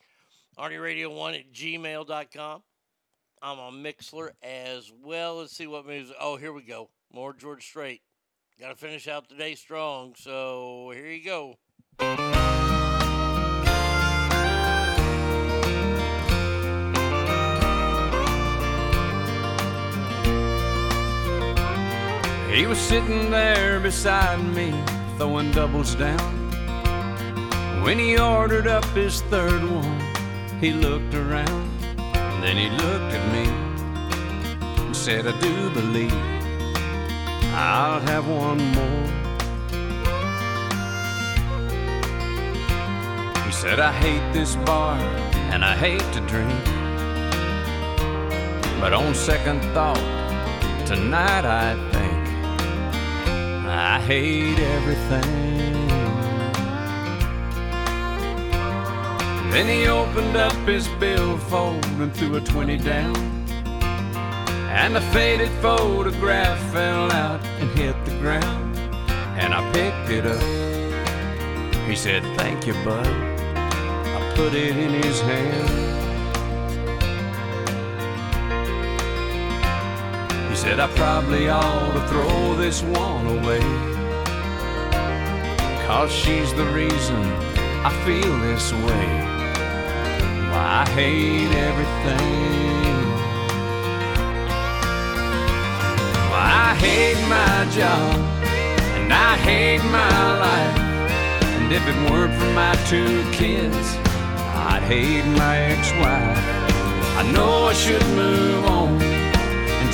S2: ArnieRadio1 at gmail.com. I'm on Mixlr as well. Let's see what moves. Oh, here we go. More George Strait. Got to finish out the day strong. So here you go.
S1: He was sitting there beside me, throwing doubles down. When he ordered up his third one, he looked around. Then he looked at me and said, I do believe I'll have one more. He said, I hate this bar and I hate to drink. But on second thought, tonight I I hate everything. Then he opened up his billfold and threw a 20 down. And a faded photograph fell out and hit the ground. And I picked it up. He said, Thank you, bud. I put it in his hand. Said, I probably ought to throw this one away. Cause she's the reason I feel this way. Why I hate everything. Why I hate my job and I hate my life. And if it weren't for my two kids, I'd hate my ex-wife. I know I should move on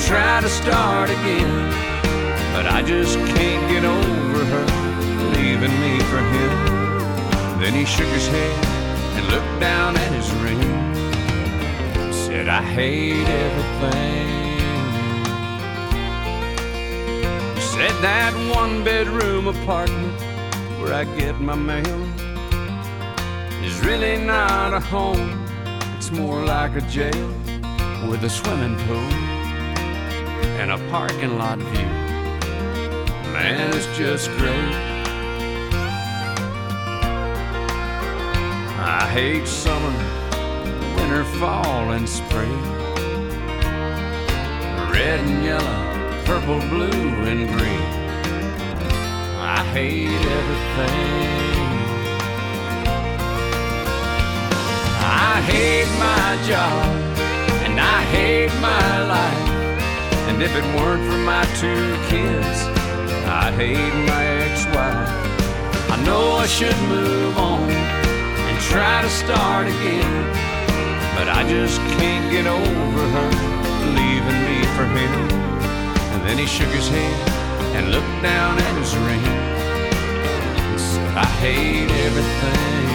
S1: try to start again, but I just can't get over her leaving me for him. Then he shook his head and looked down at his ring. Said, I hate everything. Said that one bedroom apartment where I get my mail is really not a home. It's more like a jail with a swimming pool and a parking lot view. Man, it's just great. I hate summer, winter, fall, and spring. Red and yellow, purple, blue, and green. I hate everything. I hate my job, and I hate my life. And if it weren't for my two kids, I'd hate my ex-wife. I know I should move on and try to start again, but I just can't get over her leaving me for him. And then he shook his head and looked down at his ring and said, I hate everything.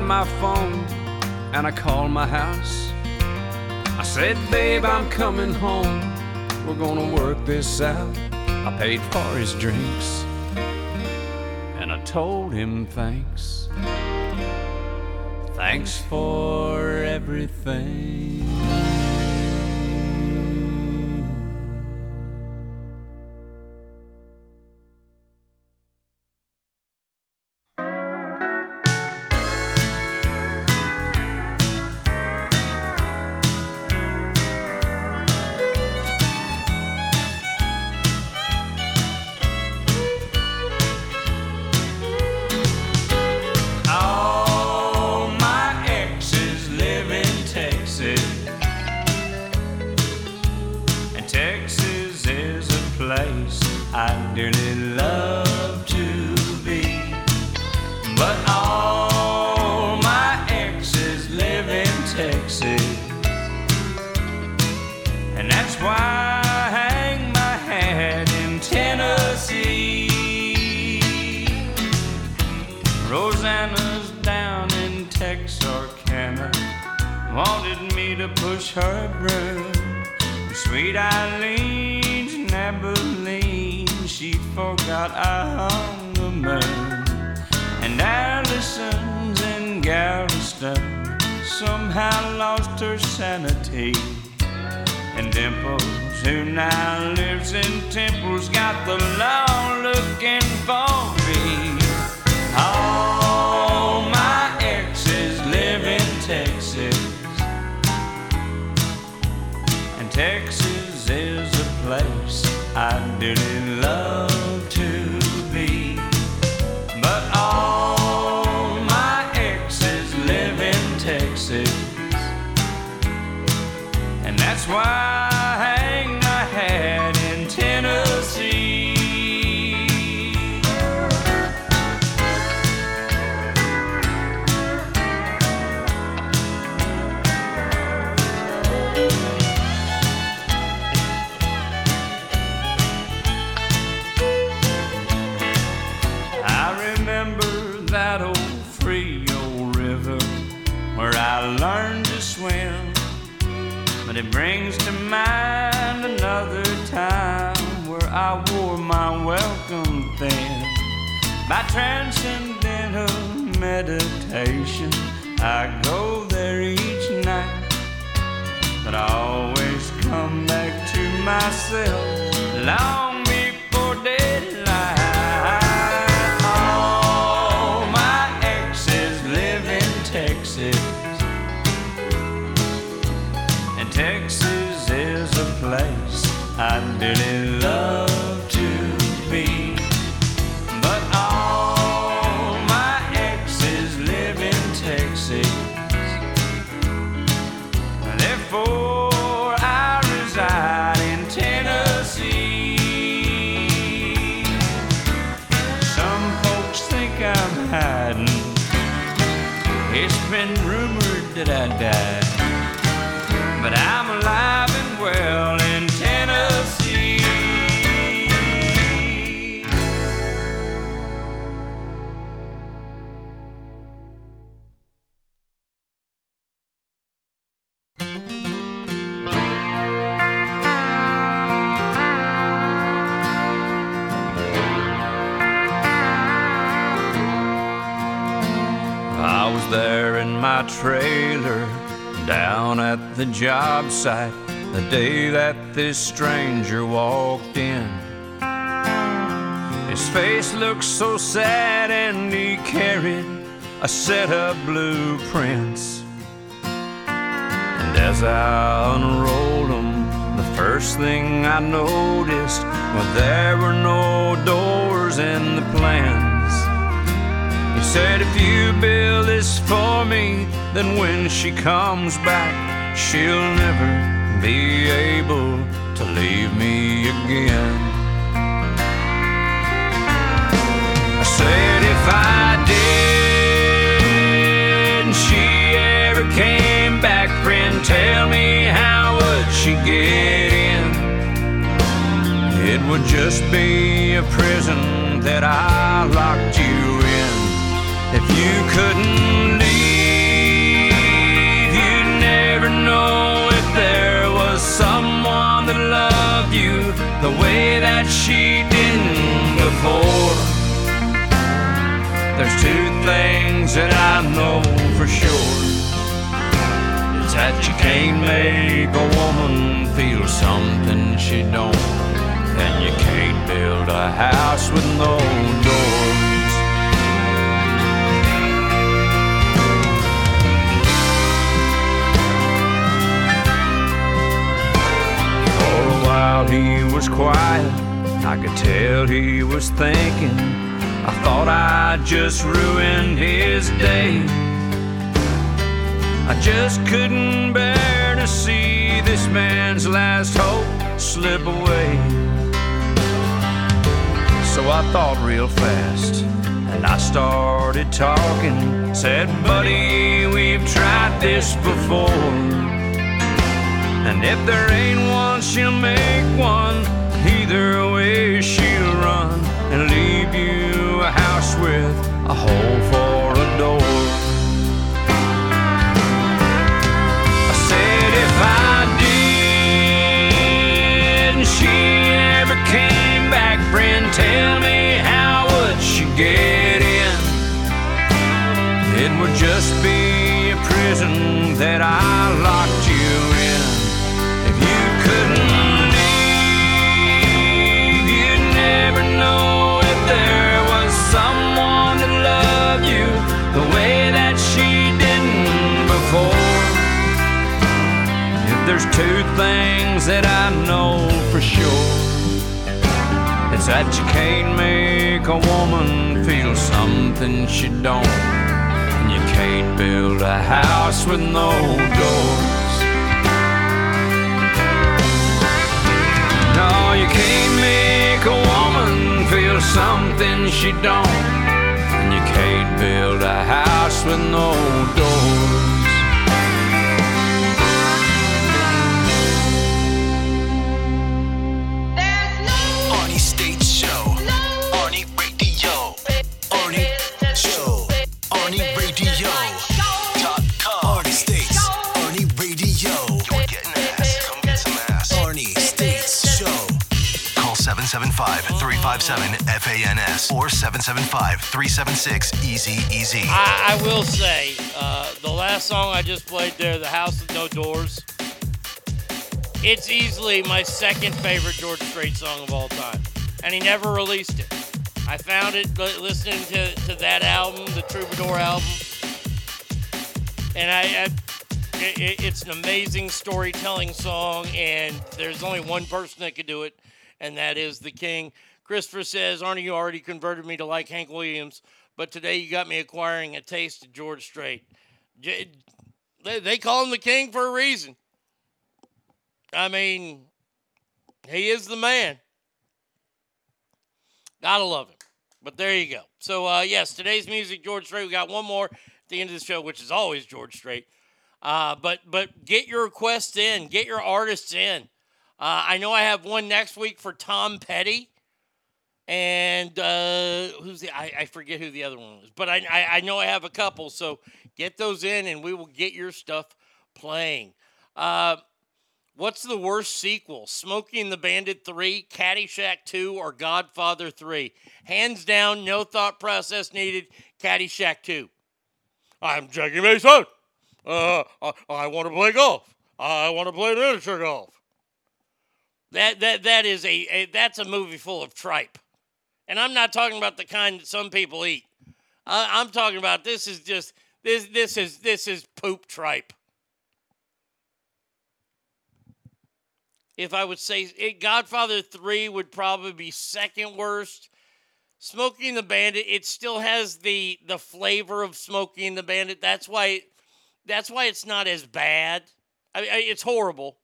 S1: My phone and I called my house. I said, Babe, I'm coming home. We're gonna work this out. I paid for his drinks and I told him thanks. Thanks for everything. The day that this stranger walked in. His face looked so sad and he carried a set of blueprints. And as I unrolled them, the first thing I noticed was there were no doors in the plans. He said, if you build this for me, then when she comes back, she'll never be able to leave me again. I said, if I did, she ever came back, friend, tell me how would she get in? It would just be a prison that I locked you in. If you couldn't the way that she didn't before. There's two things that I know for sure. It's that you can't make a woman feel something she don't. And you can't build a house with no doors. While he was quiet. I could tell he was thinking. I thought I just ruined his day. I just couldn't bear to see this man's last hope slip away. So I thought real fast and I started talking. Said, buddy, we've tried this before. And if there ain't one, she'll make one. Either way, she'll run and leave you a house with a hole for a door. I said, if I did, and she came back, friend, tell me how would she get in? It would just be a prison that I locked you there's two things that I know for sure, it's that you can't make a woman feel something she don't. And you can't build a house with no doors. No, you can't make a woman feel something she don't. And you can't build a house with no doors.
S13: 775 357 FANS or 775 376 Easy Easy.
S2: I, will say, uh, the last song I just played there, The House with No Doors, it's easily my second favorite George Strait song of all time. And he never released it. I found it listening to, to that album, the Troubadour album. And I, I it, it- it's an amazing storytelling song, and there's only one person that could do it, and that is the King. Christopher says, Arnie, you already converted me to like Hank Williams, but today you got me acquiring a taste of George Strait. J- They, they call him the King for a reason. I mean, he is the man. Gotta love him. But there you go. So, uh, yes, today's music, George Strait. We got one more at the end of the show, which is always George Strait. Uh, but but get your requests in, get your artists in. Uh, I know I have one next week for Tom Petty, and uh, who's the I, I forget who the other one was, but I, I I know I have a couple. So get those in, and we will get your stuff playing. Uh, what's the worst sequel? Smokey and the Bandit three, Caddyshack two, or Godfather three? Hands down, no thought process needed. Caddyshack two. I'm Jackie Mason. Uh, I, I want to play golf. I want to play miniature golf. That that that is a, a that's a movie full of tripe, and I'm not talking about the kind that some people eat. I, I'm talking about this is just this this is this is poop tripe. If I would say it, Godfather three would probably be second worst. Smokey and the Bandit, it still has the the flavor of Smokey and the Bandit. That's why that's why it's not as bad. I, I, it's horrible,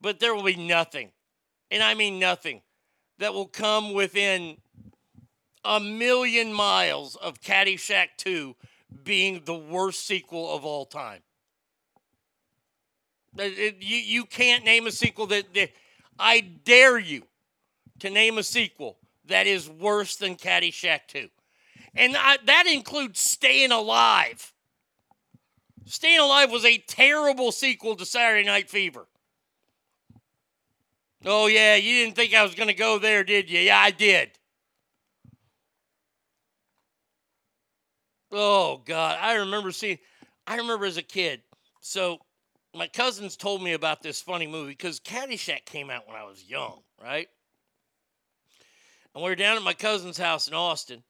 S2: but there will be nothing, and I mean nothing, that will come within a million miles of Caddyshack 2 being the worst sequel of all time. It- it- you, you can't name a sequel that, that I dare you to name a sequel that is worse than Caddyshack 2. And I, that includes Staying Alive. Staying Alive was a terrible sequel to Saturday Night Fever. Oh, yeah, you didn't think I was going to go there, did you? Yeah, I did. Oh, God. I remember seeing, I remember as a kid. So, my cousins told me about this funny movie because Caddyshack came out when I was young, right? And we were down at my cousin's house in Austin.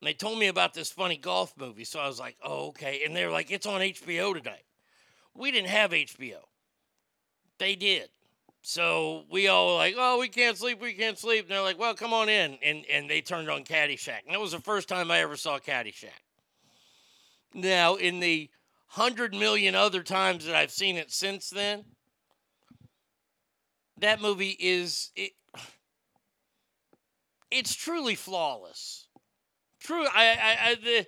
S2: And they told me about this funny golf movie. So I was like, oh, okay. And they were like, it's on HBO tonight. We didn't have HBO. They did. So we all like, oh, we can't sleep, we can't sleep. And they're like, well, come on in. And, and they turned on Caddyshack. And that was the first time I ever saw Caddyshack. Now, in the hundred million other times that I've seen it since then, that movie is it, it's truly flawless. True, I, I, I the,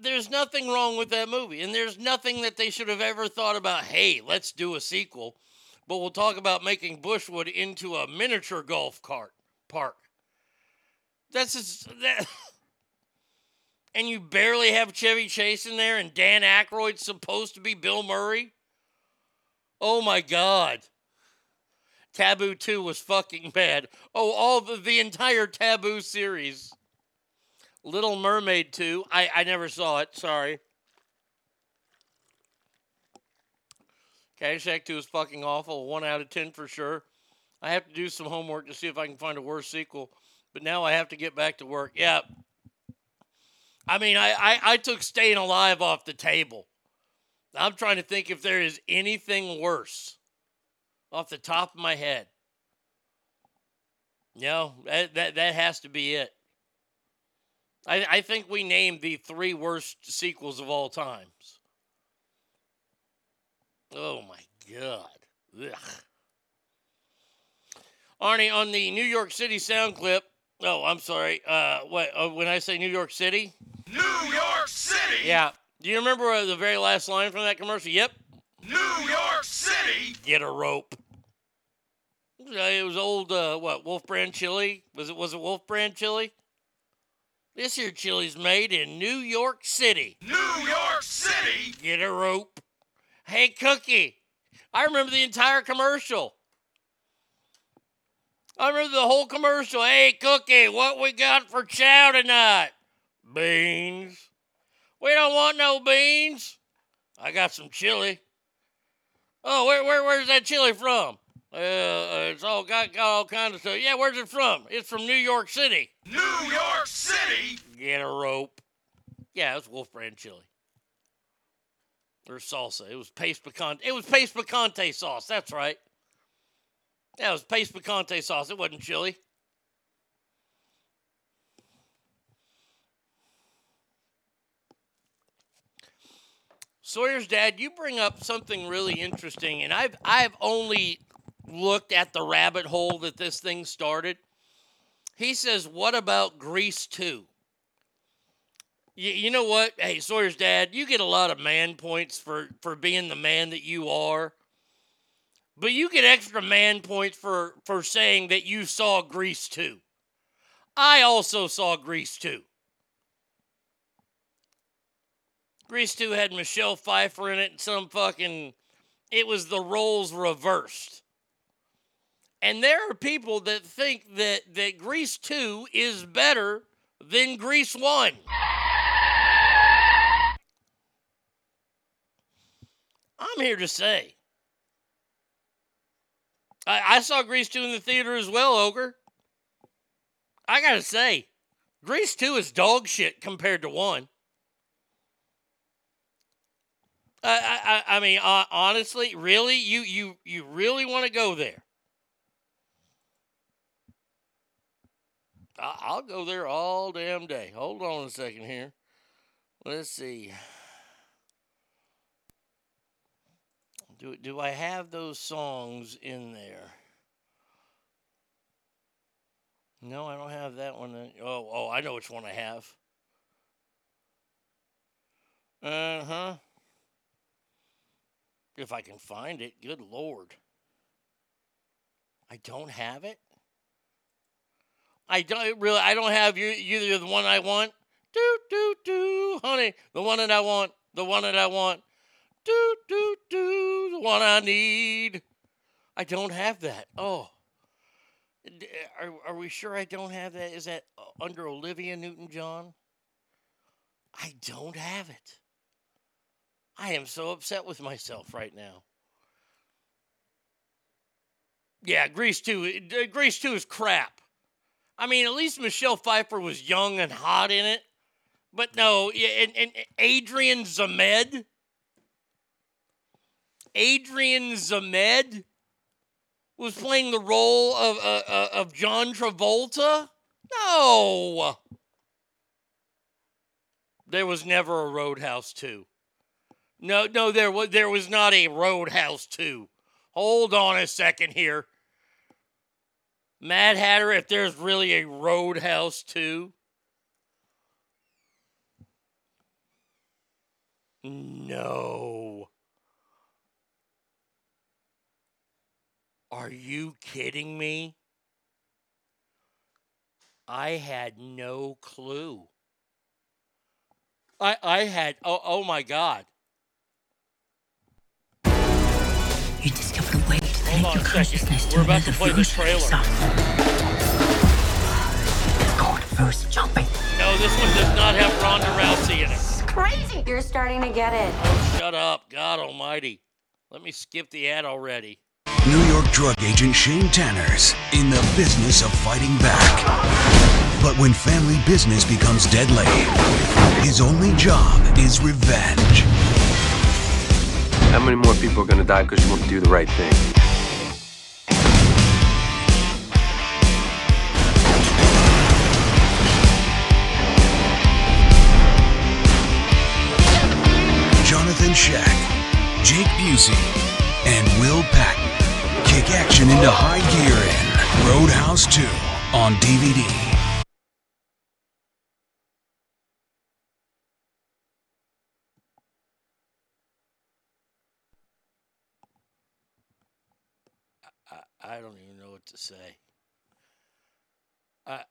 S2: there's nothing wrong with that movie, and there's nothing that they should have ever thought about. Hey, let's do a sequel, but we'll talk about making Bushwood into a miniature golf cart park. That's just, that. And you barely have Chevy Chase in there, and Dan Aykroyd's supposed to be Bill Murray. Oh my God. Taboo 2 was fucking bad. Oh, all the, the entire Taboo series. Little Mermaid 2. I, I never saw it. Sorry. Caddyshack 2 is fucking awful. 1 out of 10 for sure. I have to do some homework to see if I can find a worse sequel. But now I have to get back to work. Yeah. I mean, I, I, I took Staying Alive off the table. I'm trying to think if there is anything worse off the top of my head. No, that, that, that has to be it. I, I think we named the three worst sequels of all times. Oh my God. Ugh. Arnie, on the New York City sound clip. Oh, I'm sorry. Uh, what? Uh, when I say New York City?
S14: New York City!
S2: Yeah. Do you remember uh, the very last line from that commercial? Yep.
S14: New York City!
S2: Get a rope. Uh, It was old. Uh, what? Wolf brand chili? Was it? Was it Wolf brand chili? This here chili's made in New York City.
S14: New York City!
S2: Get a rope. Hey, Cookie. I remember the entire commercial. I remember the whole commercial. Hey, Cookie, what we got for chow tonight? Beans. We don't want no beans. I got some chili. Oh, where, where where's that chili from? Uh, uh, it's all got, got all kinds of stuff. Yeah, where's it from? It's from New York City.
S14: New York City?
S2: Get a rope. Yeah, it's Wolf Brand chili. Or salsa. It was Pace picante. It was Pace picante sauce. That's right. Yeah, it was Pace picante sauce. It wasn't chili. Sawyer's dad, you bring up something really interesting, and I've I've only looked at the rabbit hole that this thing started. He says, "What about Grease 2?" You, you know what? Hey, Sawyer's dad, you get a lot of man points for for being the man that you are. But you get extra man points for for saying that you saw Grease too. I also saw Grease too. Grease 2 had Michelle Pfeiffer in it and some fucking it was the roles reversed. And there are people that think that that Grease 2 is better than Grease 1. I'm here to say. I, I saw Grease 2 in the theater as well, Ogre. I gotta say, Grease 2 is dog shit compared to 1. I, I, I mean, uh, honestly, really, you you you really want to go there? I, I'll go there all damn day. Hold on a second here. Let's see. Do do I have those songs in there? No, I don't have that one. Oh, oh, I know which one I have. Uh huh. If I can find it, good lord. I don't have it. I don't really. I don't have you. Either the one I want. Do do do, honey. The one that I want. The one that I want. Do do do. The one I need. I don't have that. Oh. Are, are we sure I don't have that? Is that uh, under Olivia Newton John? I don't have it. I am so upset with myself right now. Yeah, Grease 2. uh, Grease 2 is crap. I mean, at least Michelle Pfeiffer was young and hot in it. But no, and, and Adrian Zmed. Adrian Zmed was playing the role of uh, uh, of John Travolta. No, there was never a Roadhouse two. No, no, there was there was not a Roadhouse two. Hold on a second here. Mad Hatter, if there's really a Roadhouse two. No. Are you kidding me? I had no clue. I I had oh oh my god.
S19: You discover a way to
S2: Hold
S19: connect
S2: on
S19: your
S2: a second.
S19: consciousness to
S2: We're about
S19: another
S2: to play the
S19: version of
S2: trailer.
S19: yourself. It's called first jumping.
S2: No, this one does not have Ronda Rousey in it.
S20: It's crazy. You're starting to get it.
S2: Oh, shut up. God almighty. Let me skip the ad already.
S21: New York drug agent Shane Tanner's in the business of fighting back. But when family business becomes deadly, his only job is revenge.
S22: How many more people are gonna die because you want to do the right thing?
S21: Johnathon Schaech, Jake Busey, and Will Patton kick action into high gear in Roadhouse 2 on DVD.
S2: I, don't even know what to say. Uh,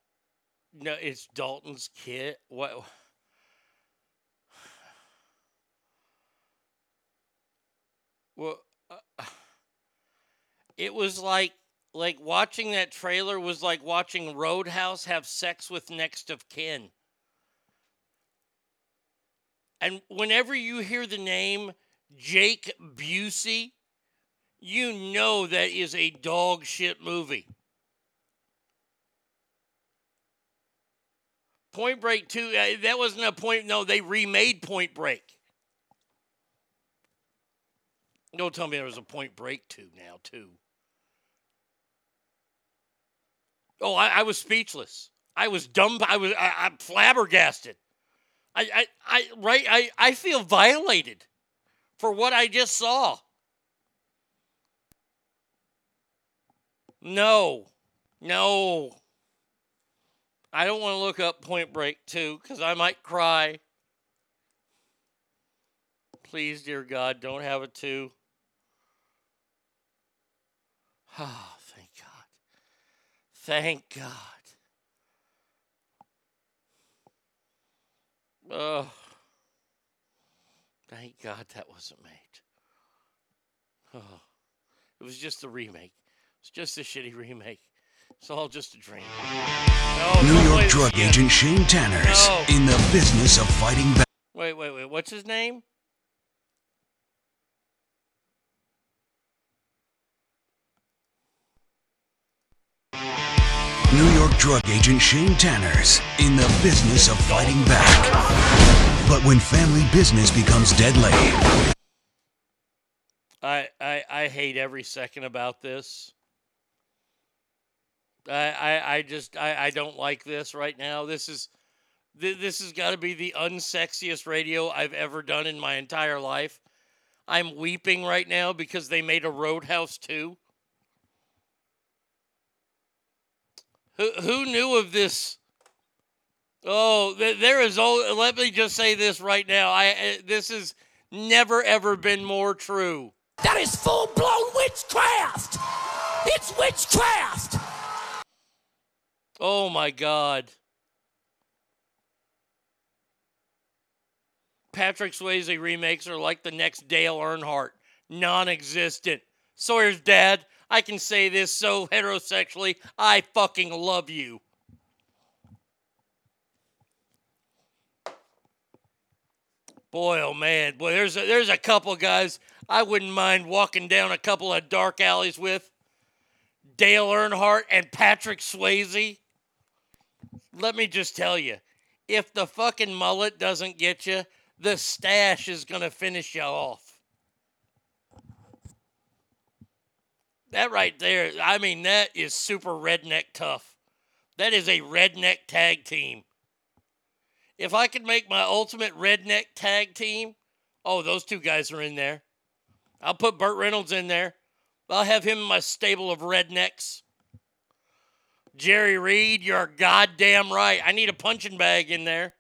S2: no, it's Dalton's kid. What? Well, it was like like watching that trailer was like watching Roadhouse have sex with next of kin. And whenever you hear the name Jake Busey, you know that is a dog shit movie. Point Break 2, uh, that wasn't a point. No, they remade Point Break. Don't tell me there was a Point Break 2 now, too. Oh, I, I was speechless. I was dumb. I was I, I'm flabbergasted. I, I, I, right. I, I feel violated for what I just saw. No, no. I don't want to look up Point Break 2 because I might cry. Please, dear God, don't have a 2. Ah. Thank God. Oh, thank God that wasn't made. Oh, it was just a remake. It's just a shitty remake. It's all just a dream. No,
S21: New York drug
S2: again.
S21: agent Shane Tanners
S2: No.
S21: in the business of fighting back.
S2: Wait, wait, wait. What's his name?
S21: Drug agent Shane Tanners in the business of fighting back. But when family business becomes deadly,
S2: I, I I hate every second about this. I I, I just I, I don't like this right now. This is th- this has got to be the unsexiest radio I've ever done in my entire life. I'm weeping right now because they made a Roadhouse 2. Who who knew of this? Oh, there is. Oh, let me just say this right now. I uh, this has never ever been more true.
S18: That is full blown witchcraft! It's witchcraft!
S2: Oh my God. Patrick Swayze remakes are like the next Dale Earnhardt, non existent. Sawyer's dad, I can say this so heterosexually, I fucking love you. Boy, oh man, boy, there's a, there's a couple guys I wouldn't mind walking down a couple of dark alleys with. Dale Earnhardt and Patrick Swayze. Let me just tell you, if the fucking mullet doesn't get you, the stash is gonna finish you off. That right there, I mean, that is super redneck tough. That is a redneck tag team. If I could make my ultimate redneck tag team, oh, those two guys are in there. I'll put Burt Reynolds in there. I'll have him in my stable of rednecks. Jerry Reed, you're goddamn right. I need a punching bag in there.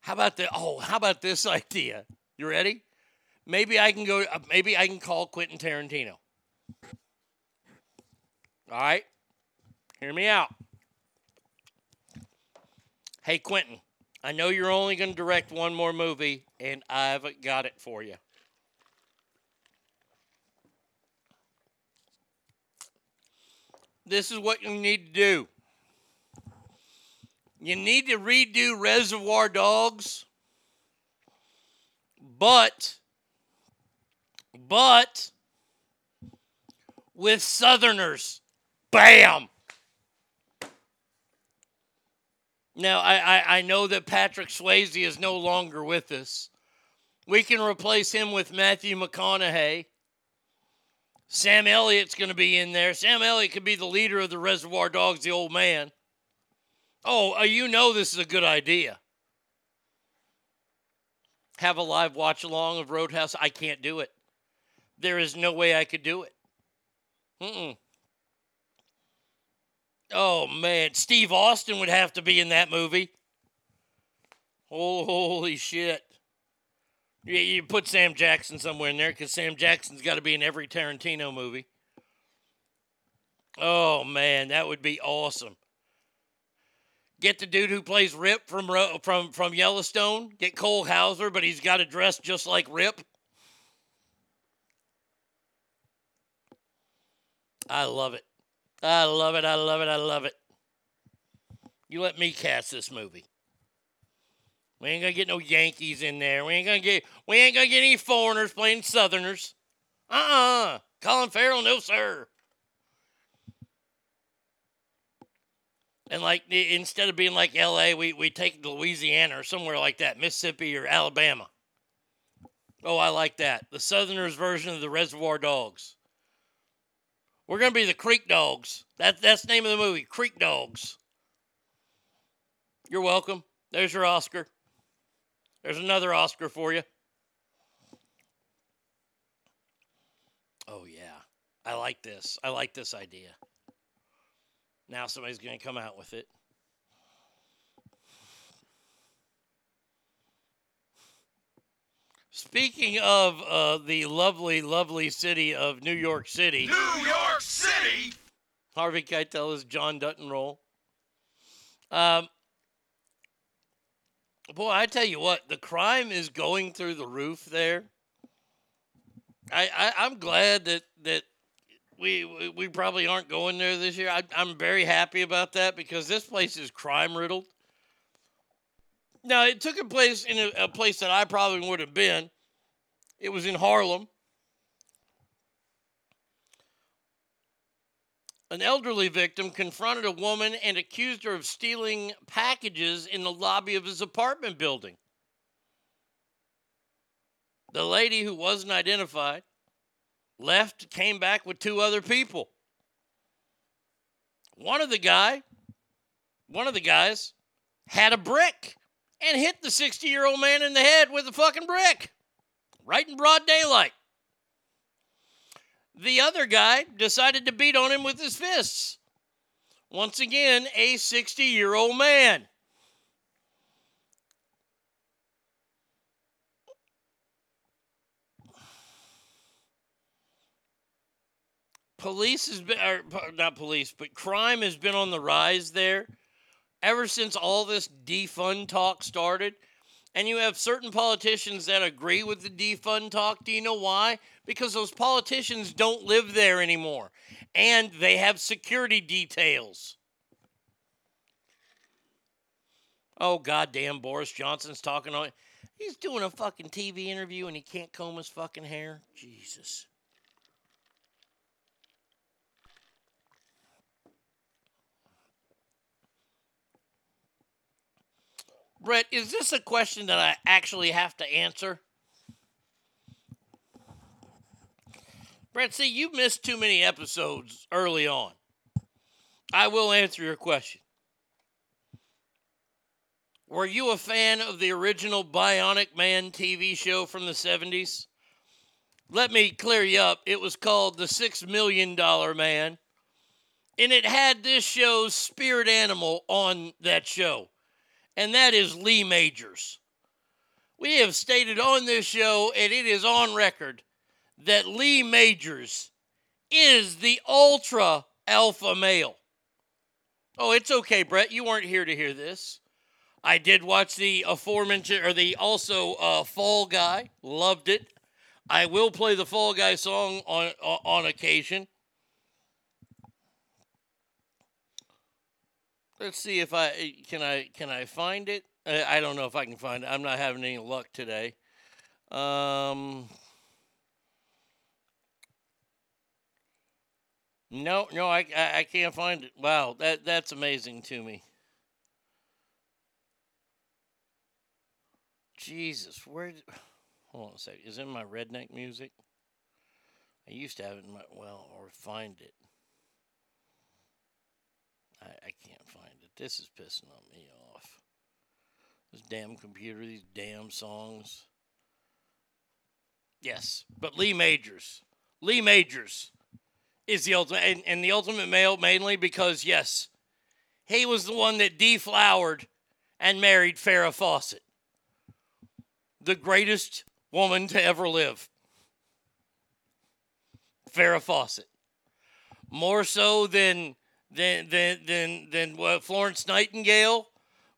S2: How about the oh, how about this idea? You ready? Maybe I can go uh, maybe I can call Quentin Tarantino. All right? Hear me out. Hey Quentin, I know you're only going to direct one more movie and I've got it for you. This is what you need to do. You need to redo Reservoir Dogs, but, but with Southerners. Bam! Now, I, I, I know that Patrick Swayze is no longer with us. We can replace him with Matthew McConaughey. Sam Elliott's going to be in there. Sam Elliott could be the leader of the Reservoir Dogs, the old man. Oh, uh, you know this is a good idea. Have a live watch along of Roadhouse. I can't do it. There is no way I could do it. Mm-mm. Oh man, Steve Austin would have to be in that movie. Holy shit! You, you put Sam Jackson somewhere in there because Sam Jackson's got to be in every Tarantino movie. Oh man, that would be awesome. Get the dude who plays Rip from from from Yellowstone. Get Cole Hauser, but he's got to dress just like Rip. I love it. I love it. I love it. I love it. You let me cast this movie. We ain't gonna get no Yankees in there. We ain't gonna get we ain't gonna get any foreigners playing Southerners. Uh-uh. Colin Farrell, no sir. And like instead of being like LA, we, we take Louisiana or somewhere like that, Mississippi or Alabama. Oh, I like that. The Southerners version of the Reservoir Dogs. We're gonna be the Creek Dogs. That that's the name of the movie, Creek Dogs. You're welcome. There's your Oscar. There's another Oscar for you. Oh yeah. I like this. I like this idea. Now somebody's to come out with it. Speaking of uh, the lovely, lovely city of New York City,
S14: New York City.
S2: Harvey Keitel is John Dutton role. Um, boy, I tell you what, the crime is going through the roof there. I, I I'm glad that that we we- we probably aren't going there this year. I, I'm very happy about that because this place is crime riddled. Now it took a place in a, a place that I probably would have been. It was in Harlem. An elderly victim confronted a woman and accused her of stealing packages in the lobby of his apartment building. The lady who wasn't identified left, came back with two other people. One of the guy, one of the guys had a brick and hit the 60-year-old man in the head with a fucking brick. Right in broad daylight. The other guy decided to beat on him with his fists. Once again, a 60 year old man. Police has been, or not police, but crime has been on the rise there ever since all this defund talk started. And you have certain politicians that agree with the defund talk. Do you know why? Because those politicians don't live there anymore and they have security details. Oh, goddamn, Boris Johnson's talking on. He's doing a fucking TV interview and he can't comb his fucking hair. Jesus. Brett, is this a question that I actually have to answer? Brett, see, you missed too many episodes early on. I will answer your question. Were you a fan of the original Bionic Man TV show from the 70s? Let me clear you up. It was called The Six Million Dollar Man, and it had this show's spirit animal on that show, and that is Lee Majors. We have stated on this show, and it is on record, that Lee Majors is the ultra alpha male. Oh, it's okay, Brett. You weren't here to hear this. I did watch the aforementioned, or the also uh, Fall Guy. Loved it. I will play the Fall Guy song on on, on occasion. Let's see if I can I can I find it. I I don't know if I can find it. I'm not having any luck today. Um, no, no, I, I I can't find it. Wow, that that's amazing to me. Jesus, where? Hold on a second. Is it in my redneck music? I used to have it in my well, or find it. I, I can't find This is pissing on me off. This damn computer, these damn songs. Yes, but Lee Majors. Lee Majors is the ultimate, and, and the ultimate male mainly because, yes, he was the one that deflowered and married Farrah Fawcett, the greatest woman to ever live. Farrah Fawcett. More so than than than than than Florence Nightingale,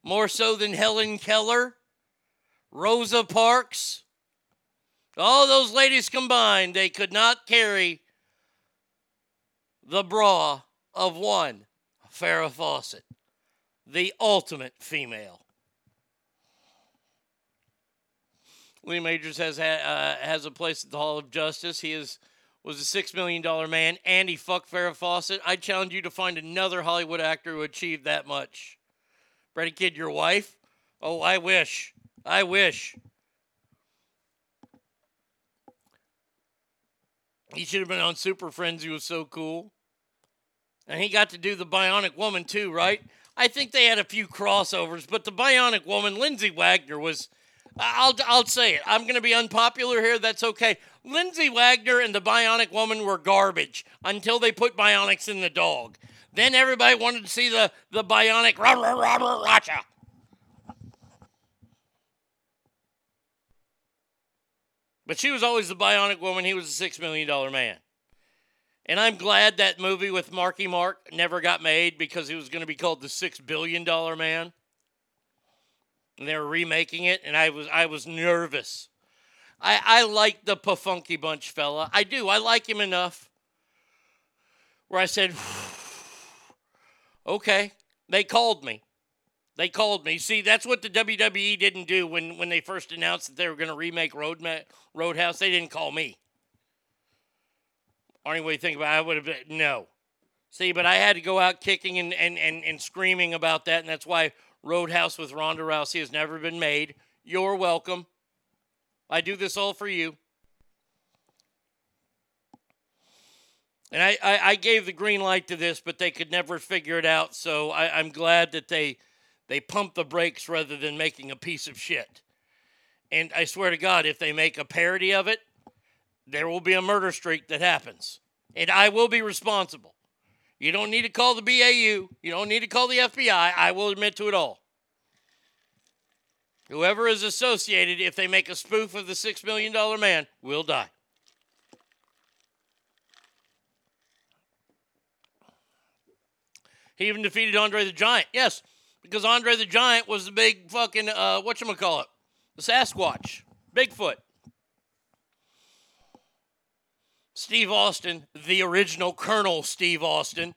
S2: more so than Helen Keller, Rosa Parks. All those ladies combined, they could not carry the bra of one Farrah Fawcett, the ultimate female. Lee Majors has uh, has a place at the Hall of Justice. He is was a six million dollar man, and he fucked Farrah Fawcett. I challenge you to find another Hollywood actor who achieved that much. Brady Kid, your wife? Oh, I wish. I wish. He should have been on Super Friends. He was so cool. And he got to do the Bionic Woman too, right? I think they had a few crossovers, but the Bionic Woman, Lindsay Wagner, was. I'll, I'll say it. I'm going to be unpopular here. That's okay. Lindsay Wagner and the Bionic Woman were garbage until they put Bionics in the dog. Then everybody wanted to see the, the Bionic rah, rah, rah, rah, Racha. But she was always the Bionic Woman. He was a six million dollar man. And I'm glad that movie with Marky Mark never got made because he was going to be called the six billion dollar man. And they were remaking it, and I was I was nervous. I I like the Pafunky Bunch fella. I do. I like him enough. Where I said, okay, they called me. They called me. See, that's what the WWE didn't do when, when they first announced that they were going to remake Road Roadhouse. They didn't call me. Or any way you think about it, I would have been, no. See, but I had to go out kicking and, and, and, and screaming about that, and that's why Roadhouse with Ronda Rousey has never been made. You're welcome. I do this all for you. And I, I, I gave the green light to this, but they could never figure it out. So I, I'm glad that they they pump the brakes rather than making a piece of shit. And I swear to God, if they make a parody of it, there will be a murder streak that happens. And I will be responsible. You don't need to call the BAU. You don't need to call the FBI. I will admit to it all. Whoever is associated, if they make a spoof of the $6 million man, will die. He even defeated Andre the Giant. Yes, because Andre the Giant was the big fucking uh whatchamacallit? The Sasquatch. Bigfoot. Steve Austin, the original Colonel Steve Austin,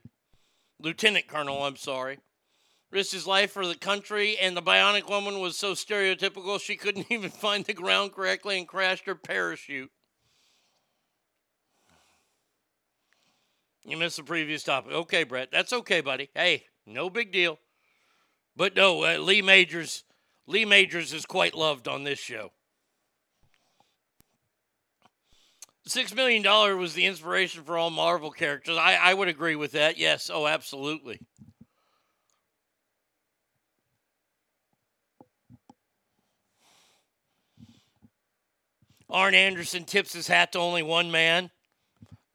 S2: Lieutenant Colonel, I'm sorry, risked his life for the country, and the bionic woman was so stereotypical she couldn't even find the ground correctly and crashed her parachute. You missed the previous topic. Okay, Brett. That's okay, buddy. Hey, no big deal. But no, uh, Lee Majors, Lee Majors is quite loved on this show. Six million dollar was the inspiration for all Marvel characters. I, I would agree with that. Yes. Oh, absolutely. Arn Anderson tips his hat to only one man.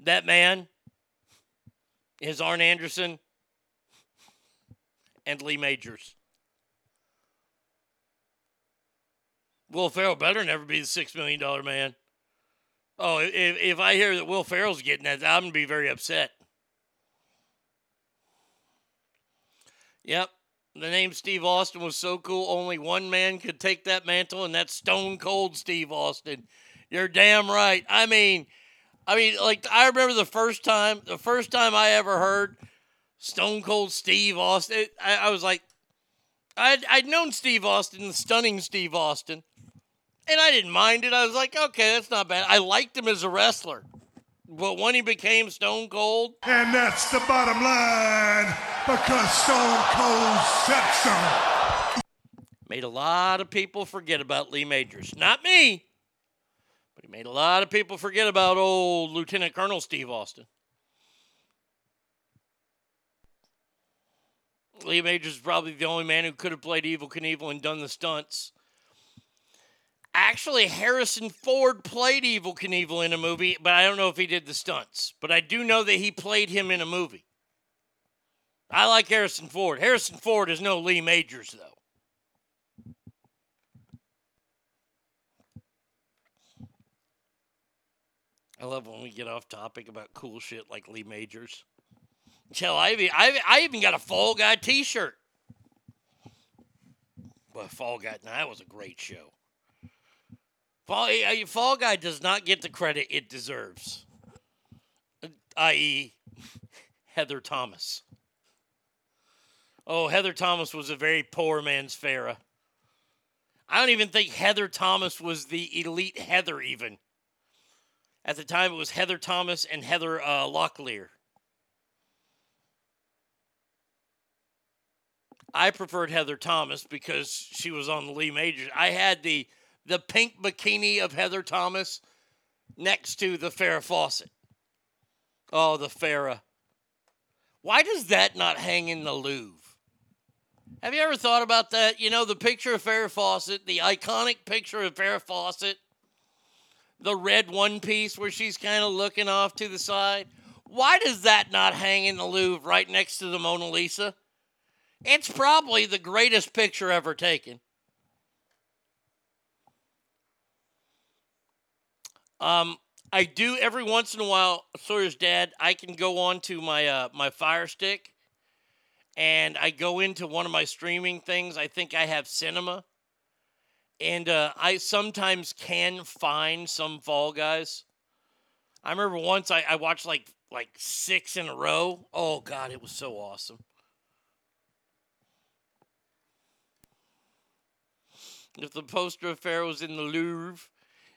S2: That man is Arn Anderson and Lee Majors. Will Ferrell better never be the six million dollar man. Oh, if, if I hear that Will Ferrell's getting that, I'm gonna be very upset. Yep. The name Steve Austin was so cool, only one man could take that mantle, and that's Stone Cold Steve Austin. You're damn right. I mean, I mean, like I remember the first time, the first time I ever heard Stone Cold Steve Austin. I, I was like, I'd, I'd known Steve Austin, the stunning Steve Austin, and I didn't mind it. I was like, okay, that's not bad. I liked him as a wrestler. But when he became Stone Cold,
S9: And that's the bottom line because Stone Cold said so.
S2: made a lot of people forget about Lee Majors. Not me, but he made a lot of people forget about old Lieutenant Colonel Steve Austin. Lee Majors is probably the only man who could have played Evel Knievel and done the stunts. Actually, Harrison Ford played Evel Knievel in a movie, but I don't know if he did the stunts. But I do know that he played him in a movie. I like Harrison Ford. Harrison Ford is no Lee Majors, though. I love when we get off topic about cool shit like Lee Majors. Hell, I I, even got a Fall Guy t shirt. But Fall Guy, that was a great show. Fall, eh, eh, Fall Guy does not get the credit it deserves. I.e., Heather Thomas. Oh, Heather Thomas was a very poor man's Farrah. I don't even think Heather Thomas was the elite Heather, even. At the time, it was Heather Thomas and Heather uh, Locklear. I preferred Heather Thomas because she was on the Lee Majors. I had the the pink bikini of Heather Thomas next to the Farrah Fawcett. Oh, the Farrah. Why does that not hang in the Louvre? Have you ever thought about that? You know, the picture of Farrah Fawcett, the iconic picture of Farrah Fawcett, the red one piece where she's kind of looking off to the side. Why does that not hang in the Louvre right next to the Mona Lisa? It's probably the greatest picture ever taken. Um, I do every once in a while, Sawyer's dad. I can go on to my uh, my Fire Stick, and I go into one of my streaming things. I think I have Cinema, and uh, I sometimes can find some Fall Guys. I remember once I, I watched like like six in a row. Oh God, it was so awesome. If the poster affair was in the Louvre,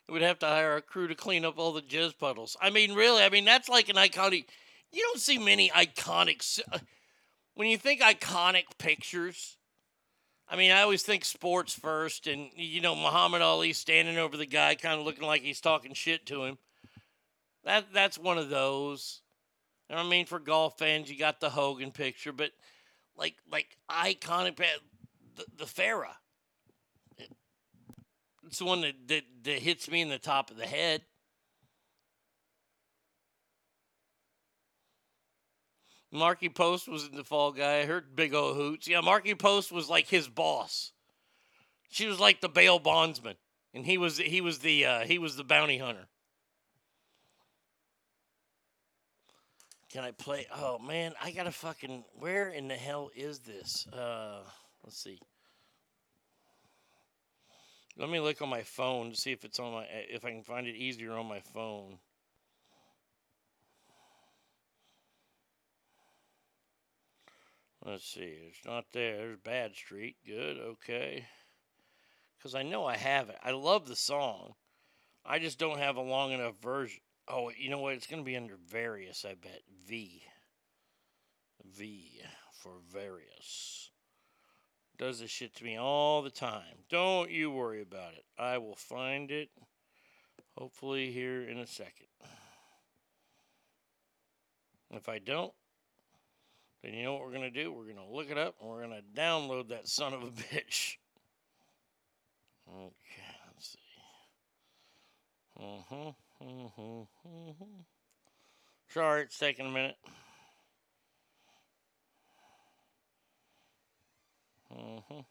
S2: would have to hire a crew to clean up all the jizz puddles. I mean, really, I mean, that's like an iconic. You don't see many iconic. uh, When you think iconic pictures, I mean, I always think sports first, and, you know, Muhammad Ali standing over the guy, kind of looking like he's talking shit to him. That That's one of those. And I mean, for golf fans, you got the Hogan picture, but like, like iconic, the, the Farrah. It's the one that, that, that hits me in the top of the head. Markie Post was in the Fall Guy. I heard Big O Hoots. Yeah, Markie Post was like his boss. She was like the bail bondsman, and he was he was the uh, he was the bounty hunter. Can I play? Oh man, I gotta fucking. Where in the hell is this? Uh, let's see. Let me look on my phone to see if it's on my if I can find it easier on my phone. Let's see. It's not there. There's Bad Street. Good. Okay. Because I know I have it. I love the song. I just don't have a long enough version. Oh, you know what? It's going to be under various, I bet. V. V for various. Does this shit to me all the time. Don't you worry about it. I will find it hopefully here in a second. If I don't, then you know what we're going to do? We're going to look it up and we're going to download that son of a bitch. Okay, let's see. Uh-huh, uh-huh, uh-huh. Sorry, it's taking a minute. Uh-huh.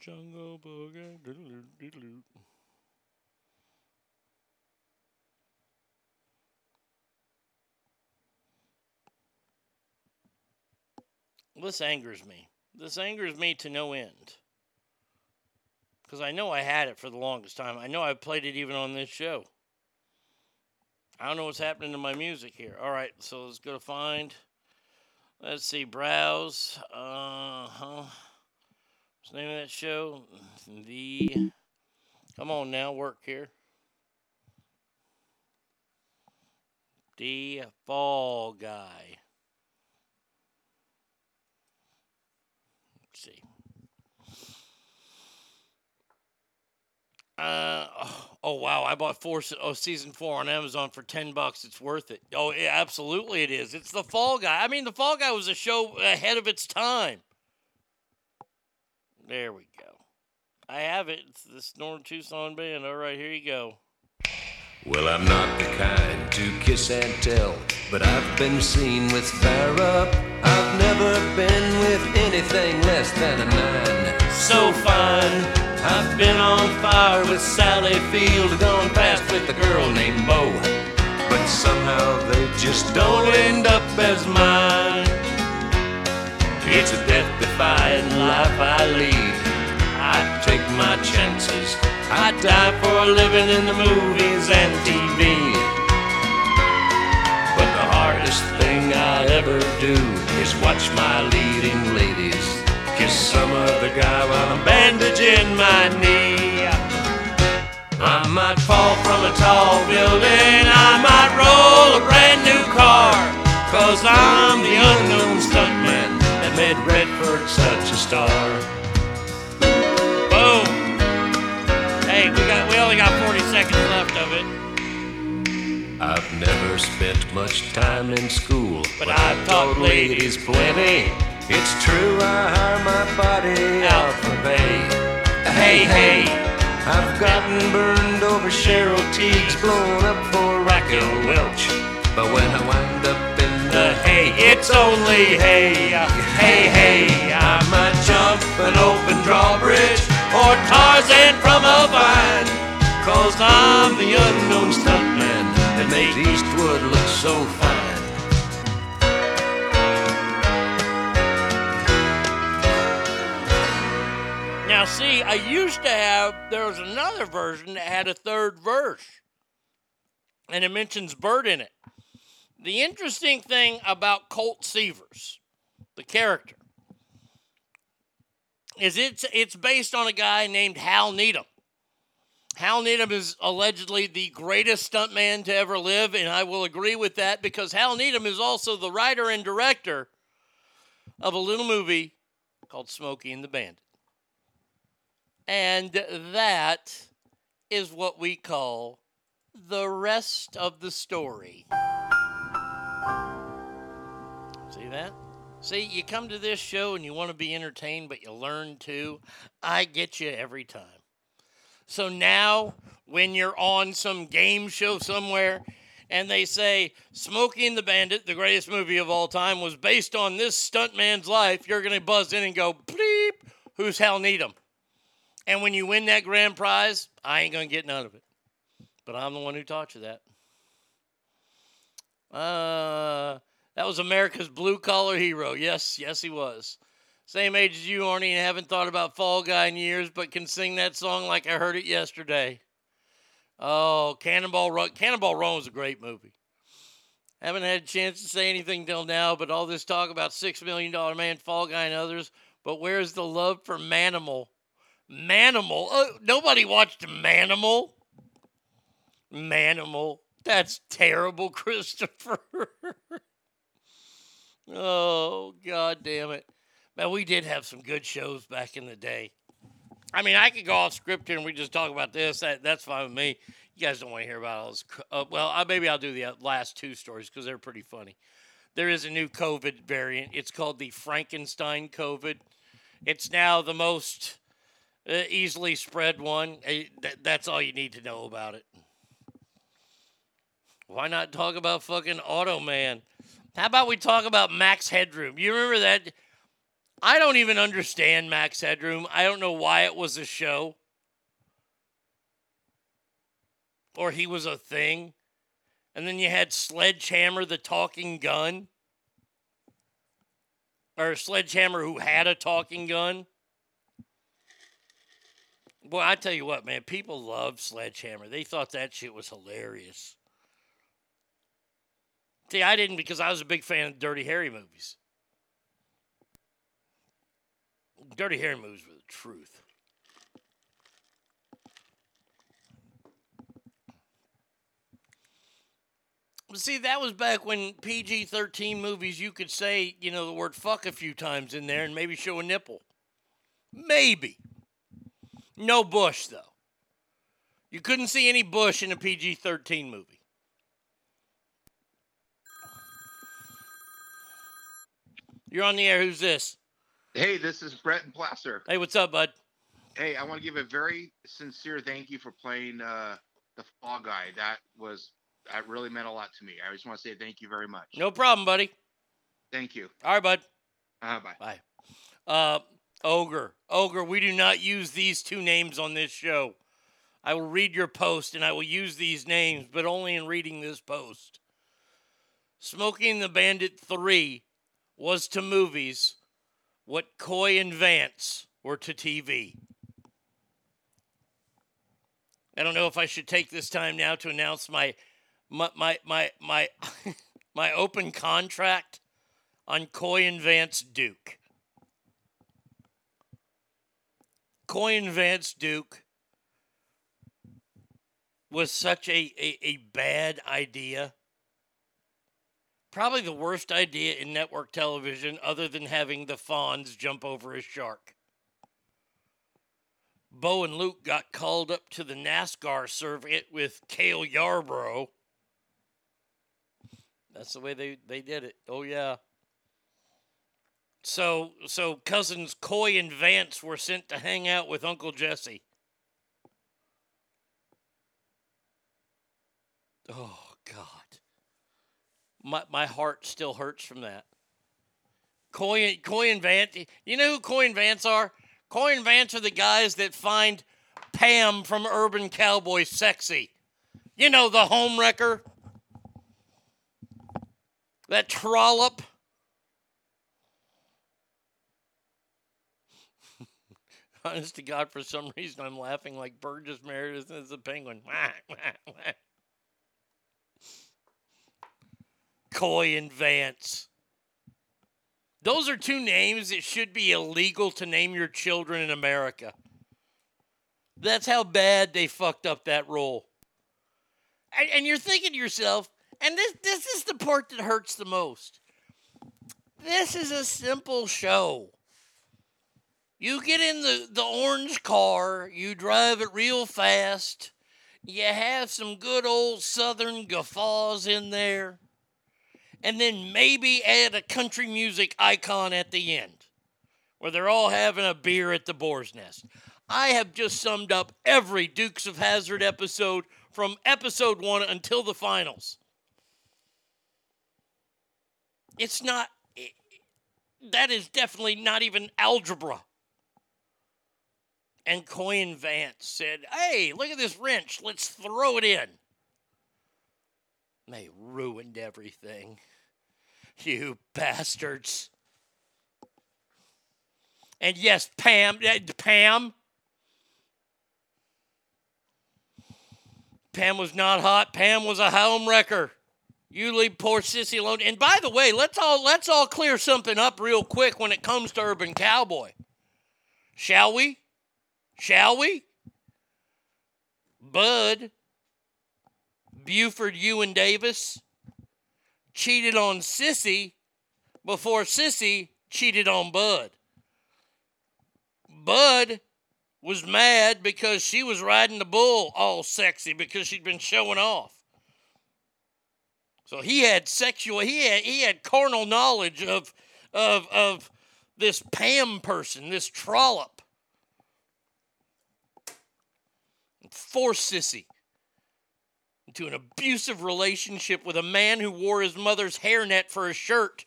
S2: Jungle Boogie. doodle-doo, doodle-doo. This angers me. This angers me to no end. Because I know I had it for the longest time. I know I played it even on this show. I don't know what's happening to my music here. All right, so let's go to find. Let's see, browse. Uh huh. What's the name of that show? The. Come on now, work here. The Fall Guy. Let's see. Uh oh wow! I bought four oh season four on Amazon for ten bucks. It's worth it. Oh yeah, absolutely it is. It's the Fall Guy. I mean, the Fall Guy was a show ahead of its time. There we go. I have it. It's the Northern Tucson band. All right, here you go.
S1: Well, I'm not the kind to kiss and tell, but I've been seen with Farrah. I've never been with anything less than a nine. So fine. I've been on fire with Sally Field, gone past with a girl named Bo. But somehow they just don't end up as mine. It's a death defying life I lead. I take my chances. I die for a living in the movies and TV. But the hardest thing I ever
S2: do is watch my leading ladies kiss some other guy while I'm bandaging my knee. I might fall from a tall building, I might roll a brand new car, cause I'm the unknown stuntman that made Redford such a star. Boom! Hey, we got we only got 40 seconds left of it. I've never spent much time in school, but I've taught ladies plenty. It's true, I hire my body out for pay. Hey, hey, I've gotten burned over Cheryl Tiegs, blown up for Raquel Welch. But when I wind up in the hay, it's only hay. Hey, hey, I might jump an open drawbridge or Tarzan from a vine. Cause I'm the unknown stuntman that made Eastwood look so fine. Now, see, I used to have, there was another version that had a third verse, and it mentions Burt in it. The interesting thing about Colt Seavers, the character, is it's it's based on a guy named Hal Needham. Hal Needham is allegedly the greatest stuntman to ever live, and I will agree with that because Hal Needham is also the writer and director of a little movie called Smokey and the Bandit. And that is what we call the rest of the story. See that? See, you come to this show and you want to be entertained, but you learn too. I get you every time. So now, when you're on some game show somewhere and they say Smokey and the Bandit, the greatest movie of all time, was based on this stuntman's life, you're going to buzz in and go, bleep, who's Hal Needham? And when you win that grand prize, I ain't going to get none of it. But I'm the one who taught you that. Uh, that was America's blue collar hero. Yes, yes, he was. Same age as you, Arnie, and haven't thought about Fall Guy in years, but can sing that song like I heard it yesterday. Oh, Cannonball Run. Cannonball Run was a great movie. Haven't had a chance to say anything till now, but all this talk about Six Million Dollar Man, Fall Guy, and others. But where's the love for Manimal? Manimal? Oh, nobody watched Manimal. Manimal. That's terrible, Christopher. oh, god damn it. Man, we did have some good shows back in the day. I mean, I could go off script here and we just talk about this. That, that's fine with me. You guys don't want to hear about all this. Uh, well, maybe I'll do the uh, last two stories because they're pretty funny. There is a new COVID variant. It's called the Frankenstein COVID. It's now the most uh, easily spread one. Th- that's all you need to know about it. Why not talk about fucking Automan? How about we talk about Max Headroom? You remember that? I don't even understand Max Headroom. I don't know why it was a show or he was a thing. And then you had Sledgehammer, the talking gun, or Sledgehammer who had a talking gun. Boy, I tell you what, man, people loved Sledgehammer. They thought that shit was hilarious. See, I didn't because I was a big fan of Dirty Harry movies. Dirty Harry movies were the truth. See, that was back when PG 13 movies, you could say, you know, the word fuck a few times in there and maybe show a nipple. Maybe. No Bush, though. You couldn't see any Bush in a PG 13 movie. You're on the air. Who's this?
S23: Hey, this is Brett and Placer.
S24: Hey, what's up, bud?
S23: Hey, I want to give a very sincere thank you for playing uh, the Fall Guy. That was that really meant a lot to me. I just want to say thank you very much.
S24: No problem, buddy.
S23: Thank you.
S24: All right, bud.
S23: Uh, bye.
S24: Bye. Uh, Ogre. Ogre, we do not use these two names on this show. I will read your post and I will use these names, but only in reading this post. Smokey and the Bandit 3 was to movies what Coy and Vance were to TV. I don't know if I should take this time now to announce my my my my my, my open contract
S2: on Coy and Vance Duke. Coy and Vance Duke was such a, a, a bad idea. Probably the worst idea in network television, other than having the Fonz jump over a shark. Bo and Luke got called up to the NASCAR circuit with Cale Yarborough. That's the way they, they did it. Oh yeah. So so cousins Coy and Vance were sent to hang out with Uncle Jesse. Oh God. My my heart still hurts from that. Coy, Coy and Vance. You know who Coy and Vance are? Coy and Vance are the guys that find Pam from Urban Cowboy sexy. You know, the home wrecker. That trollop. Honest to God, for some reason, I'm laughing like Burgess Meredith as a penguin. Coy and Vance. Those are two names that should be illegal to name your children in America. That's how bad they fucked up that role. And, and you're thinking to yourself, and this this is the part that hurts the most. This is a simple show. You get in the, the orange car, you drive it real fast, you have some good old southern guffaws in there, and then maybe add a country music icon at the end where they're all having a beer at the boar's nest. I have just summed up every Dukes of Hazzard episode from episode one until the finals. It's not, it, that is definitely not even algebra. And Coy and Vance said, Hey, look at this wrench. Let's throw it in. They ruined everything. You bastards. And yes, Pam, uh, Pam. Pam was not hot. Pam was a home wrecker. You leave poor sissy alone. And by the way, let's all let's all clear something up real quick when it comes to Urban Cowboy. Shall we? Shall we? Bud, Buford Uan Davis cheated on Sissy before Sissy cheated on Bud. Bud was mad because she was riding the bull all sexy because she'd been showing off. So he had sexual he had he had carnal knowledge of of of this Pam person, this trollop. Forced Sissy into an abusive relationship with a man who wore his mother's hairnet for a shirt,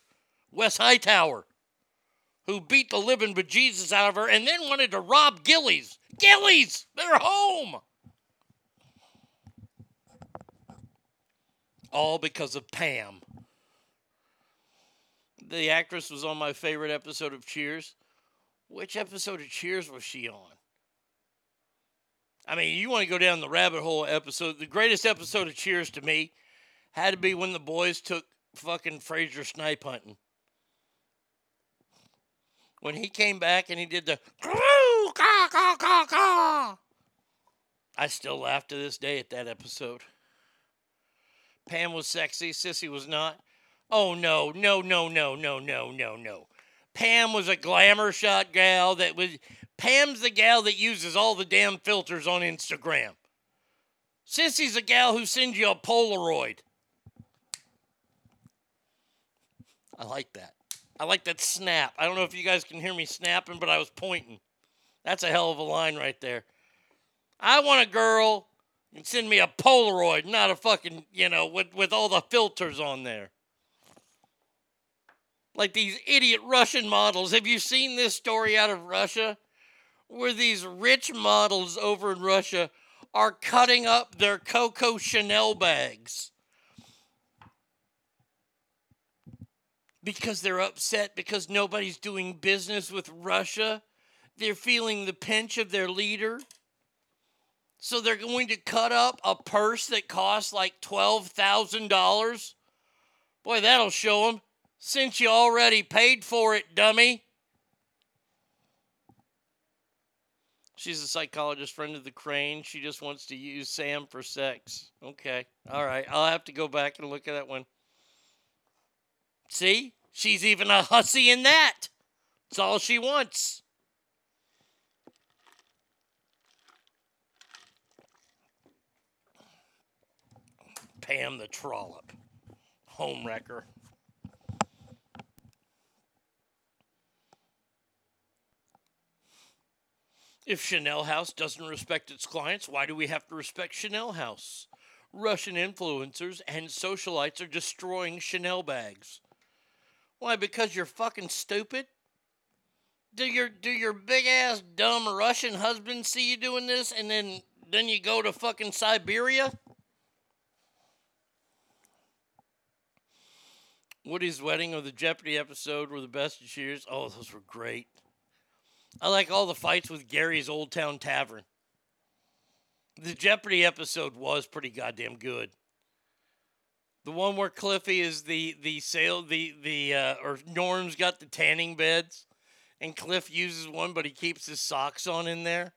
S2: Wes Hightower, who beat the living bejesus out of her and then wanted to rob Gilley's. Gilley's! They're home! All because of Pam. The actress was on my favorite episode of Cheers. Which episode of Cheers was she on? I mean, you want to go down the rabbit hole episode. The greatest episode of Cheers to me had to be when the boys took fucking Frasier snipe hunting. When he came back and he did the "Crew, caw, caw, caw, caw." I still laugh to this day at that episode. Pam was sexy, Sissy was not. Oh no, no, no, no, no, no, no, no. Pam was a glamour shot gal that was Pam's the gal that uses all the damn filters on Instagram. Sissy's a gal who sends you a Polaroid. I like that. I like that snap. I don't know if you guys can hear me snapping, but I was pointing. That's a hell of a line right there. I want a girl and send me a Polaroid, not a fucking, you know, with, with all the filters on there. Like these idiot Russian models. Have you seen this story out of Russia? Where these rich models over in Russia are cutting up their Coco Chanel bags because they're upset because nobody's doing business with Russia. They're feeling the pinch of their leader. So they're going to cut up a purse that costs like $12,000. Boy, that'll show them. Since you already paid for it, dummy. She's a psychologist friend of the Crane. She just wants to use Sam for sex. Okay. All right. I'll have to go back and look at that one. See? She's even a hussy in that. It's all she wants. Pam the Trollop. Home wrecker. If Chanel House doesn't respect its clients, why do we have to respect Chanel House? Russian influencers and socialites are destroying Chanel bags. Why? Because you're fucking stupid? Do your do your big ass dumb Russian husband see you doing this and then then you go to fucking Siberia? Woody's wedding or the Jeopardy episode were the best of years. Oh, those were great. I like all the fights with Gary's Old Town Tavern. The Jeopardy episode was pretty goddamn good. The one where Cliffy is the the sale the the uh, or Norm's got the tanning beds, and Cliff uses one, but he keeps his socks on in there.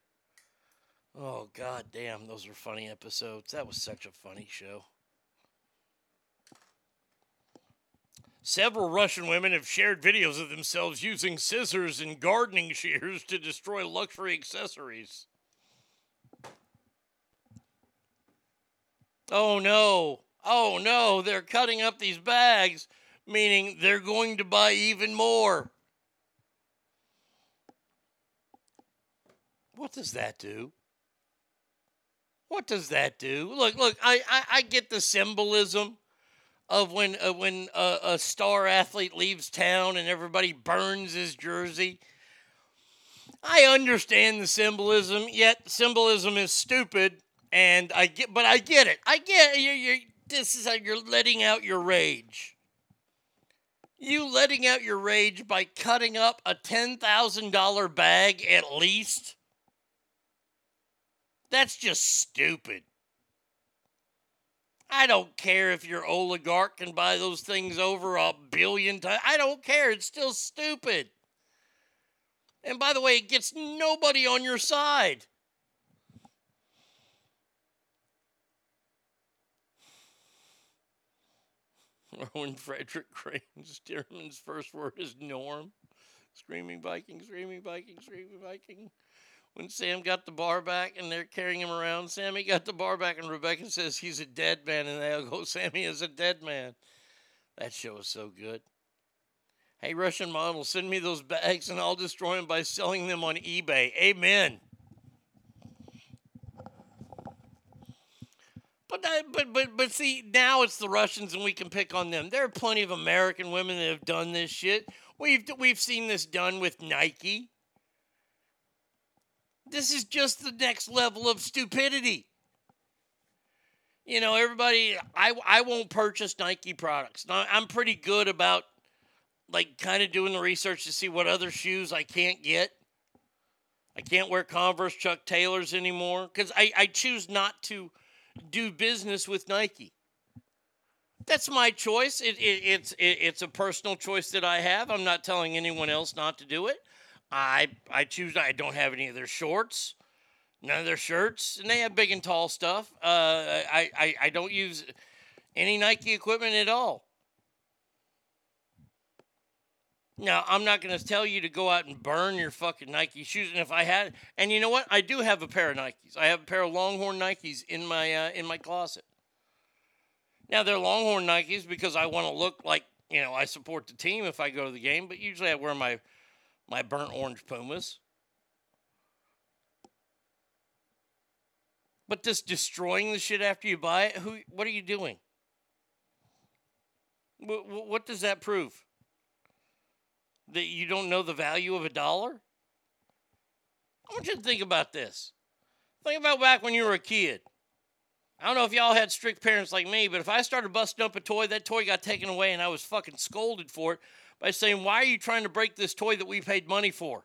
S2: Oh god damn, those were funny episodes. That was such a funny show. Several Russian women have shared videos of themselves using scissors and gardening shears to destroy luxury accessories. Oh no. Oh no, they're cutting up these bags, meaning they're going to buy even more. What does that do? What does that do? Look, look, I, I, I get the symbolism of when uh, when a, a star athlete leaves town and everybody burns his jersey. I understand the symbolism, yet symbolism is stupid, and I get, but I get it. I get you. You this is how you're letting out your rage. You letting out your rage by cutting up a ten thousand dollar bag at least. That's just stupid. I don't care if your oligarch can buy those things over a billion times. I don't care. It's still stupid. And by the way, it gets nobody on your side. when Frederick Crane's Stearman's first word is norm. Screaming Viking, screaming Viking, screaming Viking. When Sam got the bar back and they're carrying him around, Sammy got the bar back and Rebecca says he's a dead man and they all go, Sammy is a dead man. That show is so good. Hey, Russian model, send me those bags and I'll destroy them by selling them on eBay. Amen. But, but but but see now it's the Russians and we can pick on them. There are plenty of American women that have done this shit. We've we've seen this done with Nike. This is just the next level of stupidity. You know, everybody. I I won't purchase Nike products. Now, I'm pretty good about like kind of doing the research to see what other shoes I can't get. I can't wear Converse Chuck Taylors anymore because I, I choose not to do business with Nike. That's my choice. It, it, it's it, it's a personal choice that I have. I'm not telling anyone else not to do it. I I choose. I don't have any of their shorts, none of their shirts, and they have big and tall stuff. Uh, I, I I don't use any Nike equipment at all. Now, I'm not going to tell you to go out and burn your fucking Nike shoes. And if I had, and you know what, I do have a pair of Nikes. I have a pair of Longhorn Nikes in my uh, in my closet. Now they're Longhorn Nikes because I want to look like you know I support the team if I go to the game. But usually I wear my my burnt orange Pumas. But just destroying the shit after you buy it, who? What are you doing? What, what does that prove? that you don't know the value of a dollar? I want you to think about this. Think about back when you were a kid. I don't know if y'all had strict parents like me, but if I started busting up a toy, that toy got taken away and I was fucking scolded for it by saying, Why are you trying to break this toy that we paid money for?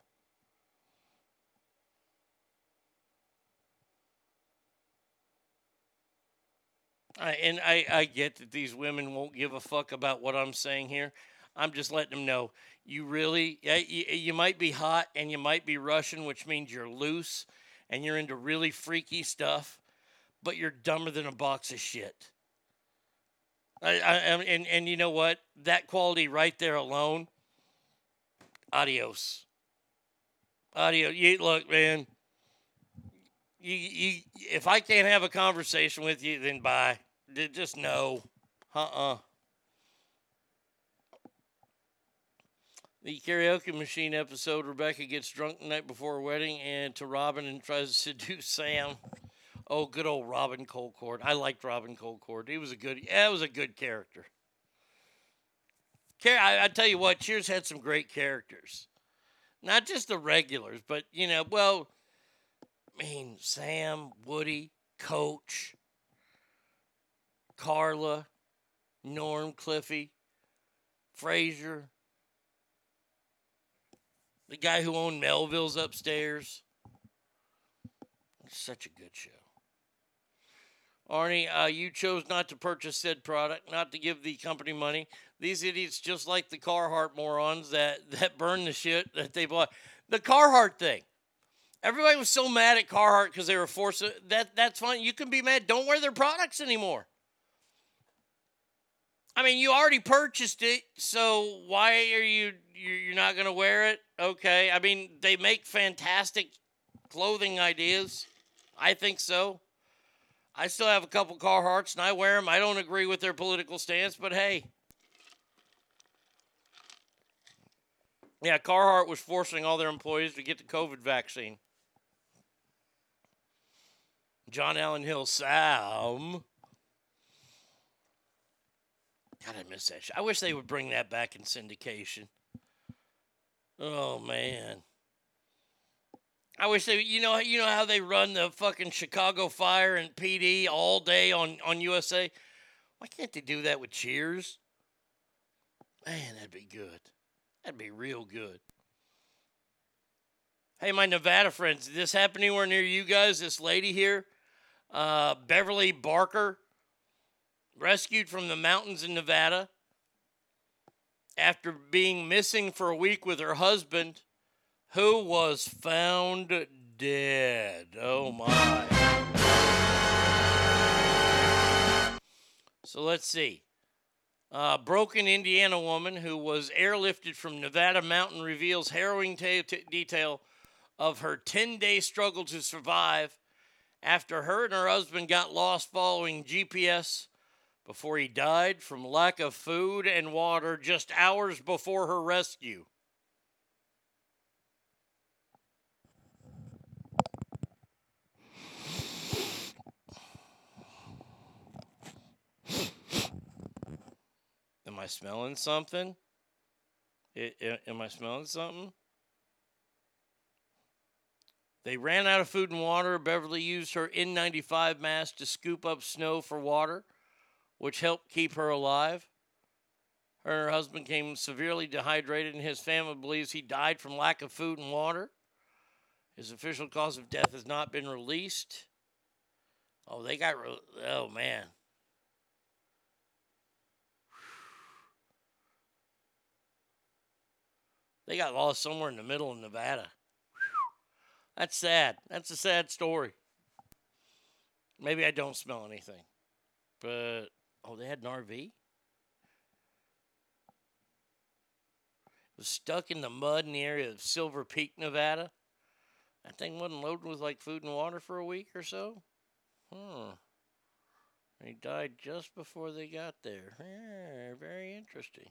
S2: I, and I, I get that these women won't give a fuck about what I'm saying here. I'm just letting them know you really, you, you might be hot and you might be Russian, which means you're loose and you're into really freaky stuff, but you're dumber than a box of shit. I, I, and, and you know what? That quality right there alone, adios. Adios. You, look, man, you, you, if I can't have a conversation with you, then bye. Just no. Uh-uh. The karaoke machine episode, Rebecca gets drunk the night before her wedding and to Robin and tries to seduce Sam. Oh, good old Robin Colcord. I liked Robin Colcord. He was a good, yeah, it was a good character. Char- I, I tell you what, Cheers had some great characters. Not just the regulars, but, you know, well, I mean, Sam, Woody, Coach, Carla, Norm, Cliffy, Frasier, the guy who owned Melville's upstairs. Such a good show. Arnie, uh, you chose not to purchase said product, not to give the company money. These idiots, just like the Carhartt morons that, that burn the shit that they bought. The Carhartt thing. Everybody was so mad at Carhartt because they were forced. To, that that's fine. You can be mad. Don't wear their products anymore. I mean, you already purchased it, so why are you you- you're not going to wear it? Okay. I mean, they make fantastic clothing ideas. I think so. I still have a couple Carhartts and I wear them. I don't agree with their political stance, but hey. Yeah, Carhartt was forcing all their employees to get the COVID vaccine. John Allen Hill, Sam. God, I miss that. Show. I wish they would bring that back in syndication. Oh man. I wish they, you know, you know how they run the fucking Chicago Fire and PD all day on on USA. Why can't they do that with Cheers? Man, that'd be good. That'd be real good. Hey, my Nevada friends, did this happen anywhere near you guys? This lady here, uh, Beverly Barker, rescued from the mountains in Nevada after being missing for a week with her husband, who was found dead. Oh my. So let's see. Uh, broken Indiana woman who was airlifted from Nevada mountain reveals harrowing ta- t- detail of her 10 day struggle to survive after her and her husband got lost following GPS before he died from lack of food and water just hours before her rescue. I smelling something? I- I- am I smelling something? They ran out of food and water. Beverly used her N95 mask to scoop up snow for water, which helped keep her alive. Her and her husband came severely dehydrated, and his family believes he died from lack of food and water. His official cause of death has not been released. Oh, they got. Re- oh, man. They got lost somewhere in the middle of Nevada. That's sad. That's a sad story. Maybe I don't smell anything. But, oh, they had an RV? It was stuck in the mud in the area of Silver Peak, Nevada. That thing wasn't loaded with like food and water for a week or so. Hmm. He died just before they got there. Yeah, very interesting.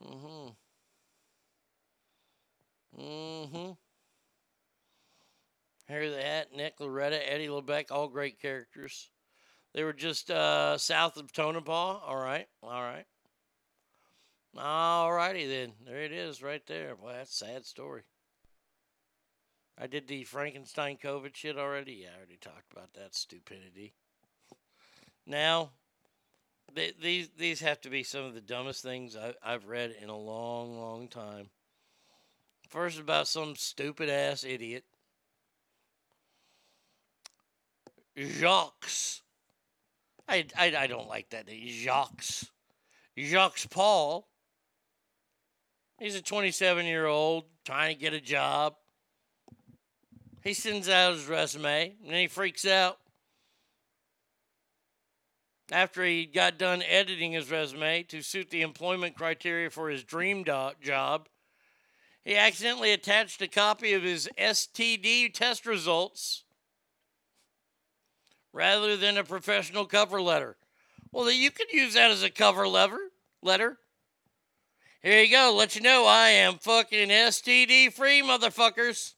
S2: Mm-hmm. Mm-hmm. Harry the Hat, Nick Loretta, Eddie LeBec, all great characters. They were just uh, south of Tonopah. All right, all right. All righty then. There it is right there. Boy, that's a sad story. I did the Frankenstein COVID shit already. Yeah, I already talked about that stupidity. Now, th- these these have to be some of the dumbest things I, I've read in a long, long time. First, about some stupid ass idiot. Jacques. I, I, I don't like that name. Jacques. Jacques Paul He's a 27 year old trying to get a job. He sends out his resume and then he freaks out. After he got done editing his resume to suit the employment criteria for his dream do- job, he accidentally attached a copy of his STD test results rather than a professional cover letter. Well, you could use that as a cover letter. Letter. Here you go. Let you know I am fucking STD free, motherfuckers.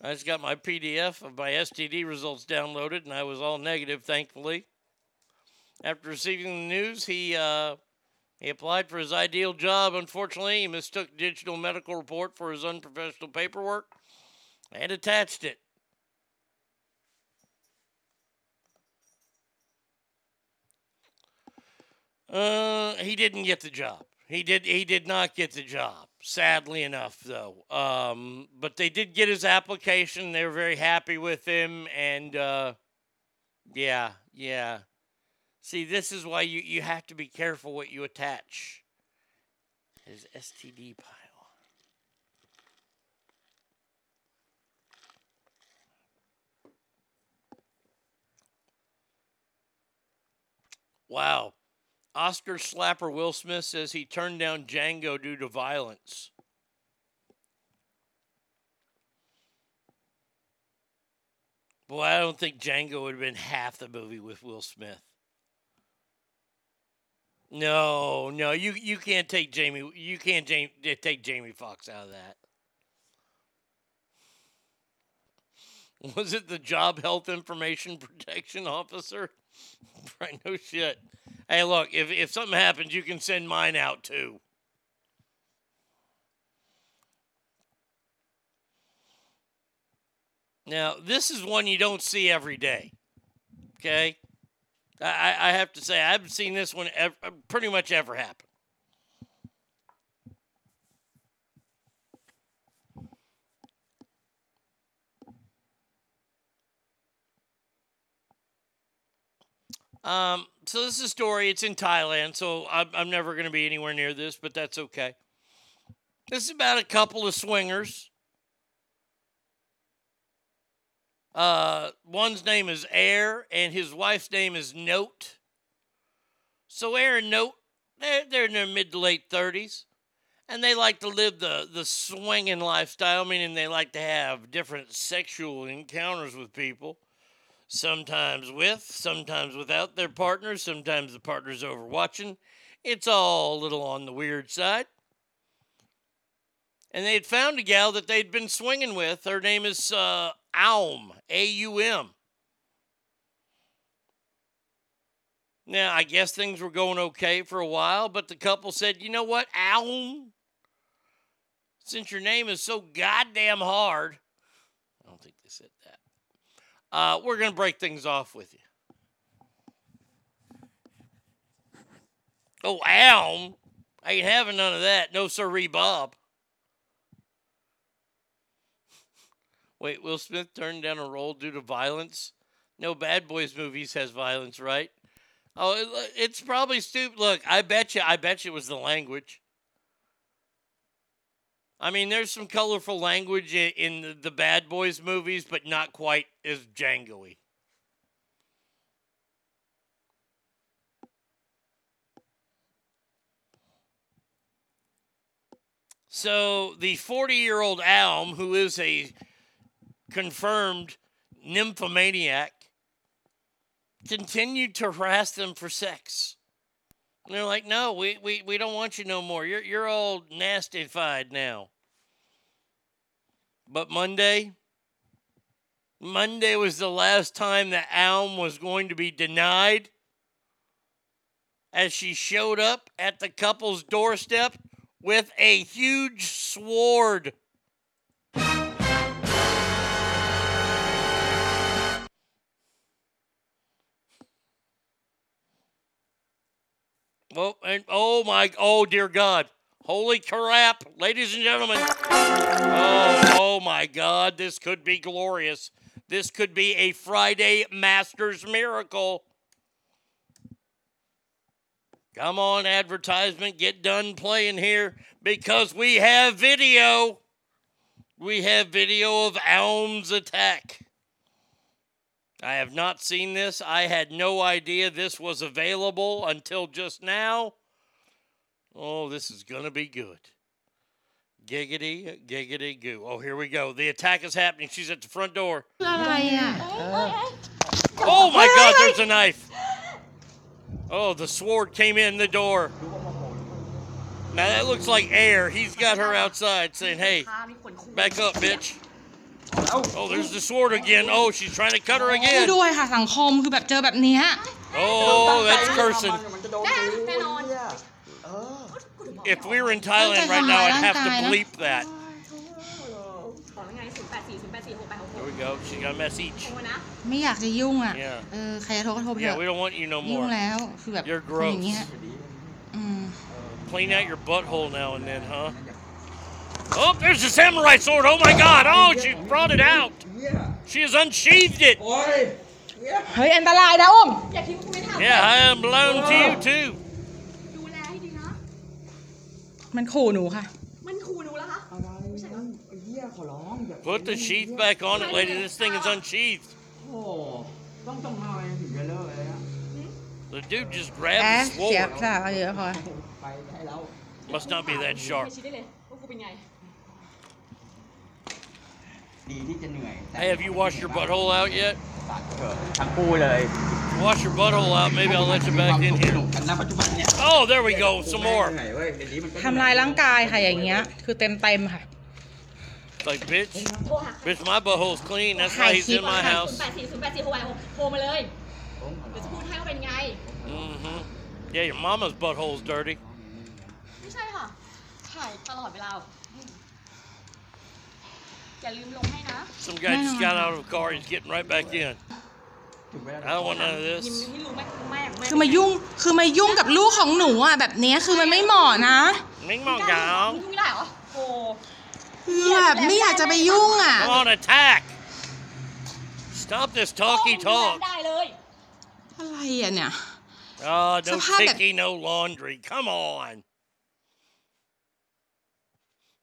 S2: I just got my PDF of my STD results downloaded, and I was all negative, thankfully. After receiving the news, he uh, he applied for his ideal job. Unfortunately, he mistook digital medical report for his unprofessional paperwork and attached it. Uh, he didn't get the job. He did. He did not get the job. Sadly enough, though. Um, but they did get his application. They were very happy with him, and uh, yeah, yeah. See, this is why you you have to be careful what you attach. His STD pile. Wow. Oscar slapper Will Smith says he turned down Django due to violence. Boy, I don't think Django would have been half the movie with Will Smith. No, no, you you can't take Jamie. You can't Jamie, eh, take Jamie Foxx out of that. Was it the Job Health Information Protection Officer? right, no shit. Hey, look, if if something happens, you can send mine out too. Now, this is one you don't see every day. Okay? I, I have to say, I haven't seen this one ever, pretty much ever happen. Um, so this is a story. It's in Thailand, so I'm, I'm never going to be anywhere near this, but that's okay. This is about a couple of swingers. Uh, one's name is Air, and his wife's name is Note. So Air and Note, they're, they're in their mid to late 30s, and they like to live the, the swinging lifestyle, meaning they like to have different sexual encounters with people sometimes with, sometimes without their partners, sometimes the partner's over watching. It's all a little on the weird side. And they had found a gal that they'd been swinging with. Her name is uh, Aum, A U M. Now, I guess things were going okay for a while, but the couple said, you know what, Aum? Since your name is so goddamn hard, I don't think they said that. Uh, we're going to break things off with you. Oh, Aum. I ain't having none of that. No, sirree, Bob. Wait, Will Smith turned down a role due to violence? No Bad Boys movies has violence, right? Oh, it- it's probably stupid. Look, I bet you, I bet you it was the language. I mean, there's some colorful language in the, the Bad Boys movies, but not quite as Django-y. So the 40 year old Aum, who is a confirmed nymphomaniac, continued to harass them for sex. And they're like, no, we, we, we don't want you no more. You're, you're all nastified now. But Monday, Monday was the last time that Aum was going to be denied as she showed up at the couple's doorstep with a huge sword. Oh, and oh my, oh dear God. Holy crap, ladies and gentlemen. Oh, oh my God, this could be glorious. This could be a Friday Masters miracle. Come on, advertisement, get done playing here because we have video. We have video of Aum's attack. I have not seen this. I had no idea this was available until just now. Oh, this is going to be good. Giggity, giggity goo. Oh, here we go. The attack is happening. She's at the front door.
S25: Oh,
S2: oh my God, there's a knife. Oh, the sword came in the door. Now that looks like air. He's got her outside saying, hey, back up, bitch. Oh, there's the sword again. Oh, she's trying to cut her
S25: ช่วย
S2: again.
S25: ด้วยค่ะสังคมคือแบบเจอแบบเนี้ย
S2: Oh, that's cursing. If we were in Thailand right now, I'd have to bleep that. There we go. She got a message.
S25: ไม่อยากจะยุ่งอ่ะ
S2: Yeah.
S25: เออใครจะโทรก็โทรไปเถ
S2: Yeah,
S25: อะ
S2: we don't want you no
S25: ยุ่ง
S2: more.
S25: แล้วคือแบบ
S2: You're
S25: คนอย่างเงี้ย
S2: gross.
S25: อืม
S2: Clean out your butthole now and then, huh? Oh, there's the samurai sword. Oh my god. Oh, she brought it out. She has unsheathed it.
S25: เฮ้ยอันตรายนะอ้ม
S2: Yeah, I am blown to you too.
S25: มันขู่หนูค่ะ
S2: Put the sheath back on it, lady. This thing is unsheathed.
S26: โอ้ต้องต้องทำอะไรถึงจะเลิกเลยอะ
S2: The dude just
S25: แอะ
S2: grabbed the
S25: เสียบ
S2: sword.
S25: ค่ะเอาเยอะพอ
S26: ไปได้แล้ว
S2: Must not be that sharp.
S26: ดี ที่จะเหนื่อย
S2: Hey, have you washed your butthole out yet?
S26: เกิดทั้งคู่เลย
S2: Wash your butthole out. Maybe I'll let you back in here.
S26: กันณปัจจุบันเนี่ย
S2: Oh, there we go. Some more.
S26: เหนื่อยเว้ยเดี๋ยวนี้มันก็
S25: ทำลายร่างกายค่ะอย่างเงี้ย คือเต็มเต็มๆค่ะ
S2: Like, bitch. Bitch, my butthole's clean. That's why he's in my house.
S27: 0 8 4 0 8 4โทรมาโทรมาเลย เดี๋ยวจะพูดให้ว่าเป็นไง
S2: Mm-hmm. Yeah, your mama's butthole's dirty.
S27: ไม่ใช่ค่ะ ถ่ายตลอดเวลา อย่าลืมลงให้นะ
S2: Some guy just got out of a car. He's getting right back in. I don't want none of
S27: ยิ้ม
S2: this.
S27: นี่รู้ไหมแม่แม่
S25: คือมายุ่ง คือมายุ่งกับลูกของหนูอ่ะแบบเนี้ยคือมันไม่เหมาะนะ
S2: Ming mong gao.
S27: ยุ่งไม่ได้เหรอโอ้
S25: คือแบบไม่อยากจะไปยุ่งอ่ะ
S2: Come on, attack. Stop this talky
S27: ดูแล
S2: talk.
S27: ได้เลย
S25: อะไรอ่ะเนี่ย
S2: Oh, no
S25: สภาพแบบ
S2: ticky, no laundry. Come on.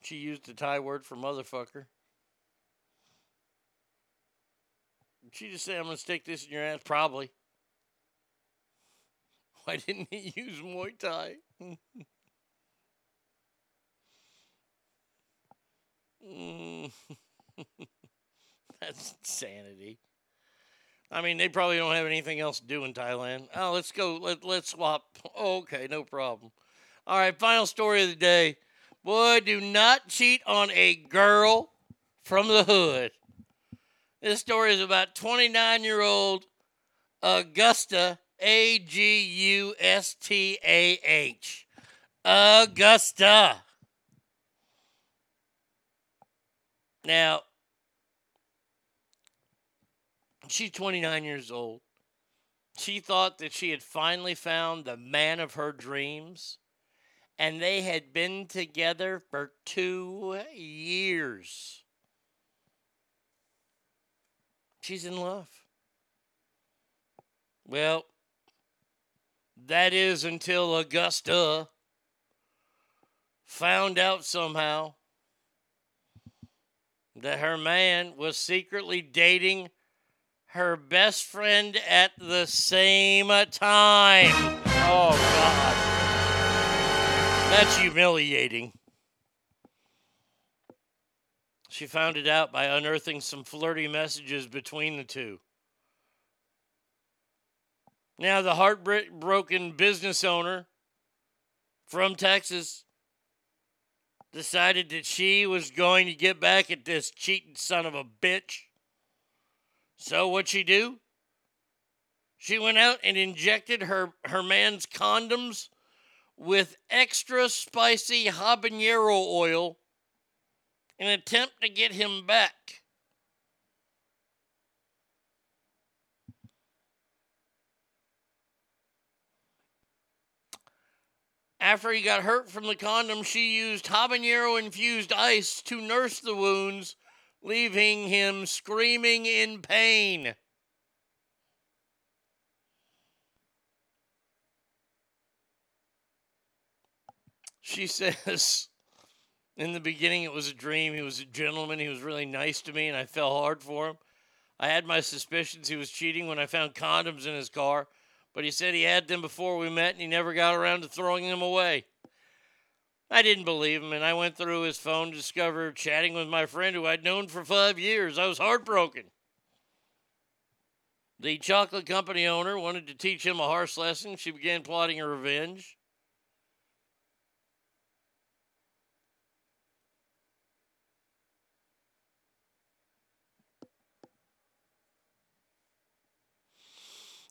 S2: She used the Thai word for motherfucker. She just say, I'm going to stick this in your ass? Probably. Why didn't he use Muay Thai? That's insanity. I mean, they probably don't have anything else to do in Thailand. Oh, let's go. Let, let's swap. Oh, okay, no problem. All right, final story of the day. Boy, do not cheat on a girl from the hood. This story is about 29 year old Augusta, A G U S T A H. Augusta. Now, she's 29 years old. She thought that she had finally found the man of her dreams, and they had been together for two years. She's in love. Well, that is until Augusta found out somehow that her man was secretly dating her best friend at the same time. Oh, God. That's humiliating. She found it out by unearthing some flirty messages between the two. Now, the heartbroken business owner from Texas decided that she was going to get back at this cheating son of a bitch. So what'd she do? She went out and injected her, her man's condoms with extra spicy habanero oil an attempt to get him back. After he got hurt from the condom, she used habanero infused ice to nurse the wounds, leaving him screaming in pain. She says, in the beginning, it was a dream. He was a gentleman. He was really nice to me, and I fell hard for him. I had my suspicions he was cheating when I found condoms in his car, but he said he had them before we met and he never got around to throwing them away. I didn't believe him, and I went through his phone to discover chatting with my friend who I'd known for five years. I was heartbroken. The chocolate company owner wanted to teach him a harsh lesson. She began plotting her revenge.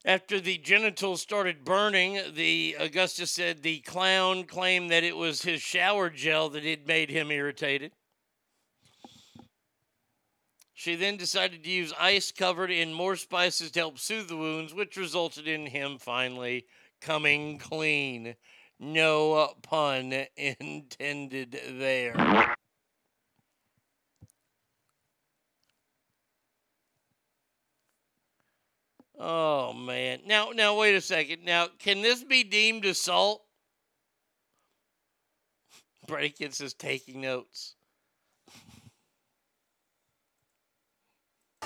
S2: After the genitals started burning, the Augustus said the clown claimed that it was his shower gel that had made him irritated. She then decided to use ice covered in more spices to help soothe the wounds, which resulted in him finally coming clean. No pun intended there. Oh man. Now now wait a second. Now can this be deemed assault? Bradykins is taking notes.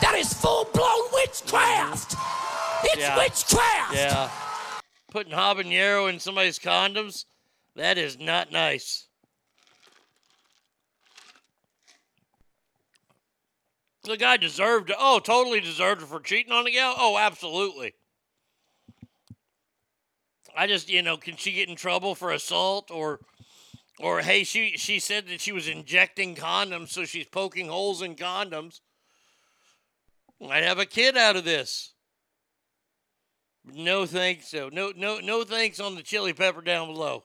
S18: That is full blown witchcraft! Mm-hmm. It's
S2: Yeah.
S18: witchcraft!
S2: Yeah. Putting habanero in somebody's condoms? That is not nice. The guy deserved it. Oh, totally deserved it for cheating on the gal? Oh, absolutely. I just, you know, can she get in trouble for assault or or hey, she she said that she was injecting condoms, so she's poking holes in condoms. Might have a kid out of this. No thanks, though. No, no, no thanks on the chili pepper down below.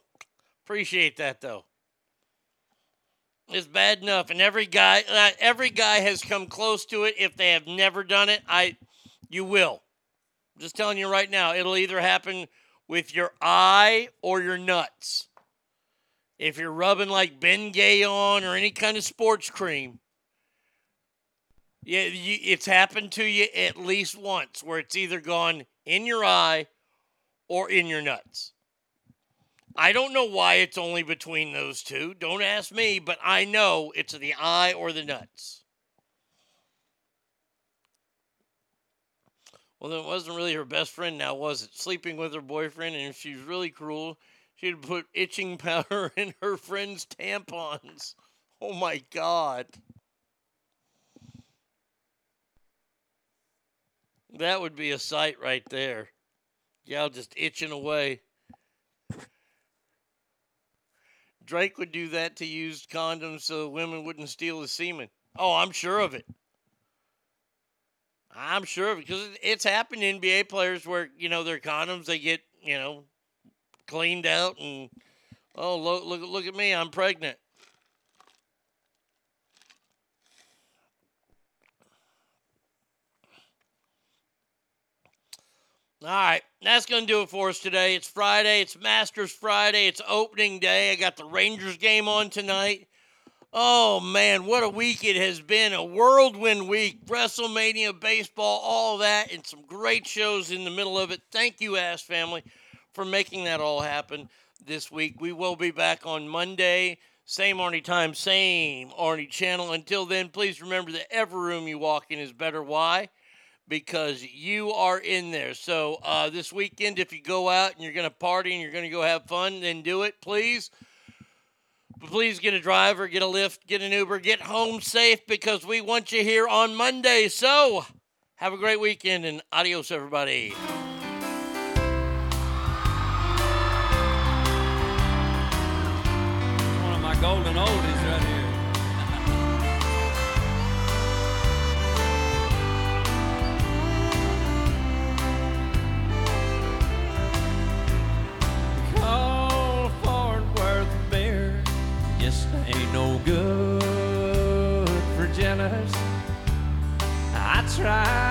S2: Appreciate that though. It's bad enough, and every guy, every guy has come close to it. If they have never done it, I, you will. I'm just telling you right now, it'll either happen with your eye or your nuts. If you're rubbing like Bengay on or any kind of sports cream, yeah, you, it's happened to you at least once where it's either gone in your eye or in your nuts. I don't know why it's only between those two. Don't ask me, but I know it's the eye or the nuts. Well, then it wasn't really her best friend now, was it? Sleeping with her boyfriend, and if she's really cruel, she'd put itching powder in her friend's tampons. Oh my God. That would be a sight right there. Gal just itching away. Drake would do that to used condoms so women wouldn't steal his semen. Oh, I'm sure of it. I'm sure of it because it's happened to NBA players where you know their condoms they get you know cleaned out and oh look look look at me I'm pregnant. All right, that's going to do it for us today. It's Friday. It's Masters Friday. It's opening day. I got the Rangers game on tonight. Oh, man, what a week it has been. A whirlwind week. WrestleMania, baseball, all that, and some great shows in the middle of it. Thank you, Ass Family, for making that all happen this week. We will be back on Monday. Same Arnie time, same Arnie channel. Until then, please remember that every room you walk in is better. Why? Because you are in there. So uh, this weekend, if you go out and you're going to party and you're going to go have fun, then do it, please. But please get a driver, get a lift, get an Uber, get home safe because we want you here on Monday. So have a great weekend and adios, everybody.
S6: One of my golden oldies no good for jealous. I tried